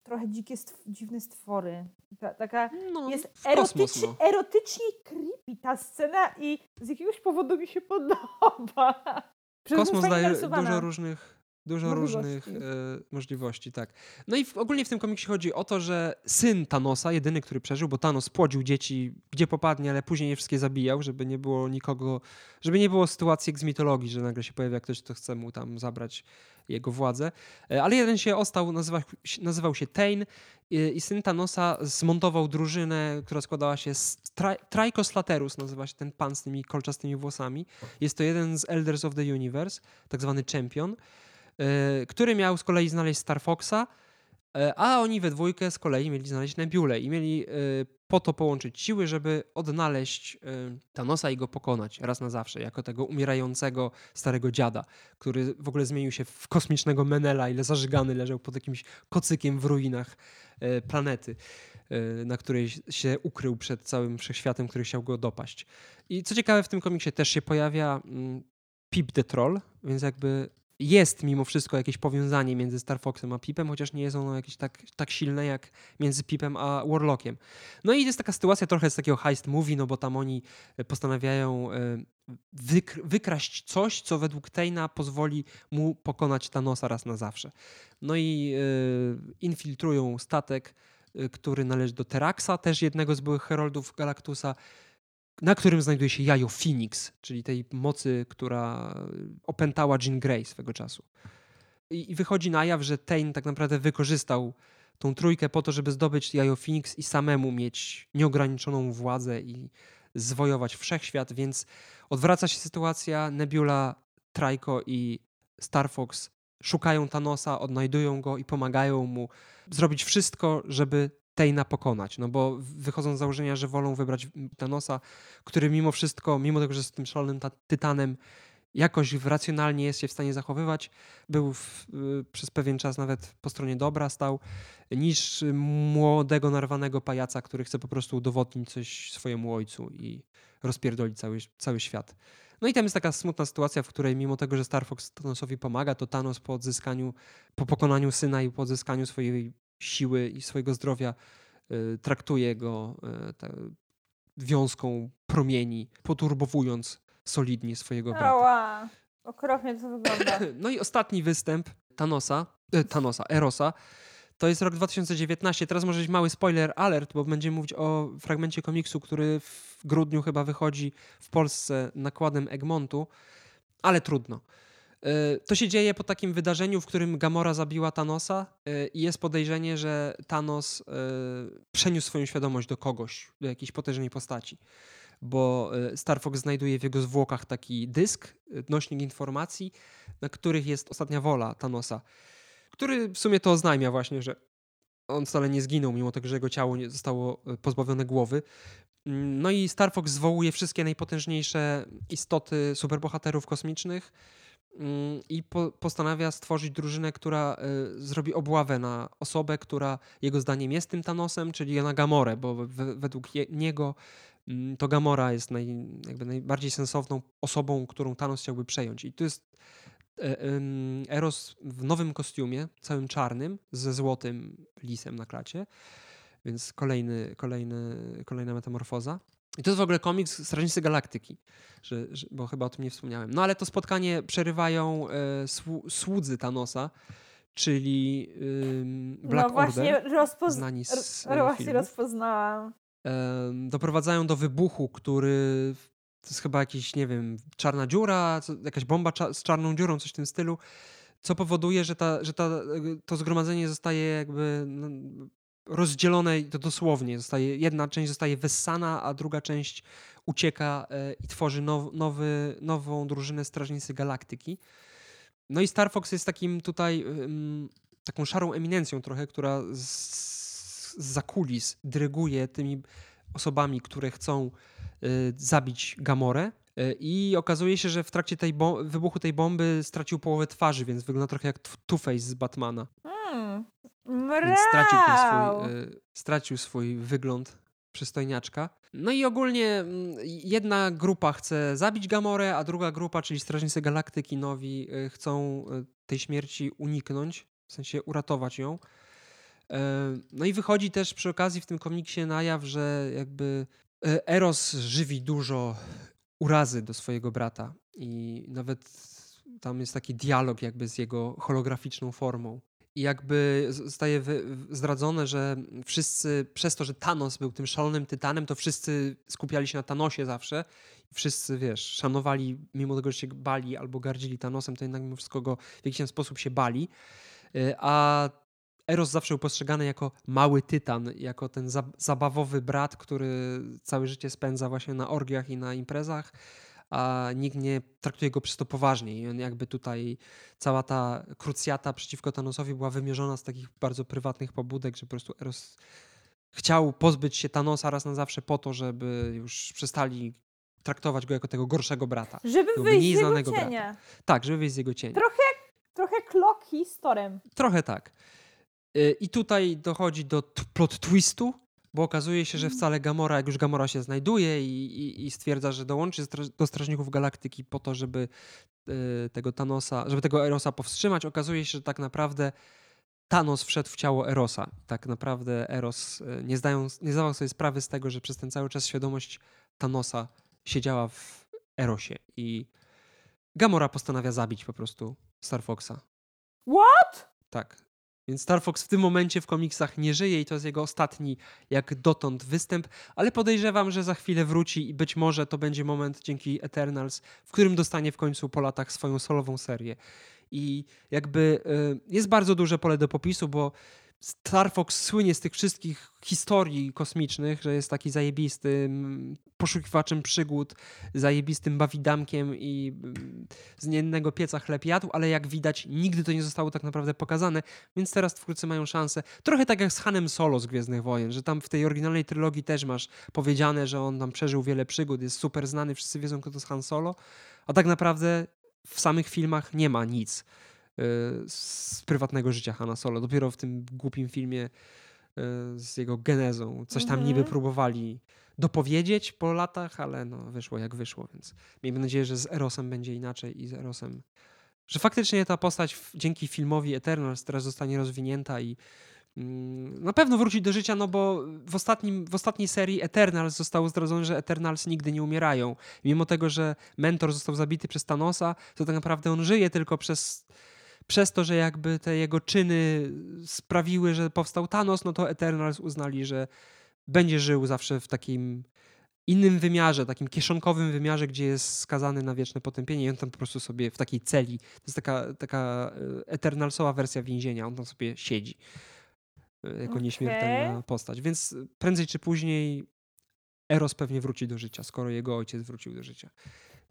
trochę dzikie, stw dziwne stwory. Ta, taka no, jest erotycz no. erotycznie creepy ta scena i z jakiegoś powodu mi się podoba. Kosmos daje dużo różnych Dużo możliwości. różnych e, możliwości, tak. No i w, ogólnie w tym komiksie chodzi o to, że syn Thanosa, jedyny, który przeżył, bo Thanos płodził dzieci gdzie popadnie, ale później je wszystkie zabijał, żeby nie było nikogo, żeby nie było sytuacji jak z mitologii, że nagle się pojawia ktoś, kto chce mu tam zabrać jego władzę. E, ale jeden się ostał, nazywa, nazywał się Tain i, i syn Thanosa zmontował drużynę, która składała się z Laterus, nazywa się ten pan z tymi kolczastymi włosami. Jest to jeden z Elders of the Universe, tak zwany champion. E, który miał z kolei znaleźć Star Foxa, e, a oni we dwójkę z kolei mieli znaleźć Nebulę i mieli e, po to połączyć siły, żeby odnaleźć Thanosa i go pokonać raz na zawsze, jako tego umierającego starego dziada, który w ogóle zmienił się w kosmicznego Menela, ile zażygany leżał pod jakimś kocykiem w ruinach planety, na której się ukrył przed całym wszechświatem, który chciał go dopaść. I co ciekawe, w tym komiksie też się pojawia mm, Pip the Troll, więc jakby jest mimo wszystko jakieś powiązanie między Star Foxem a Pipem, chociaż nie jest ono jakieś tak, tak silne jak między Pipem a Warlockiem. No i jest taka sytuacja trochę z takiego heist movie, no bo tam oni e, postanawiają e, wyk wykraść coś, co według Tejna pozwoli mu pokonać Thanosa raz na zawsze. No i e, infiltrują statek, który należy do Teraxa, też jednego z byłych heroldów Galactusa na którym znajduje się jajo Phoenix, czyli tej mocy, która opętała Jean Grey swego czasu. I, I, wychodzi na jaw, że Tain tak naprawdę wykorzystał tą trójkę po to, żeby zdobyć jajo Phoenix i samemu mieć nieograniczoną władzę i zwojować wszechświat, więc odwraca się sytuacja. Nebula, Trajko i Star Fox szukają Thanosa, odnajdują go i pomagają mu zrobić wszystko, żeby Tejna pokonać, no bo wychodzą z założenia, że wolą wybrać Thanosa, który mimo wszystko, mimo tego, że jest tym szalonym tytanem, jakoś racjonalnie jest się w stanie zachowywać, był w, y, przez pewien czas nawet po stronie dobra stał, niż młodego, narwanego pajaca, który chce po prostu udowodnić coś swojemu ojcu i rozpierdolić cały, cały świat. No i tam jest taka smutna sytuacja, w której mimo tego, że Star Fox Thanosowi pomaga, to Thanos po odzyskaniu, po pokonaniu syna i po odzyskaniu swojej siły i swojego zdrowia y, traktuje go y, wiązką promieni, poturbowując solidnie swojego brata. Ała, okropnie to wygląda. No i ostatni występ Thanosa, e, Thanosa, Erosa, to jest rok 2019. Teraz może być mały spoiler alert, bo będziemy mówić o fragmencie komiksu, który w grudniu chyba wychodzi w Polsce nakładem Egmontu, ale trudno. E, to się dzieje po takim wydarzeniu, w którym Gamora zabiła Thanosa e, i jest podejrzenie, że Thanos e, przeniósł swoją świadomość do kogoś, do jakiejś potężnej postaci. bo Star Fox znajduje w jego zwłokach taki dysk, nośnik informacji, na których jest ostatnia wola Thanosa, który w sumie to oznajmia właśnie, że on wcale nie zginął, mimo tego, że jego ciało zostało pozbawione głowy. Mm, no i Star Fox zwołuje wszystkie najpotężniejsze istoty superbohaterów kosmicznych i po, postanawia stworzyć drużynę, która y, zrobi obławę na osobę, która jego zdaniem jest tym Thanosem, czyli na Gamorę, bo według je, niego y, to Gamora jest naj, jakby najbardziej sensowną osobą, którą Thanos chciałby przejąć. I to jest y, Eros w nowym kostiumie, całym czarnym, ze złotym lisem na klacie. Więc kolejny, kolejny, kolejna metamorfoza. I to jest w ogóle komiks Strażnicy Galaktyki, że, że, bo chyba o tym nie wspomniałem. No ale to spotkanie przerywają e, słudzy Thanosa, czyli y, Black no właśnie Order, rozpoz... znani z e, Właśnie rozpoznałam. E, doprowadzają do wybuchu, który to jest chyba jakiś, nie wiem, czarna dziura, jakaś bomba cza z czarną dziurą, coś w tym stylu, co powoduje, że, ta, że ta, to zgromadzenie zostaje jakby no, rozdzielone to dosłownie. Zostaje, jedna część zostaje wessana, a druga część ucieka e, i tworzy now, nowy, nową drużynę Strażnicy Galaktyki. No i Star Fox jest takim tutaj taką szarą eminencją trochę, która z, z kulis dyryguje tymi osobami, które chcą y, zabić Gamorę. E, I okazuje się, że w trakcie tej wybuchu tej bomby stracił połowę twarzy, więc wygląda trochę jak Two-Face z Batmana. Hmm. Więc stracił, ten swój, y, stracił swój wygląd przystojniaczka. No i ogólnie mm, jedna grupa chce zabić Gamorę, a druga grupa, czyli Strażnicy Galaktyki Nowi, y, chcą tej śmierci uniknąć, w sensie uratować ją. No i wychodzi też przy okazji w tym komiksie na jaw, że jakby Eros żywi dużo urazy do swojego brata i nawet tam jest taki dialog jakby z jego holograficzną formą. I jakby zostaje zdradzone, że wszyscy, przez to, że Thanos był tym szalonym tytanem, to wszyscy skupiali się na Thanosie zawsze. Wszyscy, wiesz, szanowali, mimo tego, że się bali albo gardzili Thanosem, to jednak mimo wszystko go w jakiś sposób się bali. Y, a Eros zawsze był postrzegany jako mały tytan, jako ten zabawowy brat, który całe życie spędza właśnie na orgiach i na imprezach a nikt nie traktuje go przez to poważnie. I on jakby tutaj cała ta krucjata przeciwko Thanosowi była wymierzona z takich bardzo prywatnych pobudek, że po prostu Eros chciał pozbyć się Thanosa raz na zawsze po to, żeby już przestali traktować go jako tego gorszego brata. Żeby wyjść z jego cienia. Brata. Tak, żeby wyjść z jego cienia. Trochę, trochę Kloki z Torem. Trochę tak. Y, I tutaj dochodzi do plot twistu, bo okazuje się, że mm. wcale Gamora, jak już Gamora się znajduje i, i, i stwierdza, że dołączy do Strażników Galaktyki po to, żeby y, tego Thanosa, żeby tego Erosa powstrzymać, okazuje się, że tak naprawdę Thanos wszedł w ciało Erosa. Tak naprawdę Eros y, nie, zdają, nie zdawał sobie sprawy z tego, że przez ten cały czas świadomość Thanosa siedziała w Erosie i Gamora postanawia zabić po prostu Star Foxa. What? Tak. Więc Star Fox w tym momencie w komiksach nie żyje i to jest jego ostatni jak dotąd występ, ale podejrzewam, że za chwilę wróci i być może to będzie moment dzięki Eternals, w którym dostanie w końcu po latach swoją solową serię. I jakby y, jest bardzo duże pole do popisu, bo Star Fox słynie z tych wszystkich historii kosmicznych, że jest taki zajebistym poszukiwaczem przygód, zajebistym bawidamkiem i z niejednego pieca chleb jadł, ale jak widać nigdy to nie zostało tak naprawdę pokazane, więc teraz wkrótce mają szansę. Trochę tak jak z Hanem Solo z Gwiezdnych Wojen, że tam w tej oryginalnej trylogii też masz powiedziane, że on tam przeżył wiele przygód, jest super znany, wszyscy wiedzą kto to jest Han Solo, a tak naprawdę w samych filmach nie ma nic z prywatnego życia Hanna Solo. Dopiero w tym głupim filmie y, z jego genezą coś tam niby mhm. próbowali dopowiedzieć po latach, ale no wyszło jak wyszło, więc miejmy nadzieję, że z Erosem będzie inaczej i z Erosem, że faktycznie ta postać dzięki filmowi Eternals teraz zostanie rozwinięta i mm, na pewno wróci do życia, no bo w, ostatnim, w ostatniej serii Eternals zostało zdradzone, że Eternals nigdy nie umierają. Mimo tego, że mentor został zabity przez Thanosa, to tak naprawdę on żyje tylko przez przez to, że jakby te jego czyny sprawiły, że powstał Thanos, no to Eternals uznali, że będzie żył zawsze w takim innym wymiarze, takim kieszonkowym wymiarze, gdzie jest skazany na wieczne potępienie i on tam po prostu sobie w takiej celi, to jest taka, taka e, Eternalsowa wersja więzienia, on tam sobie siedzi e, jako okay. nieśmiertelna postać. Więc prędzej czy później Eros pewnie wróci do życia, skoro jego ojciec wrócił do życia.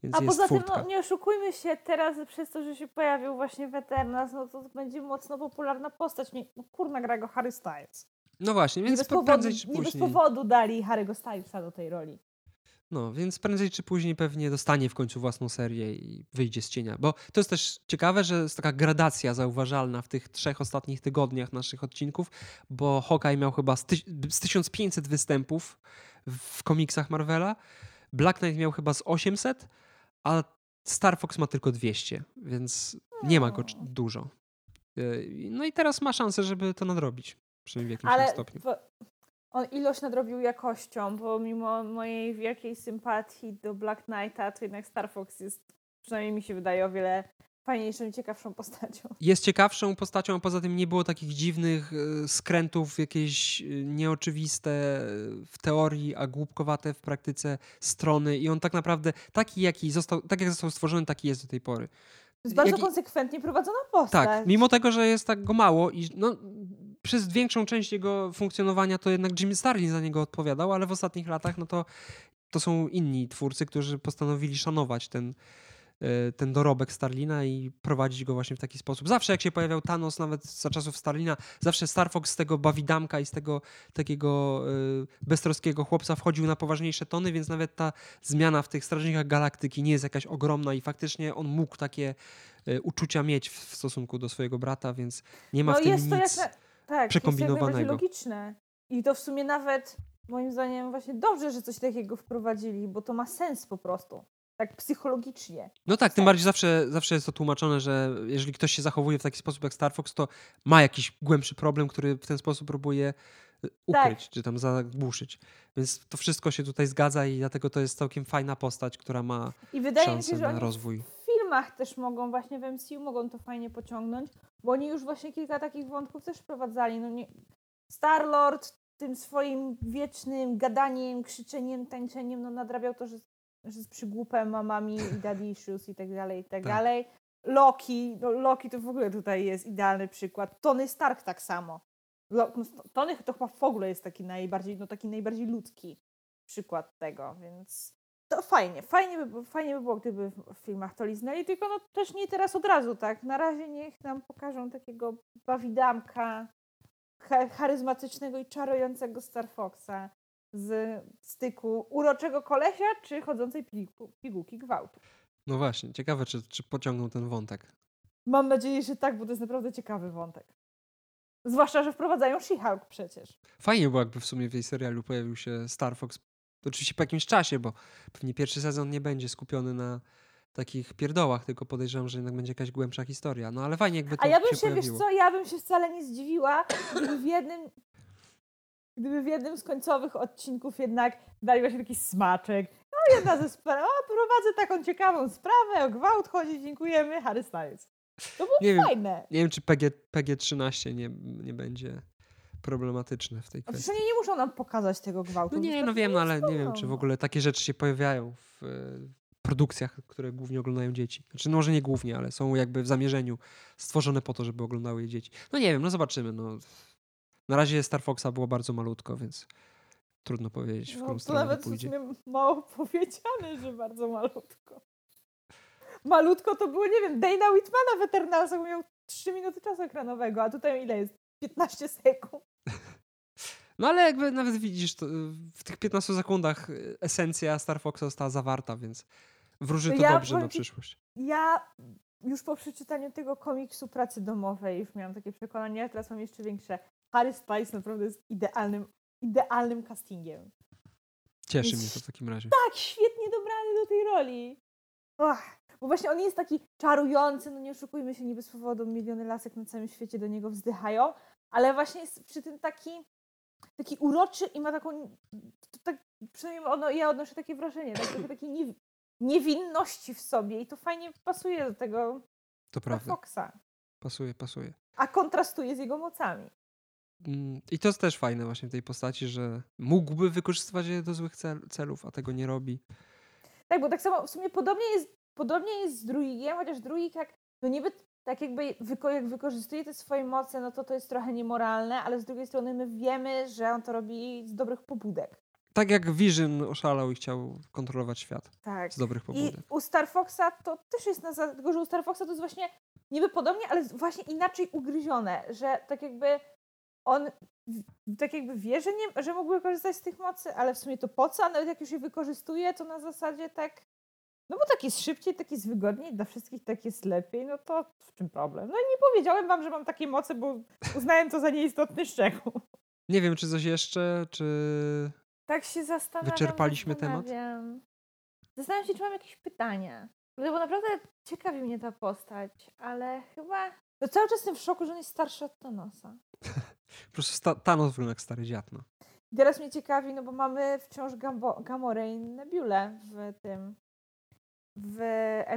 Więc A poza tym, furtka. no, nie oszukujmy się, teraz przez to, że się pojawił właśnie w Eternals, no to będzie mocno popularna postać. Nie, no, kurna, gra go Harry Styles. No właśnie, Nie więc bez, pe- powodu, prędzej czy nie bez później. powodu dali Harry'ego Stylesa do tej roli. No, więc prędzej czy później pewnie dostanie w końcu własną serię i wyjdzie z cienia. Bo to jest też ciekawe, że jest taka gradacja zauważalna w tych trzech ostatnich tygodniach naszych odcinków, bo Hawkeye miał chyba z, z 1500 występów w komiksach Marvela, Black Knight miał chyba z 800, a Star Fox ma tylko 200, więc nie ma go dużo. Yy, No i teraz ma szansę, żeby to nadrobić, przynajmniej w jakimś Ale stopniu. on ilość nadrobił jakością, bo mimo mojej wielkiej sympatii do Black Knighta, to jednak Star Fox jest, przynajmniej mi się wydaje, o wiele fajniejszą i ciekawszą postacią. jest ciekawszą postacią, a poza tym nie było takich dziwnych e, skrętów, jakieś e, nieoczywiste e, w teorii, a głupkowate w praktyce strony i on tak naprawdę taki jaki został, tak jak został stworzony, taki jest do tej pory. Jest bardzo Jaki- konsekwentnie prowadzona postać. Tak, mimo tego, że jest tak go mało i no, przez większą część jego funkcjonowania to jednak Jimmy Starlin za niego odpowiadał, ale w ostatnich latach no to, to są inni twórcy, którzy postanowili szanować ten, ten dorobek Starlina i prowadzić go właśnie w taki sposób. Zawsze jak się pojawiał Thanos, nawet za czasów Starlina, zawsze Star Fox z tego bawidamka i z tego takiego e, beztroskiego chłopca wchodził na poważniejsze tony, więc nawet ta zmiana w tych Strażnikach Galaktyki nie jest jakaś ogromna i faktycznie on mógł takie e, uczucia mieć w, stosunku do swojego brata, więc nie ma no w tym jest to nic. jak na, tak, jest to jak przekombinowanego. najbardziej logiczne. I to w sumie nawet moim zdaniem właśnie dobrze, że coś takiego wprowadzili, bo to ma sens po prostu. Tak psychologicznie. No tak, tym sens. bardziej zawsze, zawsze jest to tłumaczone, że jeżeli ktoś się zachowuje w taki sposób jak Star Fox, to ma jakiś głębszy problem, który w ten sposób próbuje e, ukryć, czy tam zagłuszyć. Więc to wszystko się tutaj zgadza i dlatego to jest całkiem fajna postać, która ma I wydaje mi się, że na rozwój. w filmach też mogą, właśnie w MCU mogą to fajnie pociągnąć, bo oni już właśnie kilka takich wątków też wprowadzali. No nie... Star-Lord tym swoim wiecznym gadaniem, krzyczeniem, tańczeniem, no nadrabiał to, że z przygłupem, mamami i daddy issues i tak dalej, i tak, Tak. dalej. Loki, no Loki to w ogóle tutaj jest idealny przykład. Tony Stark tak samo. No, Tony to chyba w ogóle jest taki najbardziej, no taki najbardziej ludzki przykład tego, więc to fajnie, fajnie by, było- fajnie by było, gdyby w filmach to liznęli, tylko no też nie teraz od razu, tak? Na razie niech nam pokażą takiego bawidamka cha- charyzmatycznego i czarującego Star Foxa z styku uroczego kolesia czy chodzącej pigu- pigułki gwałtu. No właśnie, ciekawe, czy, czy pociągną ten wątek. Mam nadzieję, że tak, bo to jest naprawdę ciekawy wątek. Zwłaszcza, że wprowadzają She-Hulk przecież. Fajnie było, jakby w sumie w jej serialu pojawił się Star Fox. Oczywiście po jakimś czasie, bo pewnie pierwszy sezon nie będzie skupiony na takich pierdołach, tylko podejrzewam, że jednak będzie jakaś głębsza historia. No ale fajnie, jakby to A ja bym się się, wiesz co, ja bym się wcale nie zdziwiła, gdyby w jednym, gdyby w jednym z końcowych odcinków jednak dali właśnie taki smaczek. No jedna ze spraw, o prowadzę taką ciekawą sprawę, o gwałt chodzi, dziękujemy, Harry Styles. To było Nie wiem, fajne. nie wiem, czy PG, PG-13 nie, nie będzie problematyczne w tej A kwestii. Przecież oni nie muszą nam pokazać tego gwałtu. No nie, no wiem, no ale nie wiem, czy w no. ogóle takie rzeczy się pojawiają w e, produkcjach, które głównie oglądają dzieci. Znaczy, no może nie głównie, ale są jakby w zamierzeniu stworzone po to, żeby oglądały je dzieci. No nie wiem, no zobaczymy. No. Na razie Star Foxa było bardzo malutko, więc trudno powiedzieć, w którą No, to stronę nawet pójdzie. sumie mało powiedziane, że bardzo malutko. Malutko to było, nie wiem, Dana Whitmana w Eternalsach miał 3 minuty czasu ekranowego, a tutaj ile jest? 15 sekund. No ale jakby nawet widzisz, y, w tych 15 sekundach y, esencja Star Foxa została zawarta, więc wróży to Ja dobrze na powiem ci- przyszłość. Ja już po przeczytaniu tego komiksu pracy domowej już miałam takie przekonanie, a teraz mam jeszcze większe. Harry Styles naprawdę jest idealnym, idealnym castingiem. Cieszy Jest- mnie to w takim razie. Tak, świetnie dobrany do tej roli. Ach, bo właśnie on jest taki czarujący, no nie oszukujmy się, nie bez powodu miliony lasek na całym świecie do niego wzdychają, ale właśnie jest przy tym taki, taki uroczy i ma taką, to tak, przynajmniej ono, ja odnoszę takie wrażenie, tak, trochę takiej niewi- niewinności w sobie i to fajnie pasuje do tego To prawda. Foxa, Pasuje, pasuje. a kontrastuje z jego mocami. Mm, I to jest też fajne właśnie w tej postaci, że mógłby wykorzystywać je do złych cel, celów, a tego nie robi. Tak, bo tak samo w sumie podobnie jest, podobnie jest z druigiem, chociaż druig jak, no niby tak jakby wyko, jak wykorzystuje te swoje moce, no to to jest trochę niemoralne, ale z drugiej strony my wiemy, że on to robi z dobrych pobudek. Tak jak Vision oszalał i chciał kontrolować świat Tak. z dobrych I pobudek. u Star Foxa to też jest na tylko że u Star Foxa to jest właśnie niby podobnie, ale właśnie inaczej ugryzione, że tak jakby on tak jakby wie, że, nie, że mógłby korzystać z tych mocy, ale w sumie to po co, a nawet jak już je wykorzystuje, to na zasadzie tak no bo tak jest szybciej, tak jest wygodniej, dla wszystkich tak jest lepiej, no to w czym problem? No i nie powiedziałem wam, że mam takie moce, bo uznałem to za nieistotny szczegół. Nie wiem, czy coś jeszcze, czy... Tak się zastanawiam. Wyczerpaliśmy temat? zastanawiam. Zastanawiam się, czy mam jakieś pytania. No bo naprawdę ciekawi mnie ta postać, ale chyba... No cały czas jestem w szoku, że on jest starszy od Thanosa. Po prostu sta- Thanos wygląda jak stary dziad, no. I teraz mnie ciekawi, no bo mamy wciąż Gambo- Gamorę i Nebulę w tym... w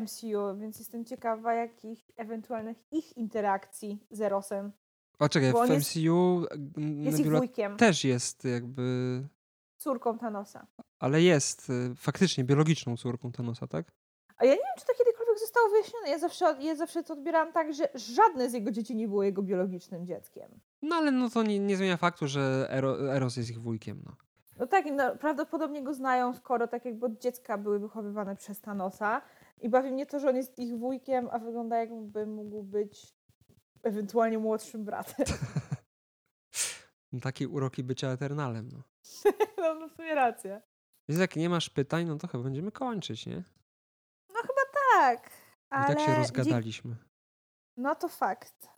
MCU, więc jestem ciekawa jakich ewentualnych ich interakcji z Erosem. A czekaj, Bo w on jest- MCU Jest ich Nebula wujkiem, też jest jakby... córką Thanosa. Ale jest y, faktycznie biologiczną córką Thanosa, tak? A ja nie wiem, czy to kiedykolwiek zostało wyjaśnione. Ja zawsze, ja zawsze to odbierałam tak, że żadne z jego dzieci nie było jego biologicznym dzieckiem. No ale no to nie, nie zmienia faktu, że Ero, Eros jest ich wujkiem, no. No tak, no, prawdopodobnie go znają, skoro tak jakby od dziecka były wychowywane przez Thanosa. I bawi mnie to, że on jest ich wujkiem, a wygląda jakby mógł być ewentualnie młodszym bratem. no takie uroki bycia Eternalem, no. no, no w sumie rację. Więc jak nie masz pytań, no to chyba będziemy kończyć, nie? Tak. I Ale tak się rozgadaliśmy. No to fakt.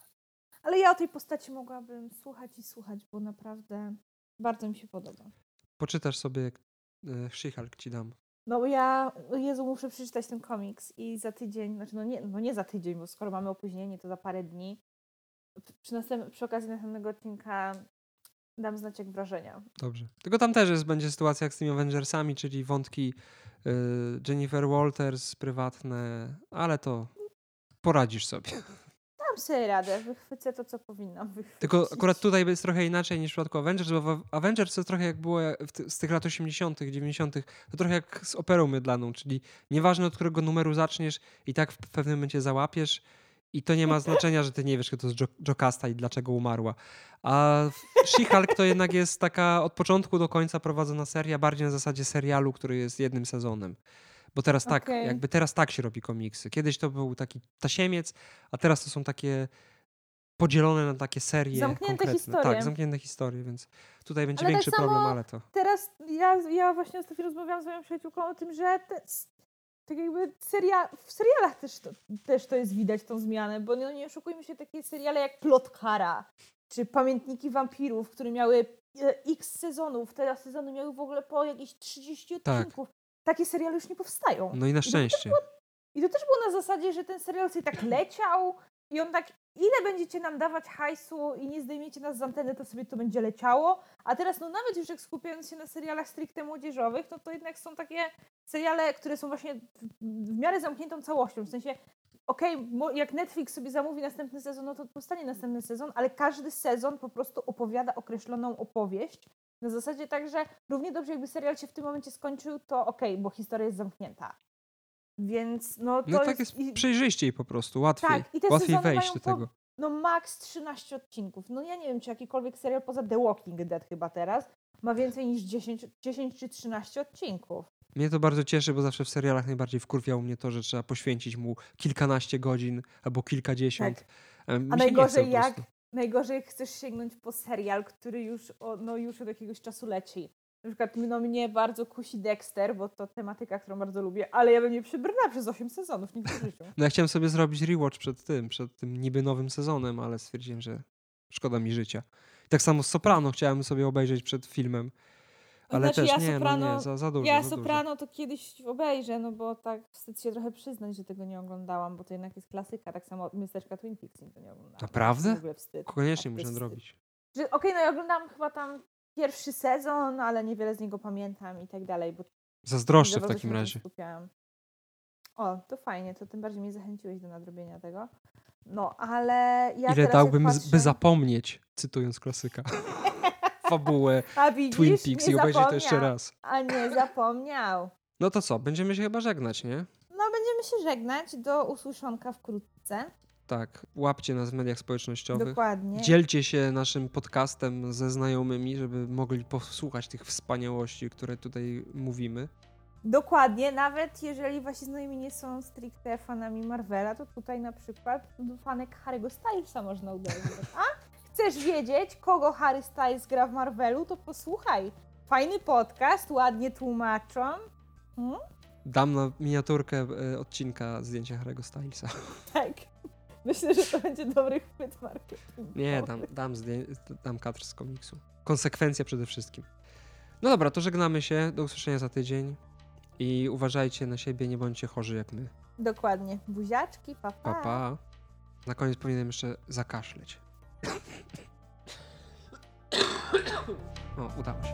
Ale ja o tej postaci mogłabym słuchać i słuchać, bo naprawdę bardzo mi się podoba. Poczytasz sobie y, She-Hulk ci dam. No bo ja, Jezu, muszę przeczytać ten komiks i za tydzień, znaczy no nie, no nie za tydzień, bo skoro mamy opóźnienie, to za parę dni. Przy, następ, przy okazji następnego odcinka dam znać jak wrażenia. Dobrze. Tylko tam też jest, będzie sytuacja jak z tymi Avengersami, czyli wątki y, Jennifer Walters prywatne, ale to poradzisz sobie. Dam sobie radę, wychwycę to, co powinnam wychwycić. Tylko akurat tutaj jest trochę inaczej niż w przypadku Avengers, bo w Avengers to trochę jak było z tych lat 80., 90., to trochę jak z operą mydlaną, czyli nieważne od którego numeru zaczniesz, i tak w pewnym momencie załapiesz. I to nie ma znaczenia, że ty nie wiesz, kto to jest Jo- Jocasta i dlaczego umarła. A She-Hulk to jednak jest taka od początku do końca prowadzona seria, bardziej na zasadzie serialu, który jest jednym sezonem. Bo teraz tak, Okej. jakby teraz tak się robi komiksy. Kiedyś to był taki tasiemiec, a teraz to są takie podzielone na takie serie Zamknięte konkretne. historie. Tak, zamknięte historie, więc tutaj będzie Ale tak większy samo- problem, ale to... Teraz ja, ja właśnie ostatnio rozmawiałam z moją przyjaciółką o tym, że te, tak jakby seria, w serialach też to, też to jest widać, tą zmianę, bo no nie oszukujmy się, takie seriale jak Plotkara, czy Pamiętniki Wampirów, które miały e, x sezonów, teraz sezony miały w ogóle po jakieś 30 Tak. odcinków. Takie seriale już nie powstają. No i na szczęście. I to też było na zasadzie, że ten serial sobie tak leciał i on tak, ile będziecie nam dawać hajsu i nie zdejmiecie nas z anteny, to sobie to będzie leciało. A teraz, no nawet już jak skupiając się na serialach stricte młodzieżowych, no to jednak są takie seriale, które są właśnie w, miarę zamkniętą całością. W sensie, okej, mo- jak Netflix sobie zamówi następny sezon, no to powstanie następny sezon, ale każdy sezon po prostu opowiada określoną opowieść. Na zasadzie tak, że równie dobrze jakby serial się w tym momencie skończył, to okej, bo historia jest zamknięta. Więc no to No tak jest i- przejrzyściej po prostu, łatwiej. Tak, i te łatwiej wejść do po- tego. no max 13 odcinków. No ja nie wiem, czy jakikolwiek serial poza The Walking Dead chyba teraz ma więcej niż 10, 10 czy 13 odcinków. Mnie to bardzo cieszy, bo zawsze w serialach najbardziej wkurwiało mnie to, że trzeba poświęcić mu kilkanaście godzin albo kilkadziesiąt. Tak. A nie chce najgorzej po jak, najgorzej jak chcesz sięgnąć po serial, który już, o, no już od jakiegoś czasu leci. Na przykład no, mnie bardzo kusi Dexter, bo to tematyka, którą bardzo lubię, ale ja bym nie przybrnęła przez 8 sezonów nigdy w życiu. No ja chciałem sobie zrobić rewatch przed tym, przed tym niby nowym sezonem, ale stwierdziłem, że szkoda mi życia. Tak samo z Soprano chciałem sobie obejrzeć przed filmem, ale Znaczy, też ja nie, no Soprano- nie, za, za dużo, Ja za dużo. Soprano to kiedyś obejrzę, no bo tak wstyd się trochę przyznać, że tego nie oglądałam, bo to jednak jest klasyka, tak samo miasteczka Twin Peaks nie oglądałam. Naprawdę? W ogóle wstyd. Koniecznie Tak, to muszę jest zrobić. Okej, no ja oglądałam chyba tam pierwszy sezon, ale niewiele z niego pamiętam i tak dalej, bo Zazdroszczę za w takim razie. Skupiałam. O, to fajnie, to tym bardziej mnie zachęciłeś do nadrobienia tego. No, ale ja Ile dałbym, patrzę... by zapomnieć, cytując klasyka, fabułę A widzisz, Twin Peaks i obejrzeć to jeszcze raz. A nie zapomniał. No to co, będziemy się chyba żegnać, nie? No, będziemy się żegnać. Do usłyszonka wkrótce. Tak, łapcie nas w mediach społecznościowych. Dokładnie. Dzielcie się naszym podcastem ze znajomymi, żeby mogli posłuchać tych wspaniałości, które tutaj mówimy. Dokładnie, nawet jeżeli wasi znajomi nie są stricte fanami Marvela, to tutaj na przykład do fanek Harry'ego Stylesa można uderzyć. A? Chcesz wiedzieć, kogo Harry Styles gra w Marvelu, to posłuchaj. Fajny podcast, ładnie tłumaczą. Hmm? Dam na miniaturkę e, odcinka zdjęcia Harry'ego Stylesa. Tak. Myślę, że to będzie dobry chwyt marketingowy. Nie, dam, dam, dam kadr z komiksu. Konsekwencja przede wszystkim. No dobra, to żegnamy się. Do usłyszenia za tydzień. I uważajcie na siebie, nie bądźcie chorzy jak my. Dokładnie. Buziaczki, papa. Pa, pa. Na koniec powinienem jeszcze zakaszleć. O, udało się.